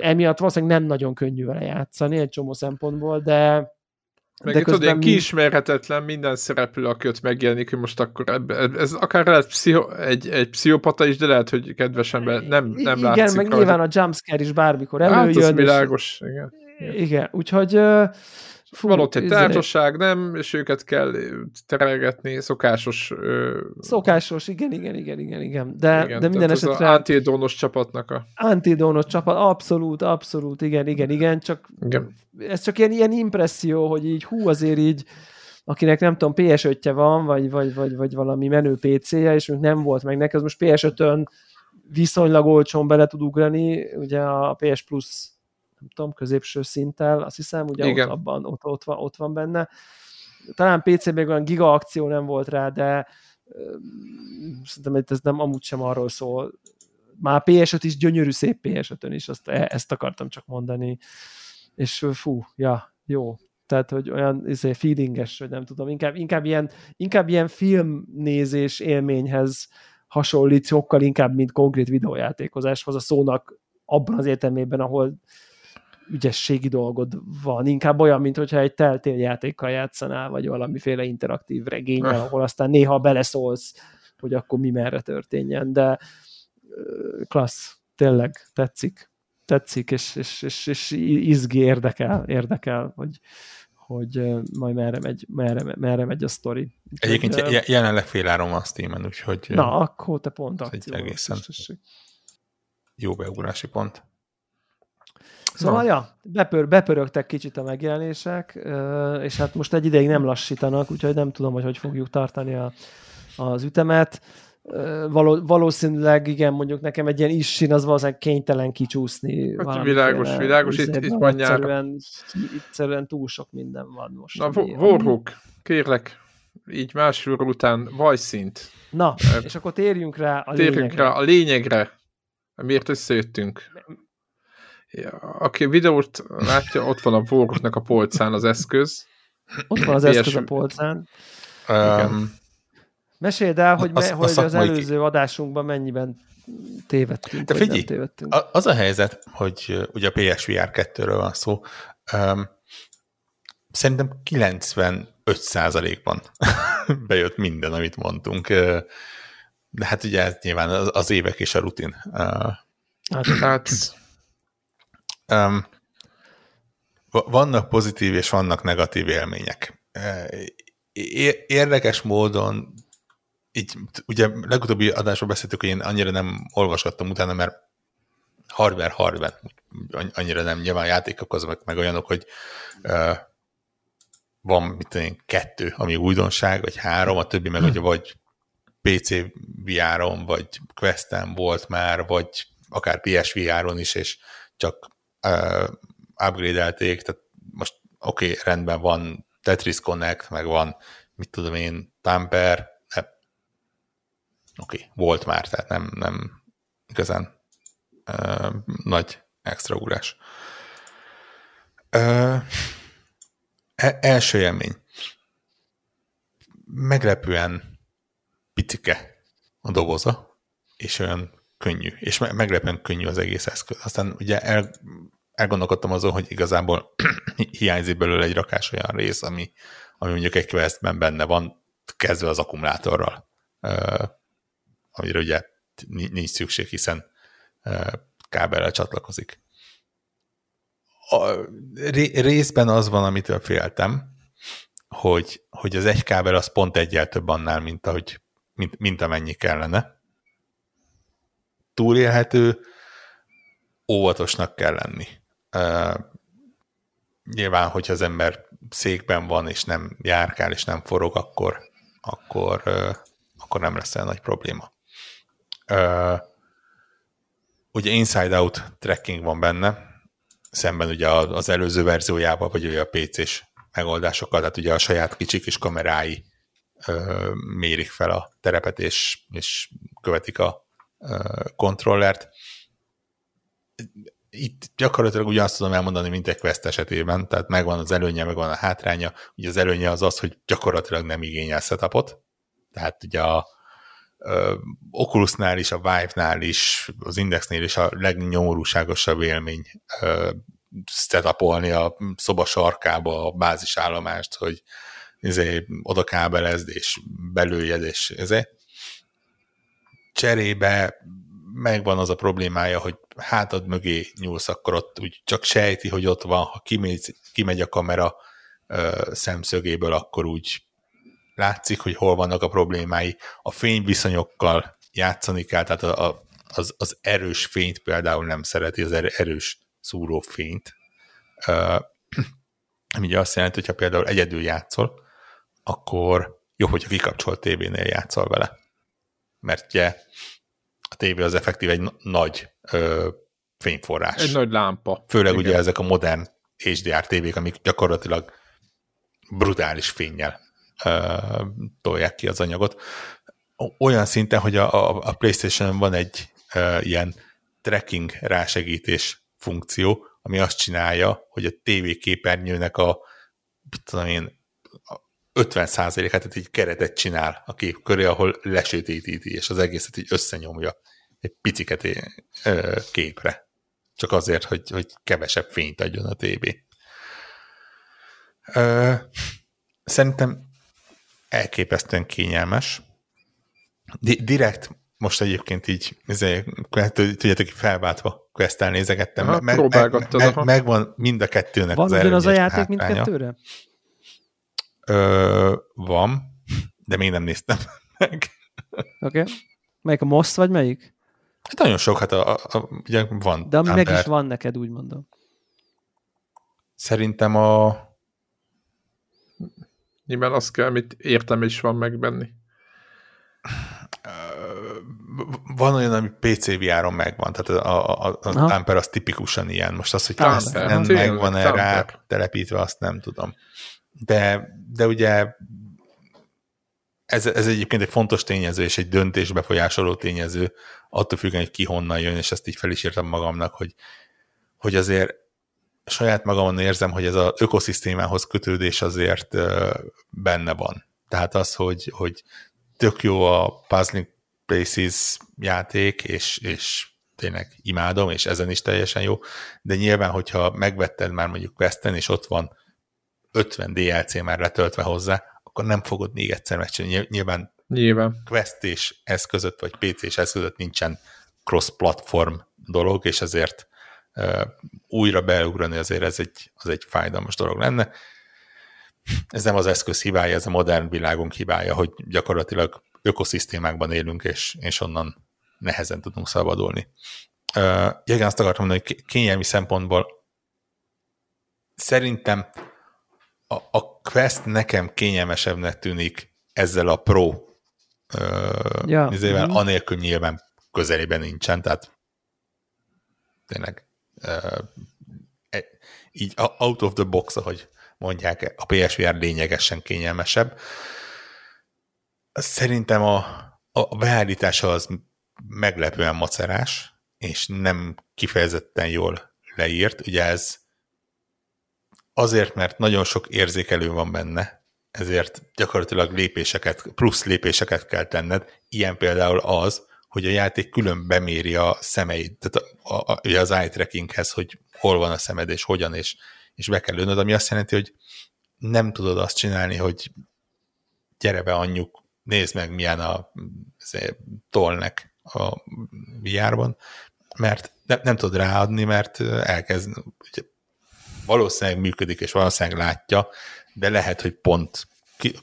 emiatt valószínűleg nem nagyon könnyű vele játszani egy csomó szempontból, de meg de tudod, ilyen kiismerhetetlen, minden szereplő, aki ott megjelenik, hogy most akkor ebbe, ez akár lehet pszicho, egy, egy pszichopata is, de lehet, hogy kedves ember nem, nem igen, látszik. Igen, meg nyilván a jumpscare is bármikor előjön. Hát, az világos, igen. Igen, úgyhogy Fú, Van ott egy társaság, nem, és őket kell terelgetni, szokásos... Ö... Szokásos, igen, igen, igen, igen, igen. De, igen, de minden esetre... Az antidónos csapatnak a... Antidónos csapat, abszolút, abszolút, igen, igen, igen, csak igen. ez csak ilyen, ilyen impresszió, hogy így hú, azért így akinek nem tudom, PS5-je van, vagy, vagy, vagy, vagy valami menő PC-je, és nem volt meg neki, az most PS5-ön viszonylag olcsón bele tud ugrani, ugye a PS Plus nem tudom, középső szinttel, azt hiszem, ugye Igen. ott, abban, ott, ott, van, ott van benne. Talán PC még olyan giga akció nem volt rá, de szerintem ez nem amúgy sem arról szól. Már PS5 is gyönyörű szép PS5-ön is, azt, e, ezt akartam csak mondani. És fú, ja, jó. Tehát, hogy olyan izé, feelinges, vagy nem tudom, inkább, inkább, ilyen, inkább ilyen filmnézés élményhez hasonlít, sokkal inkább, mint konkrét videójátékozáshoz a szónak abban az értelmében, ahol ügyességi dolgod van, inkább olyan, mint hogyha egy teltél játékkal játszanál, vagy valamiféle interaktív regényel, ahol aztán néha beleszólsz, hogy akkor mi merre történjen, de klassz, tényleg tetszik, tetszik, és, és, és, és izgi érdekel, érdekel, hogy, hogy majd merre megy, merre, merre megy a sztori. Egyébként de... jelenleg félárom a Steam-en, úgyhogy... Na, akkor te pont egy egészen jó beugrási pont. Szóval, Na. ja, bepör, bepörögtek kicsit a megjelenések, és hát most egy ideig nem lassítanak, úgyhogy nem tudom, hogy hogy fogjuk tartani a, az ütemet. Való, valószínűleg, igen, mondjuk nekem egy ilyen issin, az valószínűleg kénytelen kicsúszni. Hát világos, világos, itt, itt van nyár. Egyszerűen, egyszerűen túl sok minden van most. Na, Warhook, kérlek, így másfél után vajszint. Na, és akkor térjünk rá a térjünk lényegre. rá a lényegre, miért összejöttünk. Aki videót látja, ott van a Vorknak a polcán az eszköz. Ott van az eszköz a polcán. Um, Meséld el, hogy, az, me, hogy az előző adásunkban mennyiben tévedtünk. De figyelj, tévedtünk. az a helyzet, hogy ugye a PSVR 2-ről van szó, um, szerintem 95%-ban <laughs> bejött minden, amit mondtunk. De hát ugye ez nyilván az, az évek és a rutin. Hát, hát Um, vannak pozitív és vannak negatív élmények. Érdekes módon, így, ugye legutóbbi adásban beszéltük, hogy én annyira nem olvasgattam utána, mert hardware hardware, annyira nem nyilván játékok azok meg olyanok, hogy uh, van mit tudom kettő, ami újdonság, vagy három, a többi meg hogy vagy PC VR-on, vagy Questen volt már, vagy akár PSVR-on is, és csak uh, upgrade-elték, tehát most oké, okay, rendben van Tetris Connect, meg van, mit tudom én, Tamper, oké, okay, volt már, tehát nem, nem igazán uh, nagy extra ugrás. Uh, első élmény. Meglepően picike a doboza, és olyan könnyű, és meglepően könnyű az egész eszköz. Aztán ugye el, elgondolkodtam azon, hogy igazából <clears throat> hiányzik belőle egy rakás olyan rész, ami, ami mondjuk egy questben benne van, kezdve az akkumulátorral, uh, amire ugye nincs szükség, hiszen uh, kábellel csatlakozik. A részben az van, amitől féltem, hogy, hogy az egy kábel az pont egyel több annál, mint, ahogy, mint, mint amennyi kellene. Túlélhető, óvatosnak kell lenni. Uh, nyilván, hogyha az ember székben van, és nem járkál, és nem forog, akkor, akkor, akkor nem lesz olyan nagy probléma. Ugye inside-out tracking van benne, szemben ugye az előző verziójával, vagy ugye a PC-s megoldásokkal, tehát ugye a saját kicsi kis kamerái mérik fel a terepet, és, és követik a kontrollert. Itt gyakorlatilag ugyanazt tudom elmondani, mint egy Quest esetében, tehát megvan az előnye, megvan a hátránya. Ugye az előnye az az, hogy gyakorlatilag nem igényel setupot, tehát ugye a ö, Oculusnál is, a Vive-nál is, az Indexnél is a legnyomorúságosabb élmény ö, setupolni a szoba sarkába a bázisállomást, hogy izé, oda kábelezd, és belőjed, és ezért. Cserébe megvan az a problémája, hogy hátad mögé nyúlsz, akkor ott úgy csak sejti, hogy ott van, ha kimegy, kimegy a kamera ö, szemszögéből, akkor úgy látszik, hogy hol vannak a problémái. A fényviszonyokkal játszani kell, tehát a, a, az, az erős fényt például nem szereti, az erős szúrófényt. Uh, <clears throat> ami ugye azt jelenti, hogyha például egyedül játszol, akkor jó, hogyha kikapcsolt tévénél játszol vele. Mert ugye a tévé az effektív egy nagy ö, fényforrás. Egy nagy lámpa. Főleg Igen. ugye ezek a modern HDR tévék, amik gyakorlatilag brutális fényjel ö, tolják ki az anyagot. Olyan szinten, hogy a, a, a PlayStation van egy ö, ilyen tracking rásegítés funkció, ami azt csinálja, hogy a TV képernyőnek a, tudom én, 50%-át, tehát egy keretet csinál a kép köré, ahol lesötétíti, és az egészet így összenyomja egy piciket képre. Csak azért, hogy, hogy kevesebb fényt adjon a tévé. Szerintem elképesztően kényelmes. Direkt most egyébként így, ezért, tudjátok, felváltva quest nézegettem. Aha, meg, meg, meg, megvan mind a kettőnek van az az a játék hátránya. mindkettőre? Ö, van, de még nem néztem <laughs> meg. Oké. Okay. Melyik a Most, vagy melyik? Hát nagyon sok, hát a, a, a, ugye van. De ami meg is van neked, úgy mondom. Szerintem a... Nyilván azt kell, amit értem is van megbenni van olyan, ami PC VR-on megvan, tehát a, a, a Tamper az tipikusan ilyen. Most az, hogy Tamper, nem megvan erre telepítve, azt nem tudom. De, de ugye ez, ez egyébként egy fontos tényező, és egy döntés befolyásoló tényező, attól függően, hogy ki honnan jön, és ezt így fel is írtam magamnak, hogy, hogy azért saját magamon érzem, hogy ez az ökoszisztémához kötődés azért benne van. Tehát az, hogy, hogy tök jó a Puzzling Places játék, és, és tényleg imádom, és ezen is teljesen jó, de nyilván, hogyha megvetted már mondjuk Questen, és ott van 50 DLC már letöltve hozzá, akkor nem fogod még egyszer megcsinálni. Nyilván, nyilván. Quest és ez között, vagy PC és ez között nincsen cross-platform dolog, és ezért uh, újra beugrani azért ez egy, az egy fájdalmas dolog lenne. Ez nem az eszköz hibája, ez a modern világunk hibája, hogy gyakorlatilag ökoszisztémákban élünk, és, és onnan nehezen tudunk szabadulni. Uh, igen, azt akartam mondani, hogy kényelmi szempontból szerintem a, a Quest nekem kényelmesebbnek tűnik ezzel a Pro ja. izével, mm. anélkül nyilván közelében nincsen, tehát tényleg e, így out of the box, ahogy mondják, a PSVR lényegesen kényelmesebb. Szerintem a, a beállítása az meglepően macerás, és nem kifejezetten jól leírt. Ugye ez azért, mert nagyon sok érzékelő van benne, ezért gyakorlatilag lépéseket, plusz lépéseket kell tenned. Ilyen például az, hogy a játék külön beméri a szemeid, tehát a, a, ugye az eye trackinghez, hogy hol van a szemed, és hogyan, és, és be kell lőnöd, ami azt jelenti, hogy nem tudod azt csinálni, hogy gyere be anyjuk, nézd meg, milyen a tolnek a VR-ban, mert ne, nem tudod ráadni, mert elkezd, valószínűleg működik, és valószínűleg látja, de lehet, hogy pont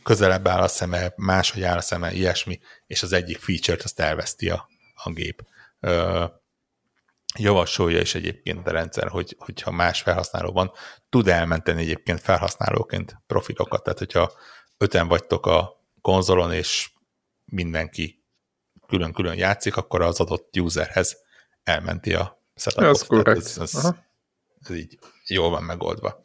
közelebb áll a szeme, máshogy áll a szeme, ilyesmi, és az egyik feature-t azt elveszti a, a gép. Ö, javasolja is egyébként a rendszer, hogy, hogyha más felhasználó van, tud elmenteni egyébként felhasználóként profilokat, tehát hogyha öten vagytok a konzolon, és mindenki külön-külön játszik, akkor az adott userhez elmenti a setupot. Ez, ez, ez, ez így jól van megoldva.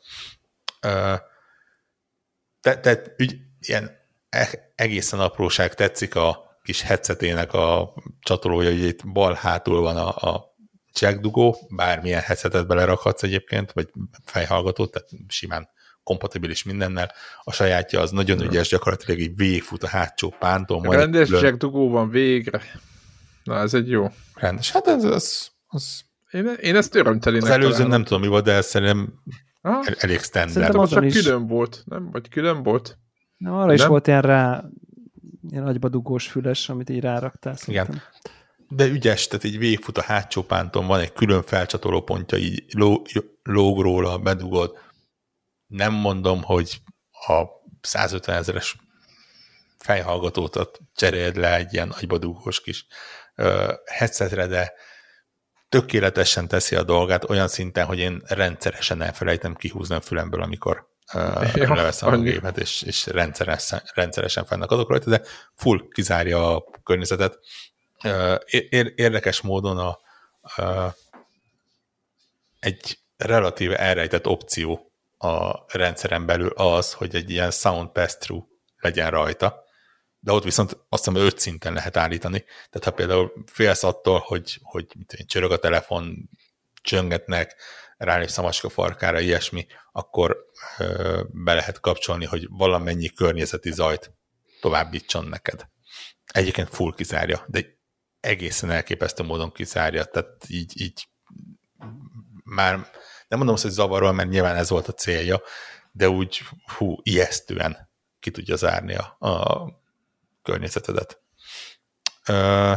Tehát te, ügy, ilyen e, egészen apróság tetszik a kis headsetének a csatolója, hogy itt bal hátul van a, a jackdugó, bármilyen headsetet belerakhatsz egyébként, vagy fejhallgatót, tehát simán kompatibilis mindennel. A sajátja az nagyon ügyes, gyakorlatilag így végigfut a hátsó pánton. Rendes jackdugó van végre. Na, ez egy jó. Rendes. Hát ez, az, az én, én ezt örömtelinek Az előző találom. nem tudom mi volt, de ez szerintem ha? elég standard. Szerintem az csak is... külön volt, nem? Vagy külön volt? Na, arra nem? is volt ilyen rá, ilyen nagyba dugós füles, amit így ráraktál. Szerintem. Igen. De ügyes, tehát így végigfut a hátsó pánton, van egy külön felcsatoló pontja, így ló, lóg róla, bedugod. Nem mondom, hogy a 150 ezeres fejhallgatót cseréld le egy ilyen agybadugós kis uh, headsetre, de tökéletesen teszi a dolgát olyan szinten, hogy én rendszeresen elfelejtem kihúzni a fülemből, amikor uh, <laughs> ja, leveszem annyi. a gépet, és, és rendszeresen, rendszeresen fennek adok rajta, de full kizárja a környezetet. Uh, érdekes módon a, uh, egy relatíve elrejtett opció a rendszeren belül az, hogy egy ilyen sound pass-through legyen rajta, de ott viszont azt hiszem öt szinten lehet állítani. Tehát ha például félsz attól, hogy, hogy mit csörög a telefon, csöngetnek, rálépsz a macska farkára, ilyesmi, akkor ö, be lehet kapcsolni, hogy valamennyi környezeti zajt továbbítson neked. Egyébként full kizárja, de egészen elképesztő módon kizárja, tehát így, így már nem mondom azt, hogy zavarol, mert nyilván ez volt a célja, de úgy hú, ijesztően ki tudja zárni a, a környezetedet. Ö,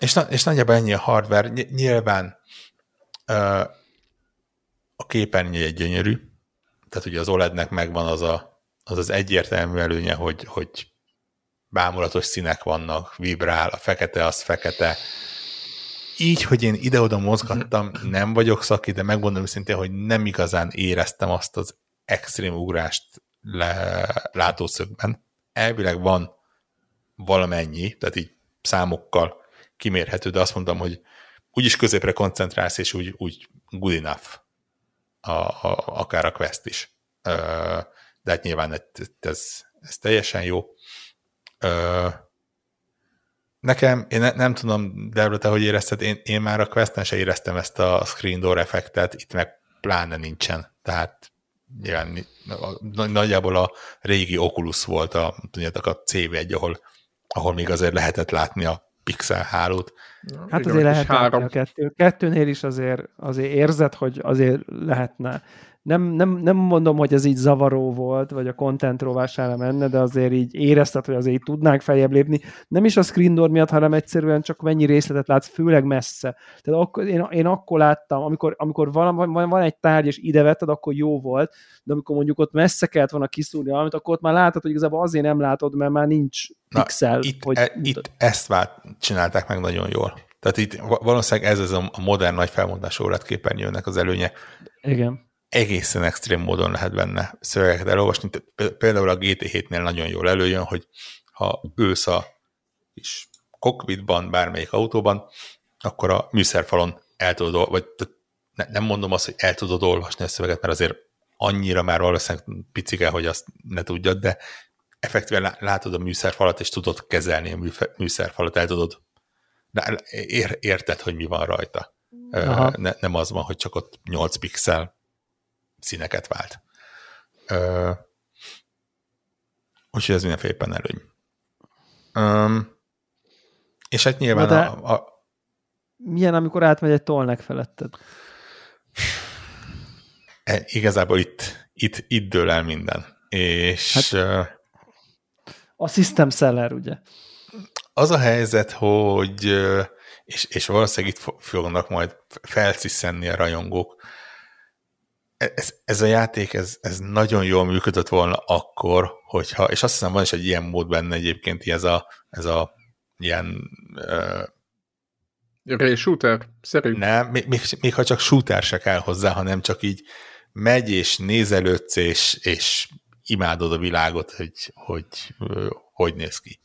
és, na, és nagyjából ennyi a hardware. Nyilván ö, a képernyő egy gyönyörű, tehát ugye az OLED-nek megvan az a, az, az egyértelmű előnye, hogy, hogy bámulatos színek vannak, vibrál, a fekete az fekete. Így, hogy én ide-oda mozgattam, nem vagyok szaki, de megmondom őszintén, hogy nem igazán éreztem azt az extrém ugrást le, látószögben. Elvileg van valamennyi, tehát így számokkal kimérhető, de azt mondtam, hogy úgyis középre koncentrálsz, és úgy, úgy good enough a, a, akár a quest is. De hát nyilván ez, ez, ez teljesen jó. Nekem, én ne, nem tudom, Debra, te hogy érezted, én, én már a questen se éreztem ezt a screen door effektet, itt meg pláne nincsen. Tehát nyilván nagyjából a régi Oculus volt a, tudjátok, a CV1, ahol, ahol még azért lehetett látni a pixel hálót. Hát azért lehet három. a kettő. Kettőnél is azért, azért érzed, hogy azért lehetne nem, nem, nem mondom, hogy ez így zavaró volt, vagy a content rovására menne, de azért így érezted, hogy azért így tudnánk feljebb lépni. Nem is a screen door miatt, hanem egyszerűen csak mennyi részletet látsz, főleg messze. Tehát akkor, én, én akkor láttam, amikor, amikor van, van, van egy tárgy, és ide vetted, akkor jó volt, de amikor mondjuk ott messze kellett volna kiszúrni valamit, akkor ott már látod, hogy igazából azért nem látod, mert már nincs pixel. Na, itt, hogy, e, itt ezt vált, csinálták meg nagyon jól. Tehát itt valószínűleg ez az a modern nagy felmondású OLED képernyőnek az előnye. Igen egészen extrém módon lehet benne szövegeket elolvasni. Például a GT7-nél nagyon jól előjön, hogy ha ősz a kis kokpitban, bármelyik autóban, akkor a műszerfalon el tudod, vagy ne, nem mondom azt, hogy el tudod olvasni a szöveget, mert azért annyira már valószínűleg picike, hogy azt ne tudjad, de effektíven látod a műszerfalat, és tudod kezelni a műszerfalat, el tudod, ér, érted, hogy mi van rajta. Ne, nem az van, hogy csak ott 8 pixel színeket vált. úgyhogy ez mindenféleképpen előny. Um, és hát nyilván a, a... Milyen, amikor átmegy egy tolnek feletted? E, igazából itt, itt, itt dől el minden. És... Hát, a system seller, ugye? Az a helyzet, hogy és, és valószínűleg itt fognak majd felsziszenni a rajongók. E, ez, ez a játék, ez, ez nagyon jól működött volna akkor, hogyha, és azt hiszem van is egy ilyen mód benne egyébként, ez a, ez a ilyen uh, Ray shooter? Szerű? Nem, még, még, még ha csak shooter se kell hozzá, hanem csak így megy és nézelődsz, és, és imádod a világot, hogy hogy, hogy néz ki.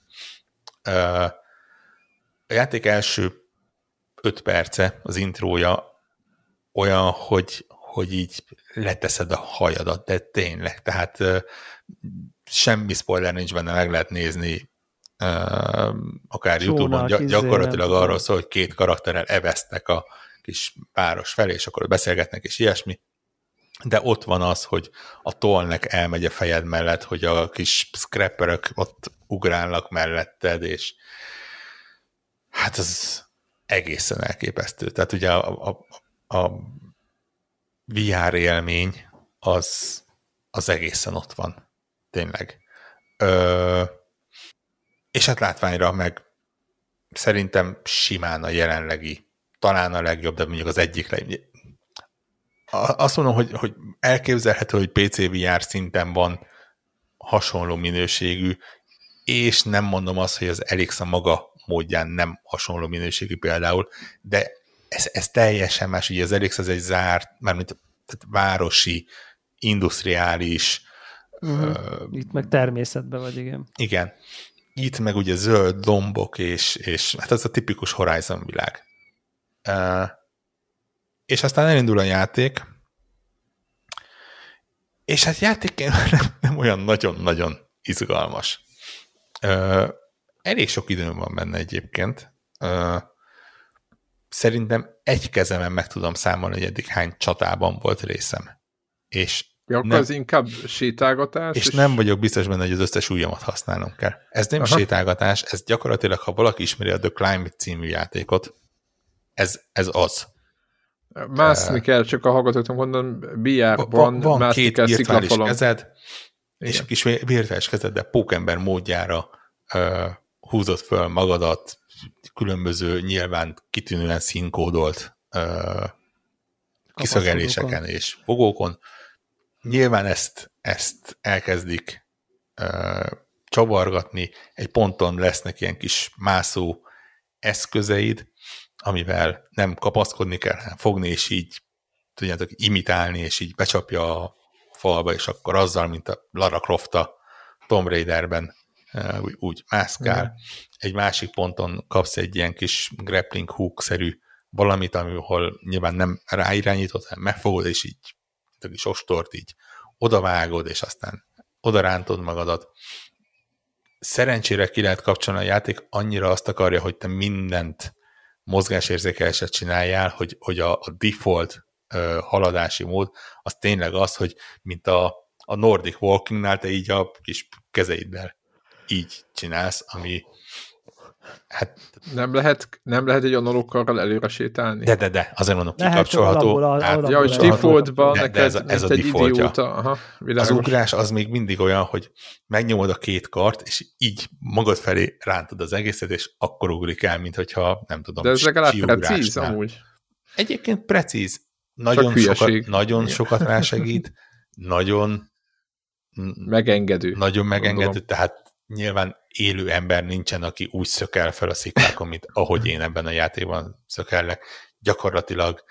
A játék első öt perce, az intrója olyan, hogy, hogy így leteszed a hajadat, de tényleg, tehát semmi spoiler nincs benne, meg lehet nézni akár Youtube-on, gy- gyakorlatilag arról szól, hogy két karakterrel evesztek a kis város felé, és akkor beszélgetnek, és ilyesmi de ott van az, hogy a tollnek elmegy a fejed mellett, hogy a kis scrapperök ott ugrálnak melletted, és hát az egészen elképesztő. Tehát ugye a, a, a VR élmény az, az egészen ott van. Tényleg. Ö, és hát látványra meg szerintem simán a jelenlegi, talán a legjobb, de mondjuk az egyik legjobb azt mondom, hogy, hogy elképzelhető, hogy PC VR szinten van hasonló minőségű, és nem mondom azt, hogy az Elix a maga módján nem hasonló minőségű például, de ez, ez teljesen más, ugye az Elix az egy zárt, mármint tehát városi, industriális. Uh-huh. Uh, Itt meg természetben vagy, igen. Igen. Itt meg ugye zöld dombok, és, és hát ez a tipikus Horizon világ. Uh, és aztán elindul a játék, és hát játékként <laughs> nem, nem olyan nagyon-nagyon izgalmas. Ö, elég sok időm van benne egyébként. Ö, szerintem egy kezemen meg tudom számolni, hogy eddig hány csatában volt részem. És ja, akkor nem, az inkább sétálgatás. És, és nem vagyok biztos benne, hogy az összes ujjamat használnom kell. Ez nem Aha. sétálgatás, ez gyakorlatilag, ha valaki ismeri a The Climate című játékot, ez, ez az. Mászni kell, csak a hallgatóknak mondom, VR-ban van, van két kell virtuális kezed, és a kis virtuális kezed, de pókember módjára uh, húzott föl magadat, különböző nyilván kitűnően színkódolt uh, kiszögeléseken és fogókon. Nyilván ezt, ezt elkezdik uh, csavargatni, egy ponton lesznek ilyen kis mászó eszközeid, amivel nem kapaszkodni kell, hanem fogni, és így tudjátok, imitálni, és így becsapja a falba, és akkor azzal, mint a Lara Croft a Tomb Raiderben úgy, úgy mászkál. Mm. Egy másik ponton kapsz egy ilyen kis grappling hook-szerű valamit, ahol nyilván nem ráirányított, hanem megfogod, és így a kis ostort így odavágod, és aztán odarántod magadat. Szerencsére ki lehet kapcsolni a játék, annyira azt akarja, hogy te mindent mozgásérzékeléset csináljál, hogy, hogy a, a default ö, haladási mód az tényleg az, hogy mint a, a Nordic Walkingnál te így a kis kezeiddel így csinálsz, ami Hát, nem, lehet, nem lehet egy analókkal előre sétálni? De, de, de, azért mondom, kikapcsolható. Hát, ja, hogy defaultban neked ez, a, ez a egy idióta. Aha, az ugrás az még mindig olyan, hogy megnyomod a két kart, és így magad felé rántod az egészet, és akkor ugrik el, mint hogyha, nem tudom, De ez legalább precíz amúgy. Egyébként precíz. Nagyon, sokat, nagyon sokat rásegít, nagyon megengedő. Nagyon megengedő, gondolom. tehát nyilván élő ember nincsen, aki úgy szökel fel a sziklákon, mint ahogy én ebben a játékban szökellek. Gyakorlatilag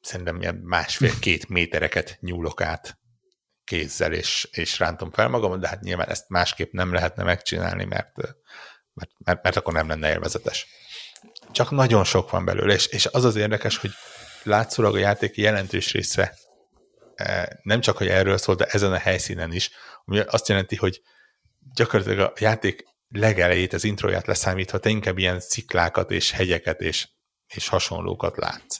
szerintem ilyen másfél-két métereket nyúlok át kézzel, és, és rántom fel magam, de hát nyilván ezt másképp nem lehetne megcsinálni, mert, mert, mert, mert akkor nem lenne élvezetes. csak nagyon sok van belőle, és, és az az érdekes, hogy látszólag a játék jelentős része e, nem csak, hogy erről szól, de ezen a helyszínen is, ami azt jelenti, hogy gyakorlatilag a játék legelejét, az introját leszámítva, te inkább ilyen sziklákat és hegyeket és, és hasonlókat látsz.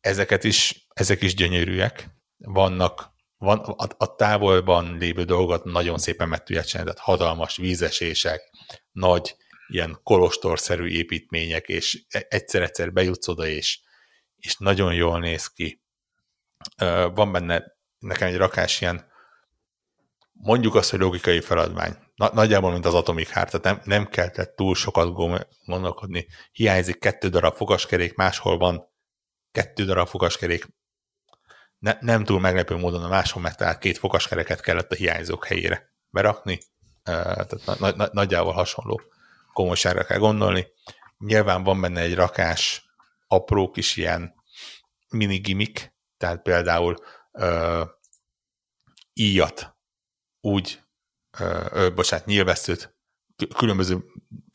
Ezeket is, ezek is gyönyörűek, vannak, van, a, a távolban lévő dolgot nagyon szépen meg tudják csinálni, tehát hatalmas vízesések, nagy ilyen kolostorszerű építmények, és e, egyszer-egyszer bejutsz oda, és, és nagyon jól néz ki. Van benne nekem egy rakás ilyen, mondjuk azt, hogy logikai feladvány. Na, nagyjából, mint az Atomic Heart, tehát nem, nem kellett túl sokat gondolkodni. Hiányzik kettő darab fogaskerék, máshol van kettő darab fogaskerék. Ne, nem túl meglepő módon a máshol megtalált két fogaskereket kellett a hiányzók helyére berakni. Tehát na, na, nagyjából hasonló komolyságra kell gondolni. Nyilván van benne egy rakás apró kis ilyen mini gimmick, tehát például ö, íjat úgy, ö, bocsánat, nyilvesszőt, különböző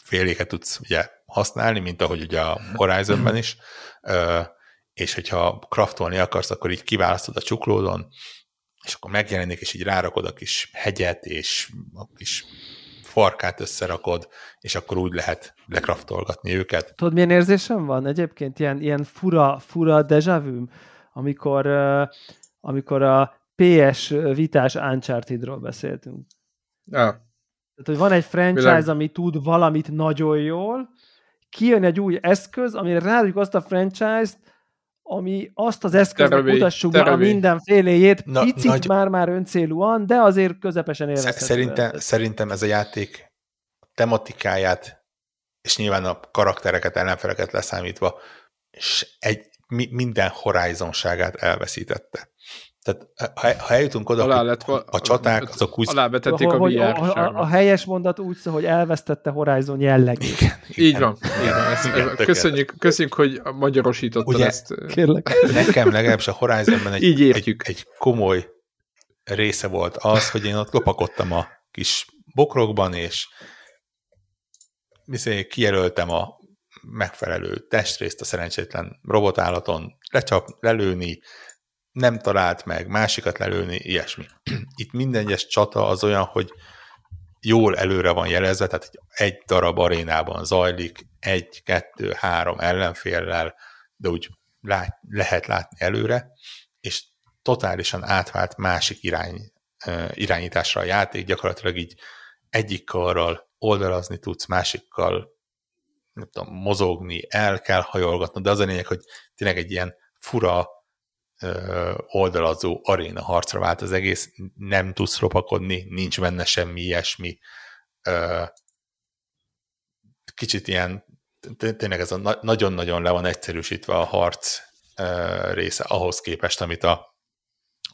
féléket tudsz ugye használni, mint ahogy ugye a Horizonben is, ö, és hogyha craftolni akarsz, akkor így kiválasztod a csuklódon, és akkor megjelenik, és így rárakod a kis hegyet, és a kis farkát összerakod, és akkor úgy lehet lekraftolgatni őket. Tudod, milyen érzésem van? Egyébként ilyen, ilyen fura, fura deja vu, amikor, amikor a PS vitás Uncharted-ról beszéltünk. Ja. Tehát, hogy van egy franchise, Bilek. ami tud valamit nagyon jól, kijön egy új eszköz, amire ráadjuk azt a franchise-t, ami azt az eszköznek Terevé, mutassuk be a mindenféléjét, Na, picit nagy... már-már öncélúan, de azért közepesen élvezhető. Szerintem, szerintem ez a játék tematikáját, és nyilván a karaktereket, ellenfeleket leszámítva, és egy, mi, minden horizonságát elveszítette. Tehát ha, ha eljutunk oda, alá lett, a, a csaták, azok úgy... Alávetették a, VR a, a, a helyes mondat úgy szól, hogy elvesztette Horizon jellegét. Igen, Így van. Igen, ezt, igen, köszönjük, köszönjük, hogy magyarosítottad Ugye, ezt. Kérlek. Nekem legalábbis a Horizonban egy, Így egy, egy komoly része volt az, hogy én ott lopakodtam a kis bokrokban, és kijelöltem a megfelelő testrészt a szerencsétlen robotállaton, lecsap, lelőni, nem talált meg, másikat lelőni, ilyesmi. <clears throat> Itt minden egyes csata az olyan, hogy jól előre van jelezve, tehát egy darab arénában zajlik, egy, kettő, három ellenféllel, de úgy lát, lehet látni előre, és totálisan átvált másik irány, irányításra a játék, gyakorlatilag így egyik karral oldalazni tudsz, másikkal nem tudom, mozogni, el kell hajolgatnod, de az a lényeg, hogy tényleg egy ilyen fura oldalazó aréna harcra vált az egész, nem tudsz lopakodni, nincs benne semmi ilyesmi. Kicsit ilyen, tényleg ez a nagyon-nagyon le van egyszerűsítve a harc része ahhoz képest, amit a,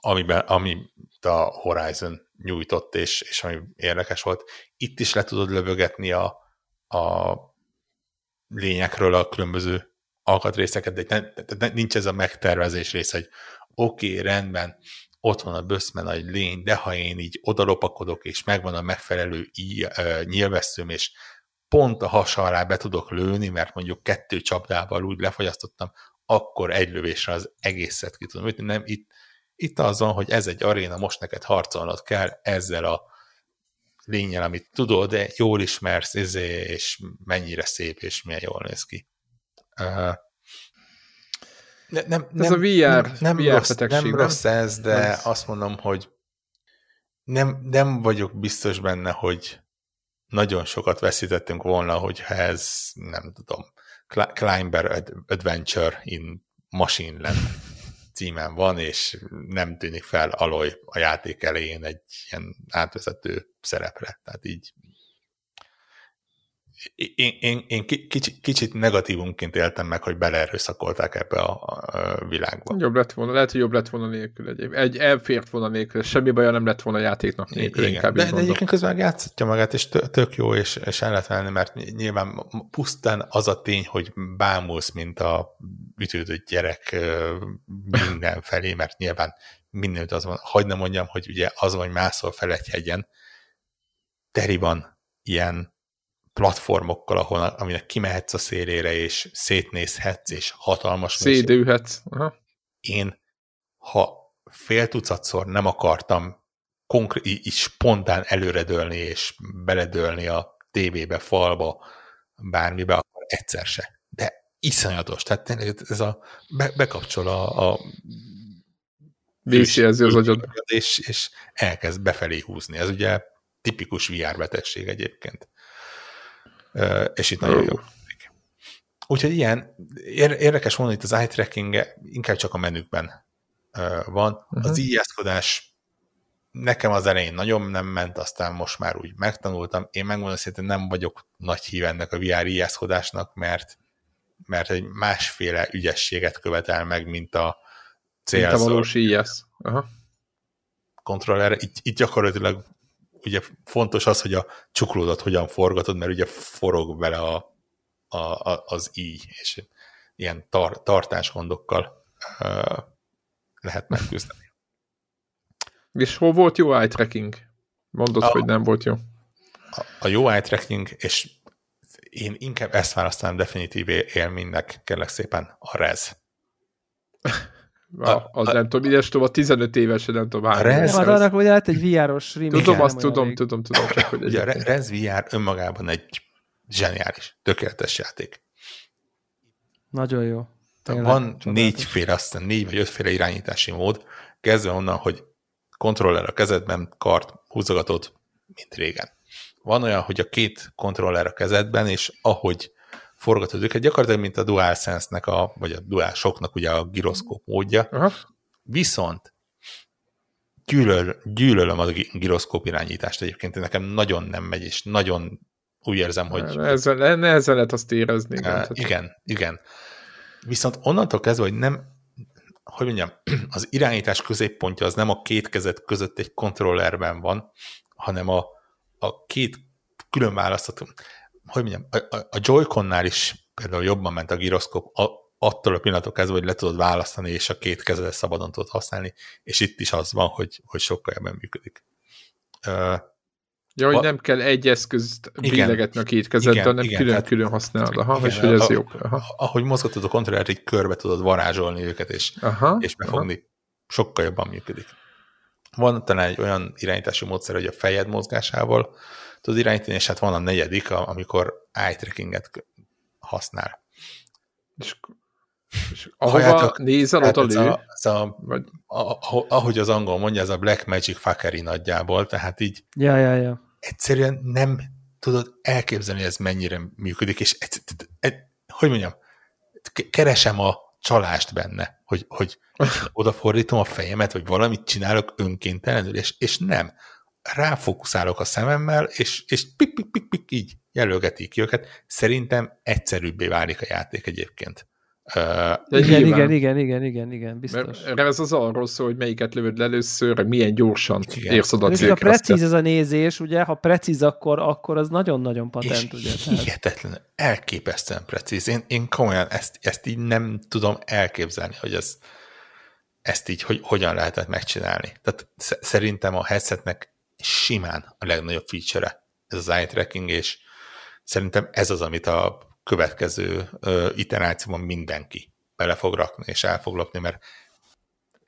amiben, amit a Horizon nyújtott, és, és ami érdekes volt. Itt is le tudod lövögetni a, a lényekről a különböző alkatrészeket, de ne, nincs ez a megtervezés rész, hogy oké, okay, rendben, ott van a böszme nagy lény, de ha én így odalopakodok, és megvan a megfelelő nyilvesszőm, és pont a hasa alá be tudok lőni, mert mondjuk kettő csapdával úgy lefogyasztottam, akkor egy lövésre az egészet ki tudom ütni. Nem, itt, itt az van, hogy ez egy aréna, most neked harcolnod kell ezzel a lényel, amit tudod, de jól ismersz, izé, és mennyire szép, és milyen jól néz ki. Uh, ne, nem, ez nem, a VR, nem, VR rossz, nem rossz ez, de rossz. azt mondom, hogy nem, nem vagyok biztos benne, hogy nagyon sokat veszítettünk volna, hogyha ez, nem tudom, Climber Adventure in Machine Land címen van, és nem tűnik fel Aloy a játék elején egy ilyen átvezető szerepre. Tehát így én, én, én kicsit, kicsit negatívunként éltem meg, hogy beleerőszakolták ebbe a, a világba. Jobb lett volna, lehet, hogy jobb lett volna nélkül egy, egy elfért volna nélkül, semmi baja nem lett volna a játéknak nélkül, Igen, inkább de, de egyébként közben játszhatja magát, és tök jó, és, és el lehet venni, mert nyilván pusztán az a tény, hogy bámulsz, mint a ütődött gyerek mindenfelé, <laughs> mert nyilván mindenütt az van, hagyd nem mondjam, hogy ugye az van, hogy mászol fel egy hegyen, teri van ilyen platformokkal, ahol, aminek kimehetsz a szélére, és szétnézhetsz, és hatalmas... Szédülhetsz. Én, ha fél tucatszor nem akartam konkrét, így spontán előredőlni, és beledőlni a tévébe, falba, bármibe, akkor egyszer se. De iszonyatos. Tehát ez a, be, bekapcsol a, a Vészjelzi az agyad. És, és elkezd befelé húzni. Ez ugye tipikus VR betegség egyébként. És itt nagyon jó. Úgyhogy ilyen érdekes volna itt az eye tracking -e, inkább csak a menükben van. Uh-huh. Az ijeszkodás nekem az elején nagyon nem ment, aztán most már úgy megtanultam. Én megmondom hogy nem vagyok nagy hív ennek a VR ijeszkodásnak, mert, mert egy másféle ügyességet követel meg, mint a cél. Mint a valós IS. Aha. Kontroller. Itt, itt gyakorlatilag ugye fontos az, hogy a csuklódat hogyan forgatod, mert ugye forog vele a, a, a, az i, és ilyen tar, tartásgondokkal uh, lehet megküzdeni. És hol volt jó eye tracking? Mondod, a, hogy nem volt jó. A, a jó eye tracking, és én inkább ezt választanám definitív élménynek, kérlek szépen, a rez. <laughs> A, az a, nem tudom, ilyes a 15 éves, nem tudom, hány. Rez, hát annak, hogy lehet egy VR-os Tudom, azt tudom, tudom, tudom, csak hogy Ugye a Rez VR önmagában egy zseniális, tökéletes játék. Nagyon jó. Tényleg, Van négyféle, aztán négy vagy ötféle irányítási mód, kezdve onnan, hogy kontroller a kezedben, kart húzogatod, mint régen. Van olyan, hogy a két kontroller a kezedben, és ahogy forgatod őket, gyakorlatilag, mint a DualSense-nek, a, vagy a DualShock-nak ugye a gyroszkóp módja. Aha. Viszont gyűlöl, gyűlölöm a gyroszkóp irányítást egyébként, nekem nagyon nem megy, és nagyon úgy érzem, hogy... Ezzel, nehezen lehet azt érezni. Uh, igen, igen, igen. Viszont onnantól kezdve, hogy nem, hogy mondjam, <clears throat> az irányítás középpontja az nem a két kezet között egy kontrollerben van, hanem a, a két külön választható hogy mondjam, a, a, Joy-Con-nál is például jobban ment a gyroszkóp, a, attól a pillanatok kezdve, hogy le tudod választani, és a két kezedet szabadon tudod használni, és itt is az van, hogy, hogy sokkal jobban működik. Uh, ja, hogy a, nem kell egy eszközt billegetni a két kezeddel, hanem külön-külön használod, aha, igen, és hogy ez a, jobb. Aha. Ahogy mozgatod a kontrollert, így körbe tudod varázsolni őket, és, aha, és befogni, aha. sokkal jobban működik. Van talán egy olyan irányítási módszer, hogy a fejed mozgásával tudod irányítani, és hát van a negyedik, amikor eye trackinget használ. És, és ahova Halljátok, nézel, hát ott a? Ez a, vagy... a, ahogy az angol mondja, ez a Black Magic fuckery nagyjából, tehát így ja, ja, ja. egyszerűen nem tudod elképzelni, hogy ez mennyire működik, és egy, egy, hogy mondjam, keresem a csalást benne, hogy, hogy <laughs> odafordítom a fejemet, vagy valamit csinálok önkéntelenül, és, és nem ráfókuszálok a szememmel, és, és pik, pik, pik, pik, így jelölgeti ki őket. Szerintem egyszerűbbé válik a játék egyébként. Uh, igen, igen, igen, igen, igen, igen, biztos. Mert ez az arról szól, hogy melyiket lövöd először, meg milyen gyorsan igen. érsz oda a célkre. A precíz ez a nézés, ugye, ha precíz, akkor, akkor az nagyon-nagyon patent, és ugye. hihetetlen, elképesztően precíz. Én, én komolyan ezt, ezt így nem tudom elképzelni, hogy ez, ezt így hogy, hogyan lehetett megcsinálni. Tehát szerintem a headsetnek simán a legnagyobb feature ez az eye tracking, és szerintem ez az, amit a következő uh, iterációban mindenki bele fog rakni, és el fog lopni, mert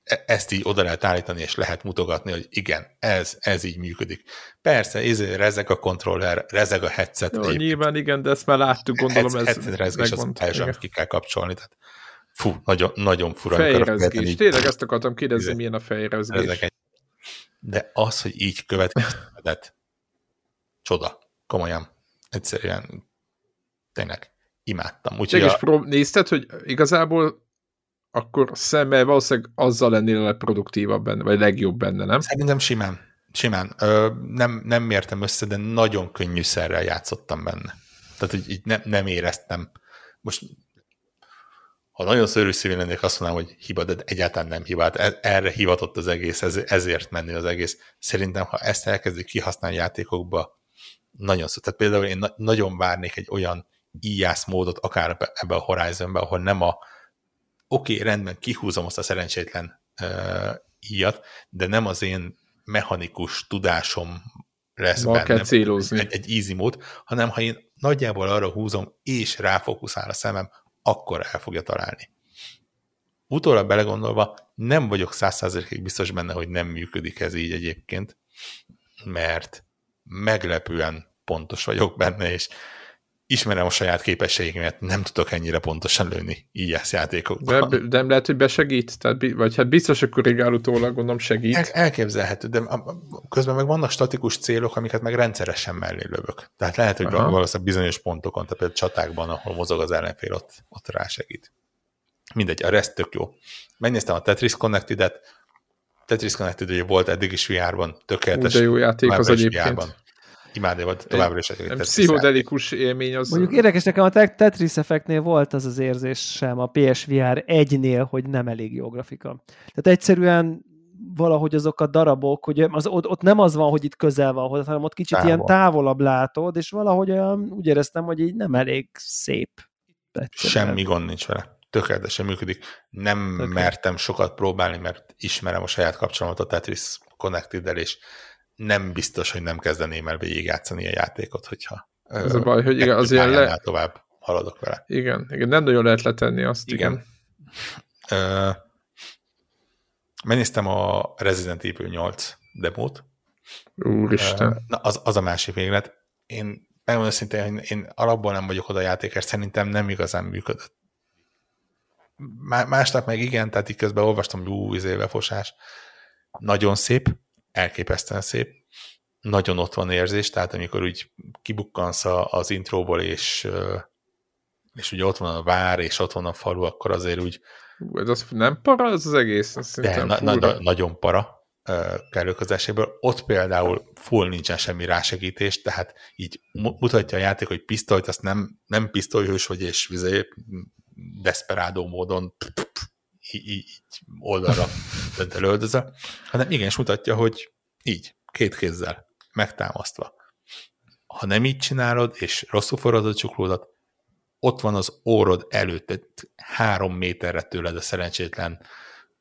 e-, ezt így oda lehet állítani, és lehet mutogatni, hogy igen, ez, ez így működik. Persze, ez rezeg a kontroller, rezeg a headset. Jó, nyilván igen, de ezt már láttuk, gondolom ez Headset rezgés, az teljesen ki kell kapcsolni, tehát fú, nagyon, nagyon fura. Fejrezgés, tényleg ezt akartam kérdezni, milyen a fejrezgés. De az, hogy így következtetett, csoda, komolyan, egyszerűen tényleg imádtam. Úgyhogy a... prób- nézted, hogy igazából akkor szemmel valószínűleg azzal lennél a legproduktívabb benne, vagy legjobb benne, nem? Szerintem simán. Simán. Ö, nem, nem mértem össze, de nagyon könnyű szerrel játszottam benne. Tehát, hogy így ne, nem éreztem. Most ha nagyon szörű lennék, azt mondanám, hogy hiba, de egyáltalán nem hibát. E- erre hivatott az egész, ezért menni az egész. Szerintem, ha ezt elkezdik kihasználni játékokba, nagyon szó. Tehát például én nagyon várnék egy olyan íjász módot, akár ebbe a horizon ahol nem a oké, okay, rendben, kihúzom azt a szerencsétlen uh, íjat, de nem az én mechanikus tudásom lesz Ma benne kell célozni. Egy, egy easy mód, hanem ha én nagyjából arra húzom, és ráfókuszál a szemem, akkor el fogja találni. Utólag belegondolva nem vagyok százszázalékig biztos benne, hogy nem működik ez így egyébként, mert meglepően pontos vagyok benne, és ismerem a saját képességeimet, nem tudok ennyire pontosan lőni ezt játékokban. De, de lehet, hogy besegít? Tehát, vagy hát biztos, hogy korrigál utólag, gondolom segít. El, elképzelhető, de közben meg vannak statikus célok, amiket meg rendszeresen mellé lövök. Tehát lehet, hogy Aha. valószínűleg bizonyos pontokon, tehát például csatákban, ahol mozog az ellenfél, ott, ott rásegít. Mindegy, a rest tök jó. Megnéztem a Tetris Connected-et, Tetris Connected ugye volt eddig is VR-ban, tökéletes. Ú, de jó játék az egyébként. Imádni volt továbbra is. Egy pszichodelikus élmény az... Mondjuk érdekes, nekem a Tetris effektnél volt az az érzés sem a PSVR 1-nél, hogy nem elég jó grafika. Tehát egyszerűen valahogy azok a darabok, hogy az, ott, ott nem az van, hogy itt közel van, hanem ott kicsit Távol. ilyen távolabb látod, és valahogy olyan, úgy éreztem, hogy így nem elég szép. Egyszerűen. Semmi gond nincs vele tökéletesen működik. Nem okay. mertem sokat próbálni, mert ismerem a saját kapcsolatot a Tetris Connected-del, és nem biztos, hogy nem kezdeném el végigjátszani a játékot, hogyha ez a baj, hogy igen, azért le... tovább haladok vele. Igen, igen, nem nagyon lehet letenni azt, igen. igen. Megnéztem a Resident Evil 8 demót. Úristen. Na, az, az a másik véglet. Én megmondom szintén, hogy én alapból nem vagyok oda játékos, szerintem nem igazán működött másnap meg igen, tehát így közben olvastam, hogy új izéve fosás. Nagyon szép, elképesztően szép, nagyon ott van érzés, tehát amikor úgy kibukkansz az intróból, és, és ugye ott van a vár, és ott van a falu, akkor azért úgy... Ez az nem para, ez az egész? De na, na, nagyon para kellőközeséből. Ott például full nincsen semmi rásegítés, tehát így mutatja a játék, hogy pisztolyt, azt nem, nem pisztolyhős vagy, és vizé, desperádó módon így, így oldalra <laughs> lődözve, hanem igenis mutatja, hogy így, két kézzel, megtámasztva. Ha nem így csinálod, és rosszul forrad a csuklódat, ott van az órod előtt, három méterre tőled a szerencsétlen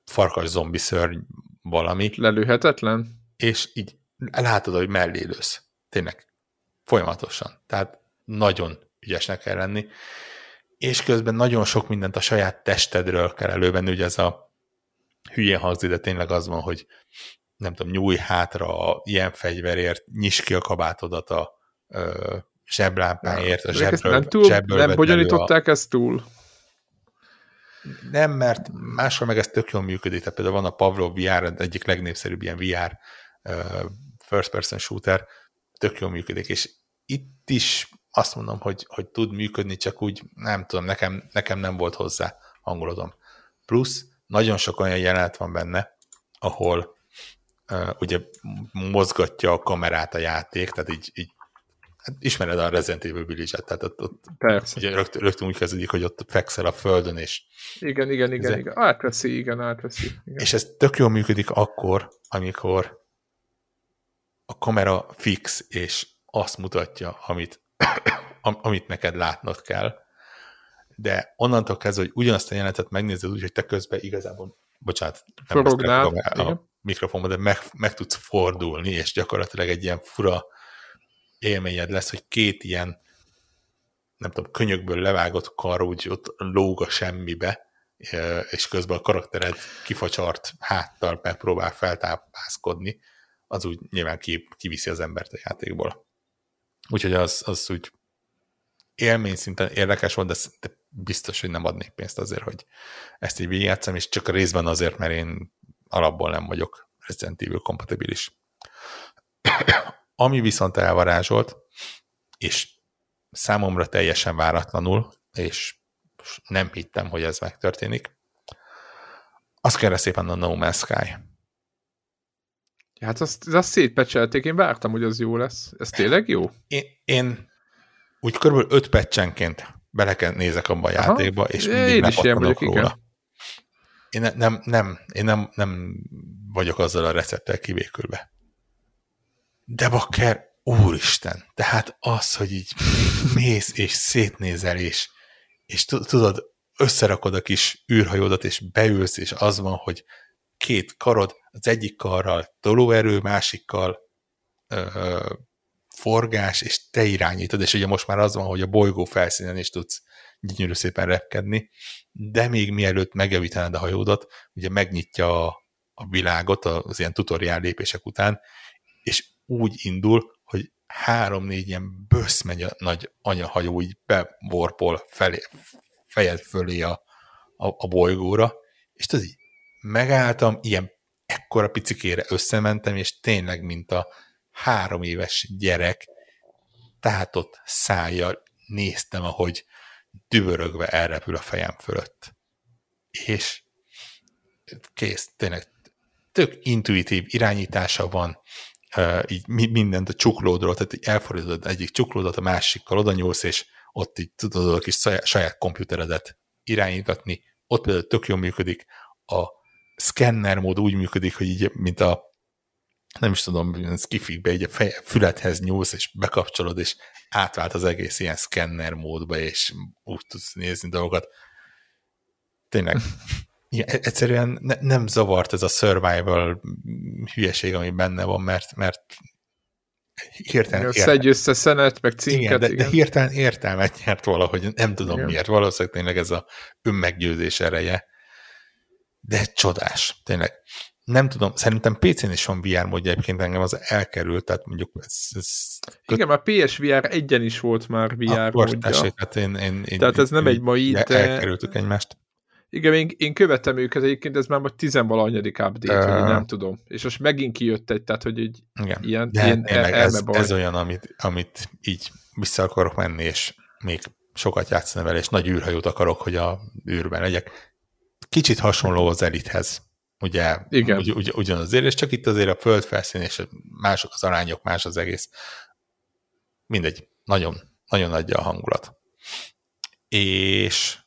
farkas zombi szörny valami. Lelőhetetlen? És így látod, hogy mellé lősz. Tényleg. Folyamatosan. Tehát nagyon ügyesnek kell lenni és közben nagyon sok mindent a saját testedről kell elővenni, ugye ez a hülye hangzik, de tényleg az van, hogy nem tudom, nyúj hátra ilyen fegyverért, nyis ki a kabátodat a ö, zseblámpáért, a zsebből, nem, túl, zsebből nem bonyolították a... ezt túl? Nem, mert máshol meg ez tök jól működik, tehát például van a Pavlov VR, egyik legnépszerűbb ilyen VR first person shooter, tök jól működik, és itt is azt mondom, hogy, hogy tud működni, csak úgy nem tudom, nekem, nekem nem volt hozzá hangulatom. Plusz nagyon sok olyan jelenet van benne, ahol uh, ugye mozgatja a kamerát a játék, tehát így, így hát ismered a Resident Evil Village-et, tehát ott, ott Persze. Ugye rögtön, rögtön úgy kezdődik, hogy ott fekszel a földön, és igen, igen, igen, igen. átveszi, igen, átveszi. Igen. És ez tök jól működik akkor, amikor a kamera fix, és azt mutatja, amit amit neked látnod kell, de onnantól kezdve, hogy ugyanazt a jelenetet megnézed úgy, hogy te közben igazából, bocsánat, nem a, a mikrofonba, de meg, meg tudsz fordulni, és gyakorlatilag egy ilyen fura élményed lesz, hogy két ilyen nem tudom, könyökből levágott kar úgy ott lóg a semmibe, és közben a karaktered kifacsart háttal megpróbál feltápászkodni, az úgy nyilván kiviszi az embert a játékból. Úgyhogy az, az úgy élmény szinten érdekes volt, de, biztos, hogy nem adnék pénzt azért, hogy ezt így végigjátszom, és csak a részben azért, mert én alapból nem vagyok Resident Evil kompatibilis. Ami viszont elvarázsolt, és számomra teljesen váratlanul, és nem hittem, hogy ez megtörténik, az kell szépen a No Man's Sky. Hát azt, azt szétpecselték, én vártam, hogy az jó lesz. Ez tényleg jó? Én, én úgy körülbelül öt pecsenként bele nézek abba a játékba, és mindig én is vagyok, róla. Igen. Én ne, nem, nem, én nem, nem vagyok azzal a recepttel kivékülve. De bakker, úristen, tehát az, hogy így mész és szétnézel, és, és tudod, összerakod a kis űrhajódat, és beülsz, és az van, hogy két karod, az egyik karral tolóerő, másikkal ö, forgás, és te irányítod, és ugye most már az van, hogy a bolygó felszínen is tudsz gyönyörű szépen repkedni, de még mielőtt megjavítanád a hajódat, ugye megnyitja a, a világot az ilyen tutoriál lépések után, és úgy indul, hogy három-négy ilyen bösz megy a nagy anyahajó, így bevorpol felé, fejed fölé a, a, a bolygóra, és tudod így, megálltam, ilyen ekkora picikére összementem, és tényleg, mint a három éves gyerek, tehát ott szájjal néztem, ahogy dübörögve elrepül a fejem fölött. És kész, tényleg tök intuitív irányítása van, így mindent a csuklódról, tehát így elfordítod egyik csuklódot a másikkal, oda nyúlsz, és ott így tudod a kis saját komputeredet irányítgatni, ott például tök jól működik, a szkenner mód úgy működik, hogy így, mint a nem is tudom, skifikbe így a fej, füledhez nyúlsz, és bekapcsolod, és átvált az egész ilyen szkenner módba, és úgy tudsz nézni dolgokat. Tényleg, <laughs> ja, e- egyszerűen ne, nem zavart ez a survival hülyeség, ami benne van, mert, mert hirtelen... Igen, szedj össze szenet, meg cinket. Igen, de, igen. de hirtelen értelmet nyert valahogy, nem tudom igen. miért, valószínűleg tényleg ez a önmeggyőzés ereje, de csodás, tényleg nem tudom, szerintem PC-n is van VR módja, egyébként engem az elkerült, tehát mondjuk ez... ez. Igen, már PSVR egyen is volt már VR Akkor módja. Tessék, hát én, én, én, tehát ez nem egy mai, de... Elkerültük egymást. Igen, én, én követem őket egyébként, ez már majd tizenvalanyadik update, uh, vagy nem tudom. És most megint kijött egy, tehát hogy egy igen. ilyen, de ilyen el, ez, ez, olyan, amit, amit így vissza akarok menni, és még sokat játszani vele, és nagy űrhajót akarok, hogy a űrben legyek. Kicsit hasonló az elithez ugye Igen. Ugy, ugy, ugyanazért, és csak itt azért a föld felszín és mások az arányok, más az egész. Mindegy, nagyon, nagyon adja a hangulat. És,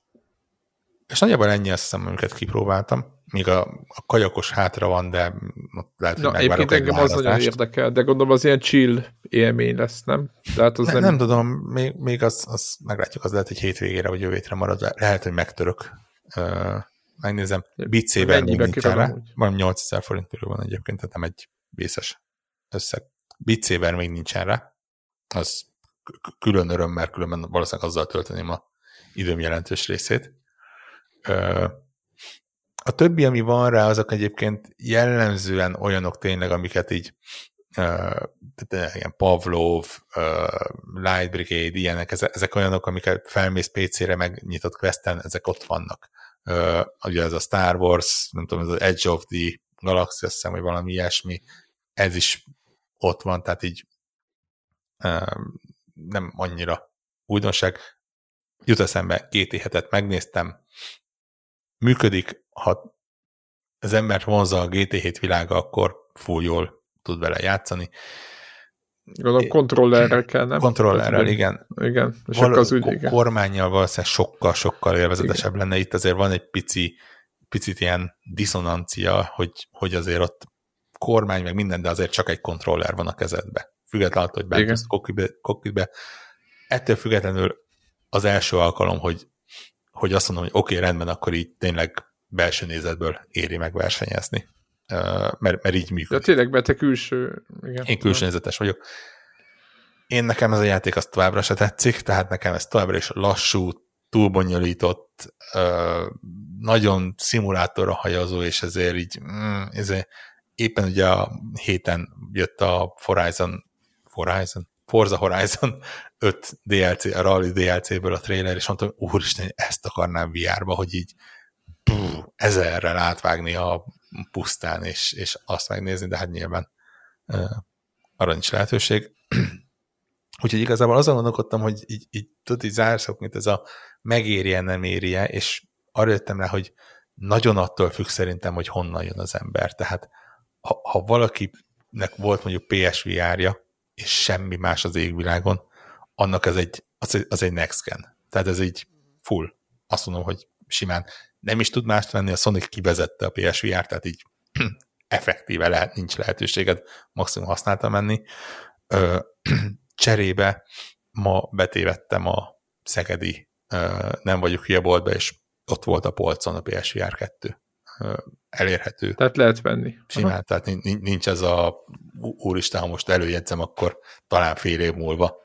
és nagyjából ennyi azt hiszem, amiket kipróbáltam. Míg a, a kajakos hátra van, de lehet, hogy Na, egyébként engem az nagyon érdekel, de gondolom az ilyen chill élmény lesz, nem? Tehát az ne, nem... nem tudom, még, még az, az meglátjuk, az lehet, hogy hétvégére vagy jövő marad, lehet, hogy megtörök megnézem, Saber még van 8000 forint körül van egyébként, tehát nem egy vészes összeg. Saber még nincsen rá, az külön öröm, mert különben valószínűleg azzal tölteném a időm jelentős részét. A többi, ami van rá, azok egyébként jellemzően olyanok tényleg, amiket így tehát ilyen Pavlov, Light Brigade, ilyenek, ezek olyanok, amiket felmész PC-re, megnyitott questen, ezek ott vannak ugye ez a Star Wars, nem tudom, ez az Edge of the Galaxy, azt hiszem, hogy valami ilyesmi, ez is ott van, tehát így nem annyira újdonság. Jut eszembe, két hetet megnéztem, működik, ha az embert vonza a GT7 világa, akkor full jól tud vele játszani. Gondolom kontrollerrel kell, nem? Kontrollerrel, igen. Igen, és Val- az úgy, igen. Kormányjal valószínűleg sokkal-sokkal élvezetesebb igen. lenne. Itt azért van egy pici, picit ilyen diszonancia, hogy, hogy azért ott kormány, meg minden, de azért csak egy kontroller van a kezedbe. Függetlenül, hogy bent kokpitbe. Ettől függetlenül az első alkalom, hogy, hogy azt mondom, hogy oké, okay, rendben, akkor így tényleg belső nézetből éri meg versenyezni mert, mert így működik. De tényleg, mert te külső... Igen. Én külső nézetes vagyok. Én nekem ez a játék az továbbra se tetszik, tehát nekem ez továbbra is lassú, túlbonyolított, nagyon szimulátorra hajazó, és ezért így mm, ezért éppen ugye a héten jött a Horizon, Horizon, Forza Horizon 5 DLC, a Rally DLC-ből a trailer, és mondtam, úristen, ezt akarnám VR-ba, hogy így pff, ezerrel átvágni a pusztán, és, és azt megnézni, de hát nyilván arra nincs lehetőség. <clears throat> Úgyhogy igazából azon gondolkodtam, hogy így, így tudod, így zárszok, mint ez a megérje, nem érje, és arra jöttem rá, hogy nagyon attól függ szerintem, hogy honnan jön az ember. Tehát ha, ha valakinek volt mondjuk PSVR-ja, és semmi más az égvilágon, annak ez egy, az, egy, az egy next gen. Tehát ez így full. Azt mondom, hogy simán nem is tud mást venni, a Sonic kivezette a PSVR, tehát így <clears throat> effektíve lehet, nincs lehetőséged maximum használta menni. Ö, <clears throat> cserébe ma betévettem a szegedi ö, nem vagyok hülye boltba, és ott volt a polcon a PSVR 2. elérhető. Tehát lehet venni. Simán, Aha. tehát nincs ez a úristen, ha most előjegyzem, akkor talán fél év múlva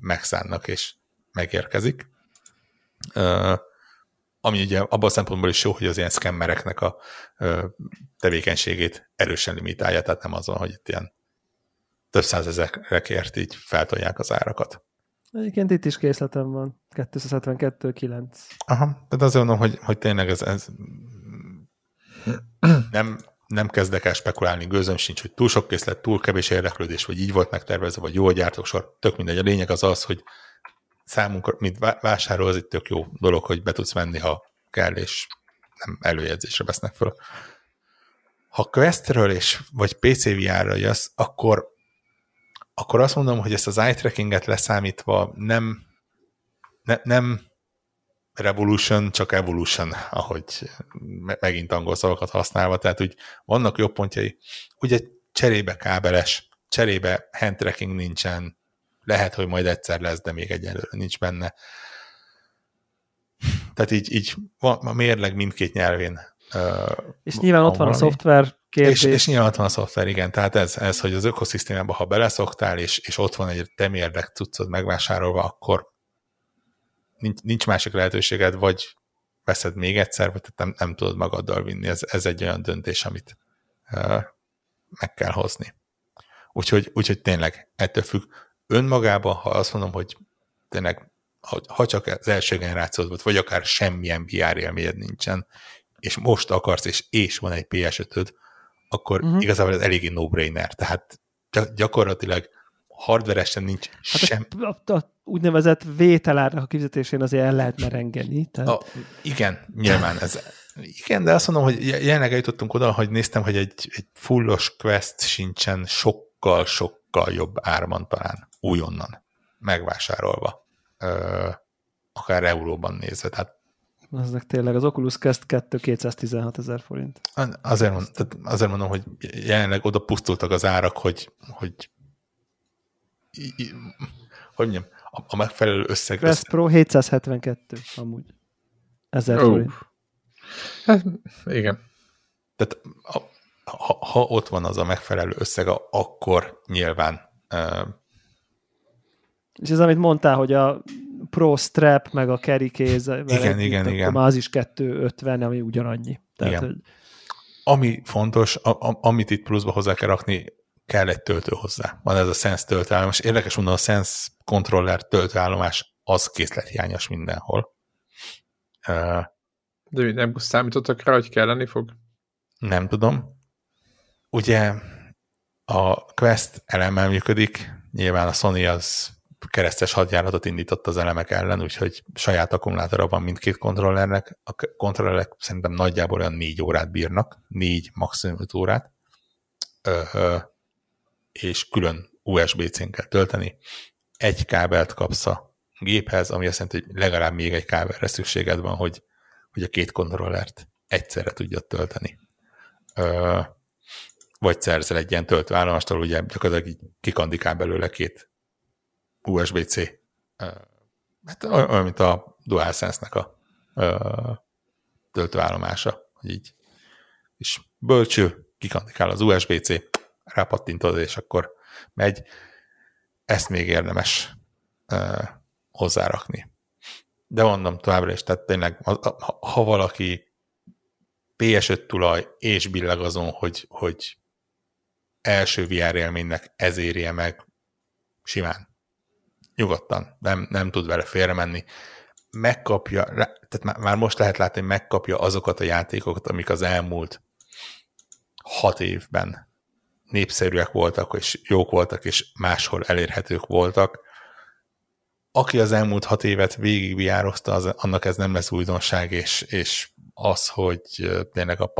megszánnak és megérkezik. Ami ugye abban a szempontból is jó, hogy az ilyen szkemmereknek a tevékenységét erősen limitálja, tehát nem azon, hogy itt ilyen több százezerekért így feltolják az árakat. Egyébként itt is készletem van, 272-9. Aha, tehát azért mondom, hogy, hogy tényleg ez, ez nem, nem kezdek el spekulálni, gőzöm sincs, hogy túl sok készlet, túl kevés érdeklődés, vagy így volt megtervezve, vagy jó a gyártósor, tök mindegy. A lényeg az az, hogy számunkra, mint vásárol, az itt tök jó dolog, hogy be tudsz menni, ha kell, és nem előjegyzésre vesznek föl. Ha Questről és vagy PCVR-ra jössz, akkor, akkor azt mondom, hogy ezt az eye trackinget leszámítva nem, ne, nem Revolution, csak Evolution, ahogy megint angol szavakat használva, tehát úgy vannak jobb pontjai. Ugye cserébe kábeles, cserébe hand tracking nincsen, lehet, hogy majd egyszer lesz, de még egyelőre nincs benne. Tehát így, így van a mérleg mindkét nyelvén. Uh, és nyilván ott van a szoftver kérdés. És, és nyilván ott van a szoftver, igen. Tehát ez, ez hogy az ökoszisztémába, ha beleszoktál, és, és ott van egy te mérleg cuccod megvásárolva, akkor nincs, nincs másik lehetőséged, vagy veszed még egyszer, vagy nem, nem tudod magaddal vinni. Ez, ez egy olyan döntés, amit uh, meg kell hozni. Úgyhogy, úgyhogy tényleg ettől függ. Önmagában, ha azt mondom, hogy tényleg, ha csak az első generációd volt, vagy akár semmilyen VR élményed nincsen, és most akarsz, és, és van egy PS5-öd, akkor uh-huh. igazából ez eléggé no-brainer. Tehát gyakorlatilag hardveresen nincs hát sem... A, a, úgynevezett vételára a kifizetésén azért el lehet merengeni. Tehát... A, igen, nyilván ez... Igen, de azt mondom, hogy jelenleg eljutottunk oda, hogy néztem, hogy egy, egy fullos quest sincsen sokkal-sokkal jobb árman talán újonnan megvásárolva. Ö, akár euróban nézve. Tehát aznak tényleg az Oculus Quest 2 216 ezer forint. Azért, mond, tehát azért mondom, hogy jelenleg oda pusztultak az árak, hogy, hogy hogy mondjam, a, a megfelelő összeg. Quest Pro 772 amúgy. Ezer oh. forint. Hát, igen. Tehát ha, ha ott van az a megfelelő összeg, akkor nyilván uh, és ez, amit mondtál, hogy a Pro Strap, meg a Carry kéz, igen, igen, igen. az is 250, ami ugyanannyi. Tehát, igen. Hogy... Ami fontos, a, a, amit itt pluszba hozzá kell rakni, kell egy töltő hozzá. Van ez a Sense töltőállomás. Érdekes mondom, a Sense controller töltőállomás az készlethiányos mindenhol. De nem számítottak rá, hogy kelleni fog? Nem tudom. Ugye a Quest elemmel működik, nyilván a Sony az keresztes hadjáratot indított az elemek ellen, úgyhogy saját akkumulátora van mindkét kontrollernek. A kontrollerek szerintem nagyjából olyan négy órát bírnak, négy, maximum öt órát. És külön USB-C-n kell tölteni. Egy kábelt kapsz a géphez, ami azt jelenti, hogy legalább még egy kábelre szükséged van, hogy, hogy a két kontrollert egyszerre tudja tölteni. Vagy szerzel egy ilyen töltőállomást, ahol ugye gyakorlatilag így kikandikál belőle két USB-C. Hát olyan, mint a DualSense-nek a töltőállomása, hogy így és bölcső, kikandikál az USB-C, rápattintod, és akkor megy. Ezt még érdemes hozzárakni. De mondom továbbra is, tehát tényleg, ha valaki PS5 tulaj és billeg azon, hogy, hogy első VR élménynek ez érje meg, simán. Nyugodtan, nem, nem tud vele félremenni. Megkapja, tehát már, most lehet látni, hogy megkapja azokat a játékokat, amik az elmúlt hat évben népszerűek voltak, és jók voltak, és máshol elérhetők voltak. Aki az elmúlt hat évet végigjározta, az, annak ez nem lesz újdonság, és, és az, hogy tényleg a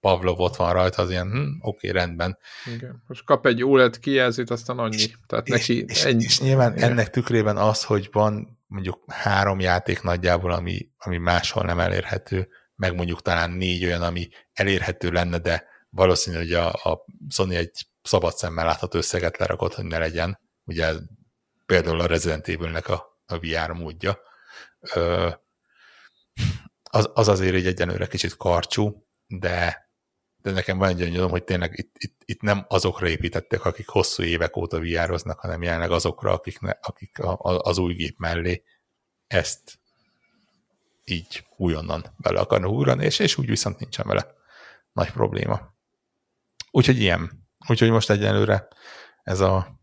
Pavlov ott van rajta, az ilyen, hm, oké, rendben. Igen. Most kap egy OLED kijelzőt, aztán annyi. És, Tehát neki és, ennyi. És nyilván Igen. ennek tükrében az, hogy van mondjuk három játék nagyjából, ami, ami máshol nem elérhető, meg mondjuk talán négy olyan, ami elérhető lenne, de valószínű, hogy a, a Sony egy szabad szemmel látható összeget lerakott, hogy ne legyen. Ugye például a Resident Evil-nek a, a VR módja. Ö, az, az azért egy egyenlőre kicsit karcsú, de, de nekem van egy gyanúm, hogy tényleg itt, itt, itt, nem azokra építettek, akik hosszú évek óta viároznak, hanem jelenleg azokra, akik, ne, akik a, a, az új gép mellé ezt így újonnan bele akarnak ugrani, és, és úgy viszont nincsen vele nagy probléma. Úgyhogy ilyen. Úgyhogy most egyelőre ez a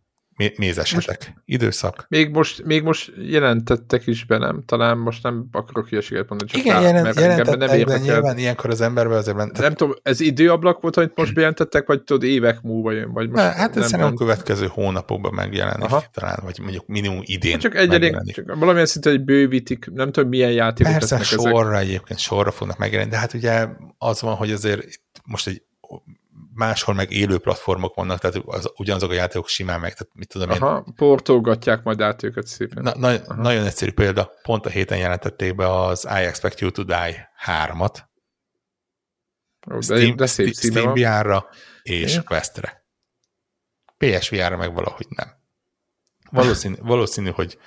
mézesetek időszak. Még most, még most jelentettek is be, nem? Talán most nem akarok hülyeséget mondani, csak Igen, rá, jelent, mert jelentettek, nem nyilván ilyenkor az emberben azért ment. Nem tudom, ez időablak volt, amit most bejelentettek, vagy tudod, évek múlva jön? Vagy most ne, hát ez nem, a következő hónapokban megjelenik, Aha. talán, vagy mondjuk minimum idén Csak egyelég, csak valamilyen szinte, hogy bővítik, nem tudom, milyen játékok Persze, sorra ezek. egyébként, sorra fognak megjelenni, de hát ugye az van, hogy azért most egy máshol meg élő platformok vannak, tehát az, ugyanazok a játékok simán meg, tehát mit tudom Aha, én. portolgatják majd át őket szépen. Na, na, nagyon egyszerű példa, pont a héten jelentették be az I Expect You to Die 3-at. de, Steam, de szép Steam VR-ra és é? Questre. PSVR-ra meg valahogy nem. Valószínű, valószínű, hogy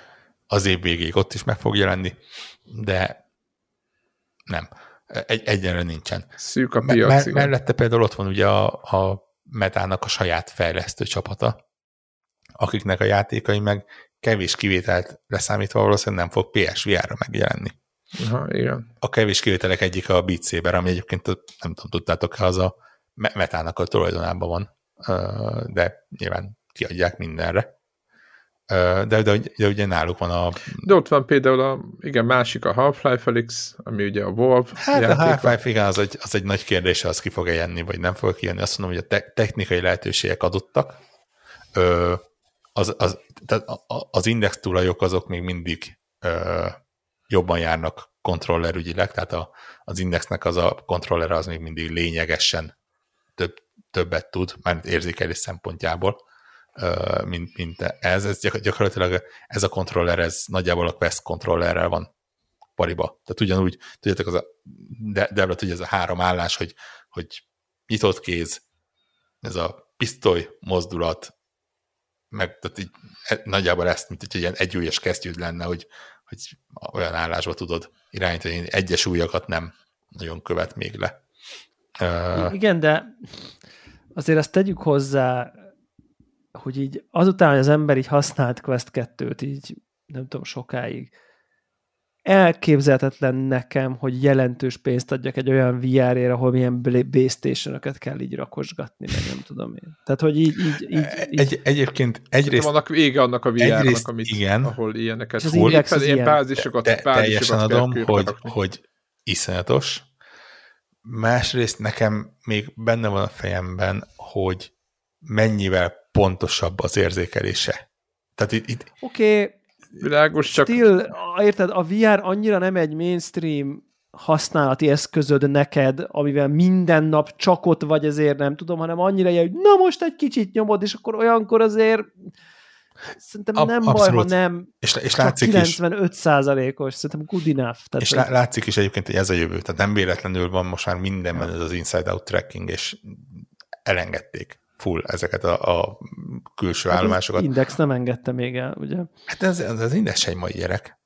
az év végéig ott is meg fog jelenni, de nem egy, egyenre nincsen. Szűk a piac, me- mellette például ott van ugye a, a Metának a saját fejlesztő csapata, akiknek a játékai meg kevés kivételt leszámítva valószínűleg nem fog PSVR-ra megjelenni. Aha, igen. A kevés kivételek egyik a Beat Saber, ami egyébként nem tudom, tudtátok-e, az a Metának a tulajdonában van, de nyilván kiadják mindenre. De, de, de ugye náluk van a... De ott van például a, igen, másik a Half-Life Felix, ami ugye a Wolf Hát játéka. a Half-Life, igen, az egy, az egy nagy kérdés, az ki fog-e jönni, vagy nem fog kijönni. Azt mondom, hogy a te- technikai lehetőségek adottak. Ö, az, az, tehát az index tulajok azok még mindig ö, jobban járnak kontroller ügyileg, tehát a, az indexnek az a kontroller az még mindig lényegesen több, többet tud, már érzékelés szempontjából mint, mint ez. ez gyakorlatilag ez a kontroller, ez nagyjából a Quest kontrollerrel van pariba. Tehát ugyanúgy, tudjátok, az a, de, de tudja, ez a három állás, hogy, hogy nyitott kéz, ez a pisztoly mozdulat, meg tehát így, e, nagyjából ezt, mint egy ilyen egyújas kesztyűd lenne, hogy, hogy olyan állásba tudod irányítani, egyes újakat nem nagyon követ még le. Igen, de azért azt tegyük hozzá, hogy így azután, hogy az ember így használt Quest 2-t, így nem tudom, sokáig, elképzelhetetlen nekem, hogy jelentős pénzt adjak egy olyan VR-ére, ahol milyen base station kell így rakosgatni, meg nem tudom én. Tehát, hogy így... így, így, így. Egy, egyébként egyrészt... Vannak vége annak a VR-nak, amit, igen, ahol ilyeneket... És az index az ilyen bázisokat, te, teljesen adom, hogy, hogy iszonyatos. Másrészt nekem még benne van a fejemben, hogy mennyivel pontosabb az érzékelése. Tehát itt... itt Oké, okay, világos, csak... Still, érted, a VR annyira nem egy mainstream használati eszközöd neked, amivel minden nap csak ott vagy, ezért nem tudom, hanem annyira hogy na most egy kicsit nyomod, és akkor olyankor azért szerintem Ab, nem abszolút. baj, ha nem és, és látszik 95 százalékos, szerintem good enough. Tehát és hogy... látszik is egyébként, hogy ez a jövő, tehát nem véletlenül van most már mindenben ez az inside-out tracking, és elengedték full ezeket a, a külső hát állomásokat. Az Index nem engedte még el, ugye? Hát ez, az, az Index egy mai gyerek.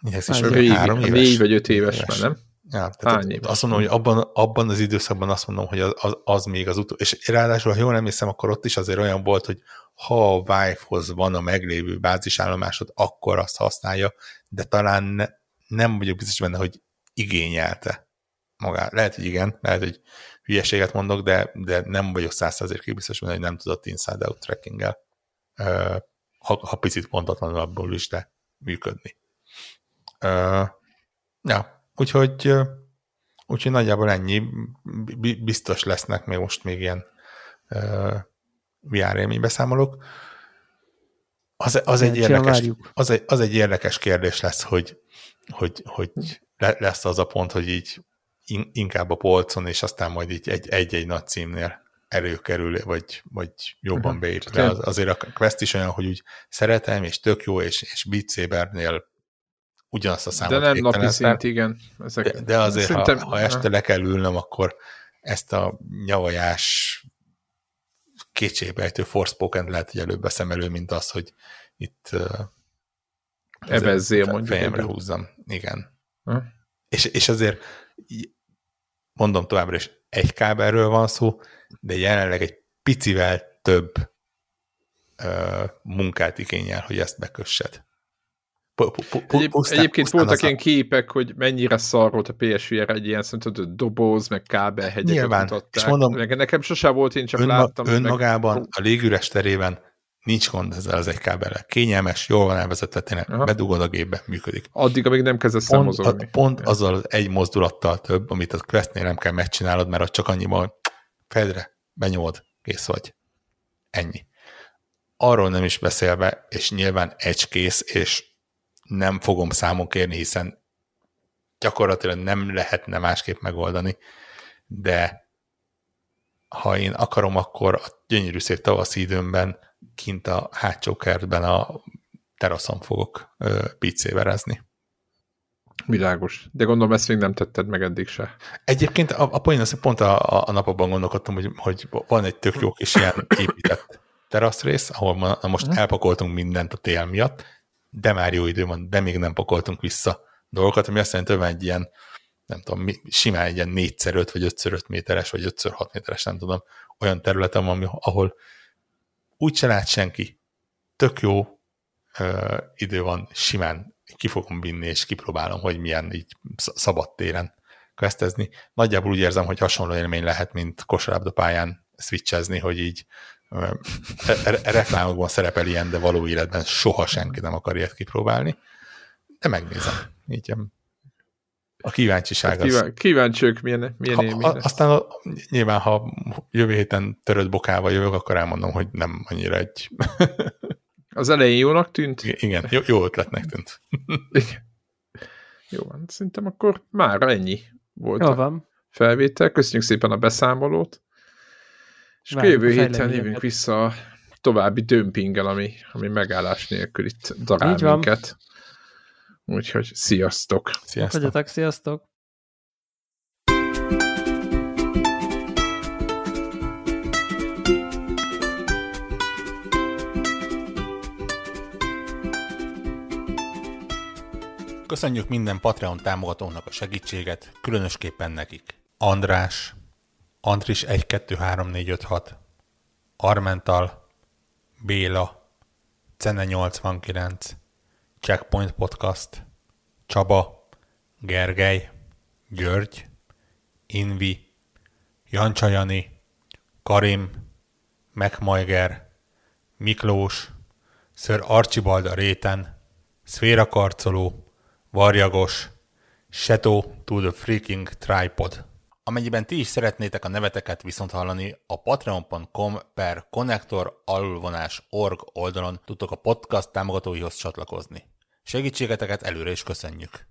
Index is négy, három éves. Négy vagy öt éves, éves. már, nem? Ja, tehát Hány éves? Azt mondom, hogy abban, abban az időszakban azt mondom, hogy az, az, az még az utolsó, és ráadásul, ha jól emlékszem, akkor ott is azért olyan volt, hogy ha a Vive-hoz van a meglévő bázisállomásod, akkor azt használja, de talán ne, nem vagyok biztos benne, hogy igényelte magát. Lehet, hogy igen, lehet, hogy hülyeséget mondok, de, de nem vagyok százszerzékig biztos benne, hogy nem tudott inside-out tracking-el, ha, ha picit abból is, de működni. Ja, úgyhogy, úgyhogy nagyjából ennyi. Biztos lesznek még most még ilyen VR élménybeszámolók. Az, az, egy érdekes, az, egy, az egy érdekes kérdés lesz, hogy, hogy, hogy lesz az a pont, hogy így inkább a polcon, és aztán majd így egy-egy nagy címnél előkerül, vagy, vagy jobban uh-huh. beépül. De az, azért a Quest is olyan, hogy úgy szeretem, és tök jó, és, és Beat Sabernél ugyanazt a számot De nem napi szint, igen. Ezek, de, de azért, Szerintem, ha, ha este le kell ülnöm, akkor ezt a nyavajás kétségbejtő Forspoken lehet, hogy előbb veszem elő, mint az, hogy itt ebezzél mondjuk. Fejemre húzzam. Igen. Uh-huh. És, és azért mondom továbbra is, egy kábelről van szó, de jelenleg egy picivel több ö, munkát igényel, hogy ezt bekössed. Egyéb, egyébként voltak ilyen képek, hogy mennyire szar volt a PSVR egy ilyen szerinted doboz, meg kábelhegyeket Nyilván, mutatták. És mondom, meg nekem sose volt, én csak önma, láttam. Önmagában meg... a légüres terében nincs gond ezzel az egy kábellel. Kényelmes, jól van elvezetve, tényleg bedugod a gépbe, működik. Addig, amíg nem kezdesz számozolni. Pont, pont azzal az egy mozdulattal több, amit a Questnél nem kell megcsinálod, mert ott csak annyiban fedre, benyomod, kész vagy. Ennyi. Arról nem is beszélve, és nyilván kész, és nem fogom számon kérni, hiszen gyakorlatilag nem lehetne másképp megoldani, de ha én akarom, akkor a gyönyörű szép tavaszi időmben kint a hátsó kertben a teraszon fogok picéverezni. Világos. De gondolom ezt még nem tetted meg eddig se. Egyébként a, a poén az, hogy pont a, a napokban gondolkodtam, hogy, hogy van egy tök jó kis ilyen épített teraszrész, ahol ma, most mhm. elpakoltunk mindent a tél miatt, de már jó idő van, de még nem pakoltunk vissza dolgokat, ami azt jelenti, hogy van egy ilyen, nem tudom, simán egy ilyen 4x5 vagy 5x5 méteres, vagy 5x6 méteres, nem tudom, olyan területem, ami, ahol úgy se lát senki, tök jó ö, idő van, simán ki fogom vinni, és kipróbálom, hogy milyen így szabad téren questezni. Nagyjából úgy érzem, hogy hasonló élmény lehet, mint kosárlabdapályán switchezni, hogy így reklámokban szerepel ilyen, de való életben soha senki nem akar ilyet kipróbálni. De megnézem. Így a kíváncsiság hát kíván, Kíváncsiak, milyen, milyen ha, élmény Aztán a, nyilván, ha jövő héten törött bokával jövök, akkor elmondom, hogy nem annyira egy... <laughs> Az elején jónak tűnt? Igen, jó, jó ötletnek tűnt. <laughs> Igen. Jó van, szerintem akkor már ennyi volt jó van. felvétel. Köszönjük szépen a beszámolót. És Várjuk jövő héten jövünk vissza a további dömpinggel, ami, ami megállás nélkül itt darál minket. Úgyhogy sziasztok! Sziasztok! Fogyatok, sziasztok! Köszönjük minden Patreon támogatónak a segítséget, különösképpen nekik. András, Andris 1, 2, 3, 4, 5, 6, Armental, Béla, Cene 89, Checkpoint Podcast, Csaba, Gergely, György, Invi, Jancsajani, Karim, Megmajger, Miklós, Ször Archibald a réten, Szféra Karcoló, Varjagos, Shadow to the Freaking Tripod. Amennyiben ti is szeretnétek a neveteket viszont hallani, a patreon.com per connector org oldalon tudtok a podcast támogatóihoz csatlakozni. Segítségeteket előre is köszönjük!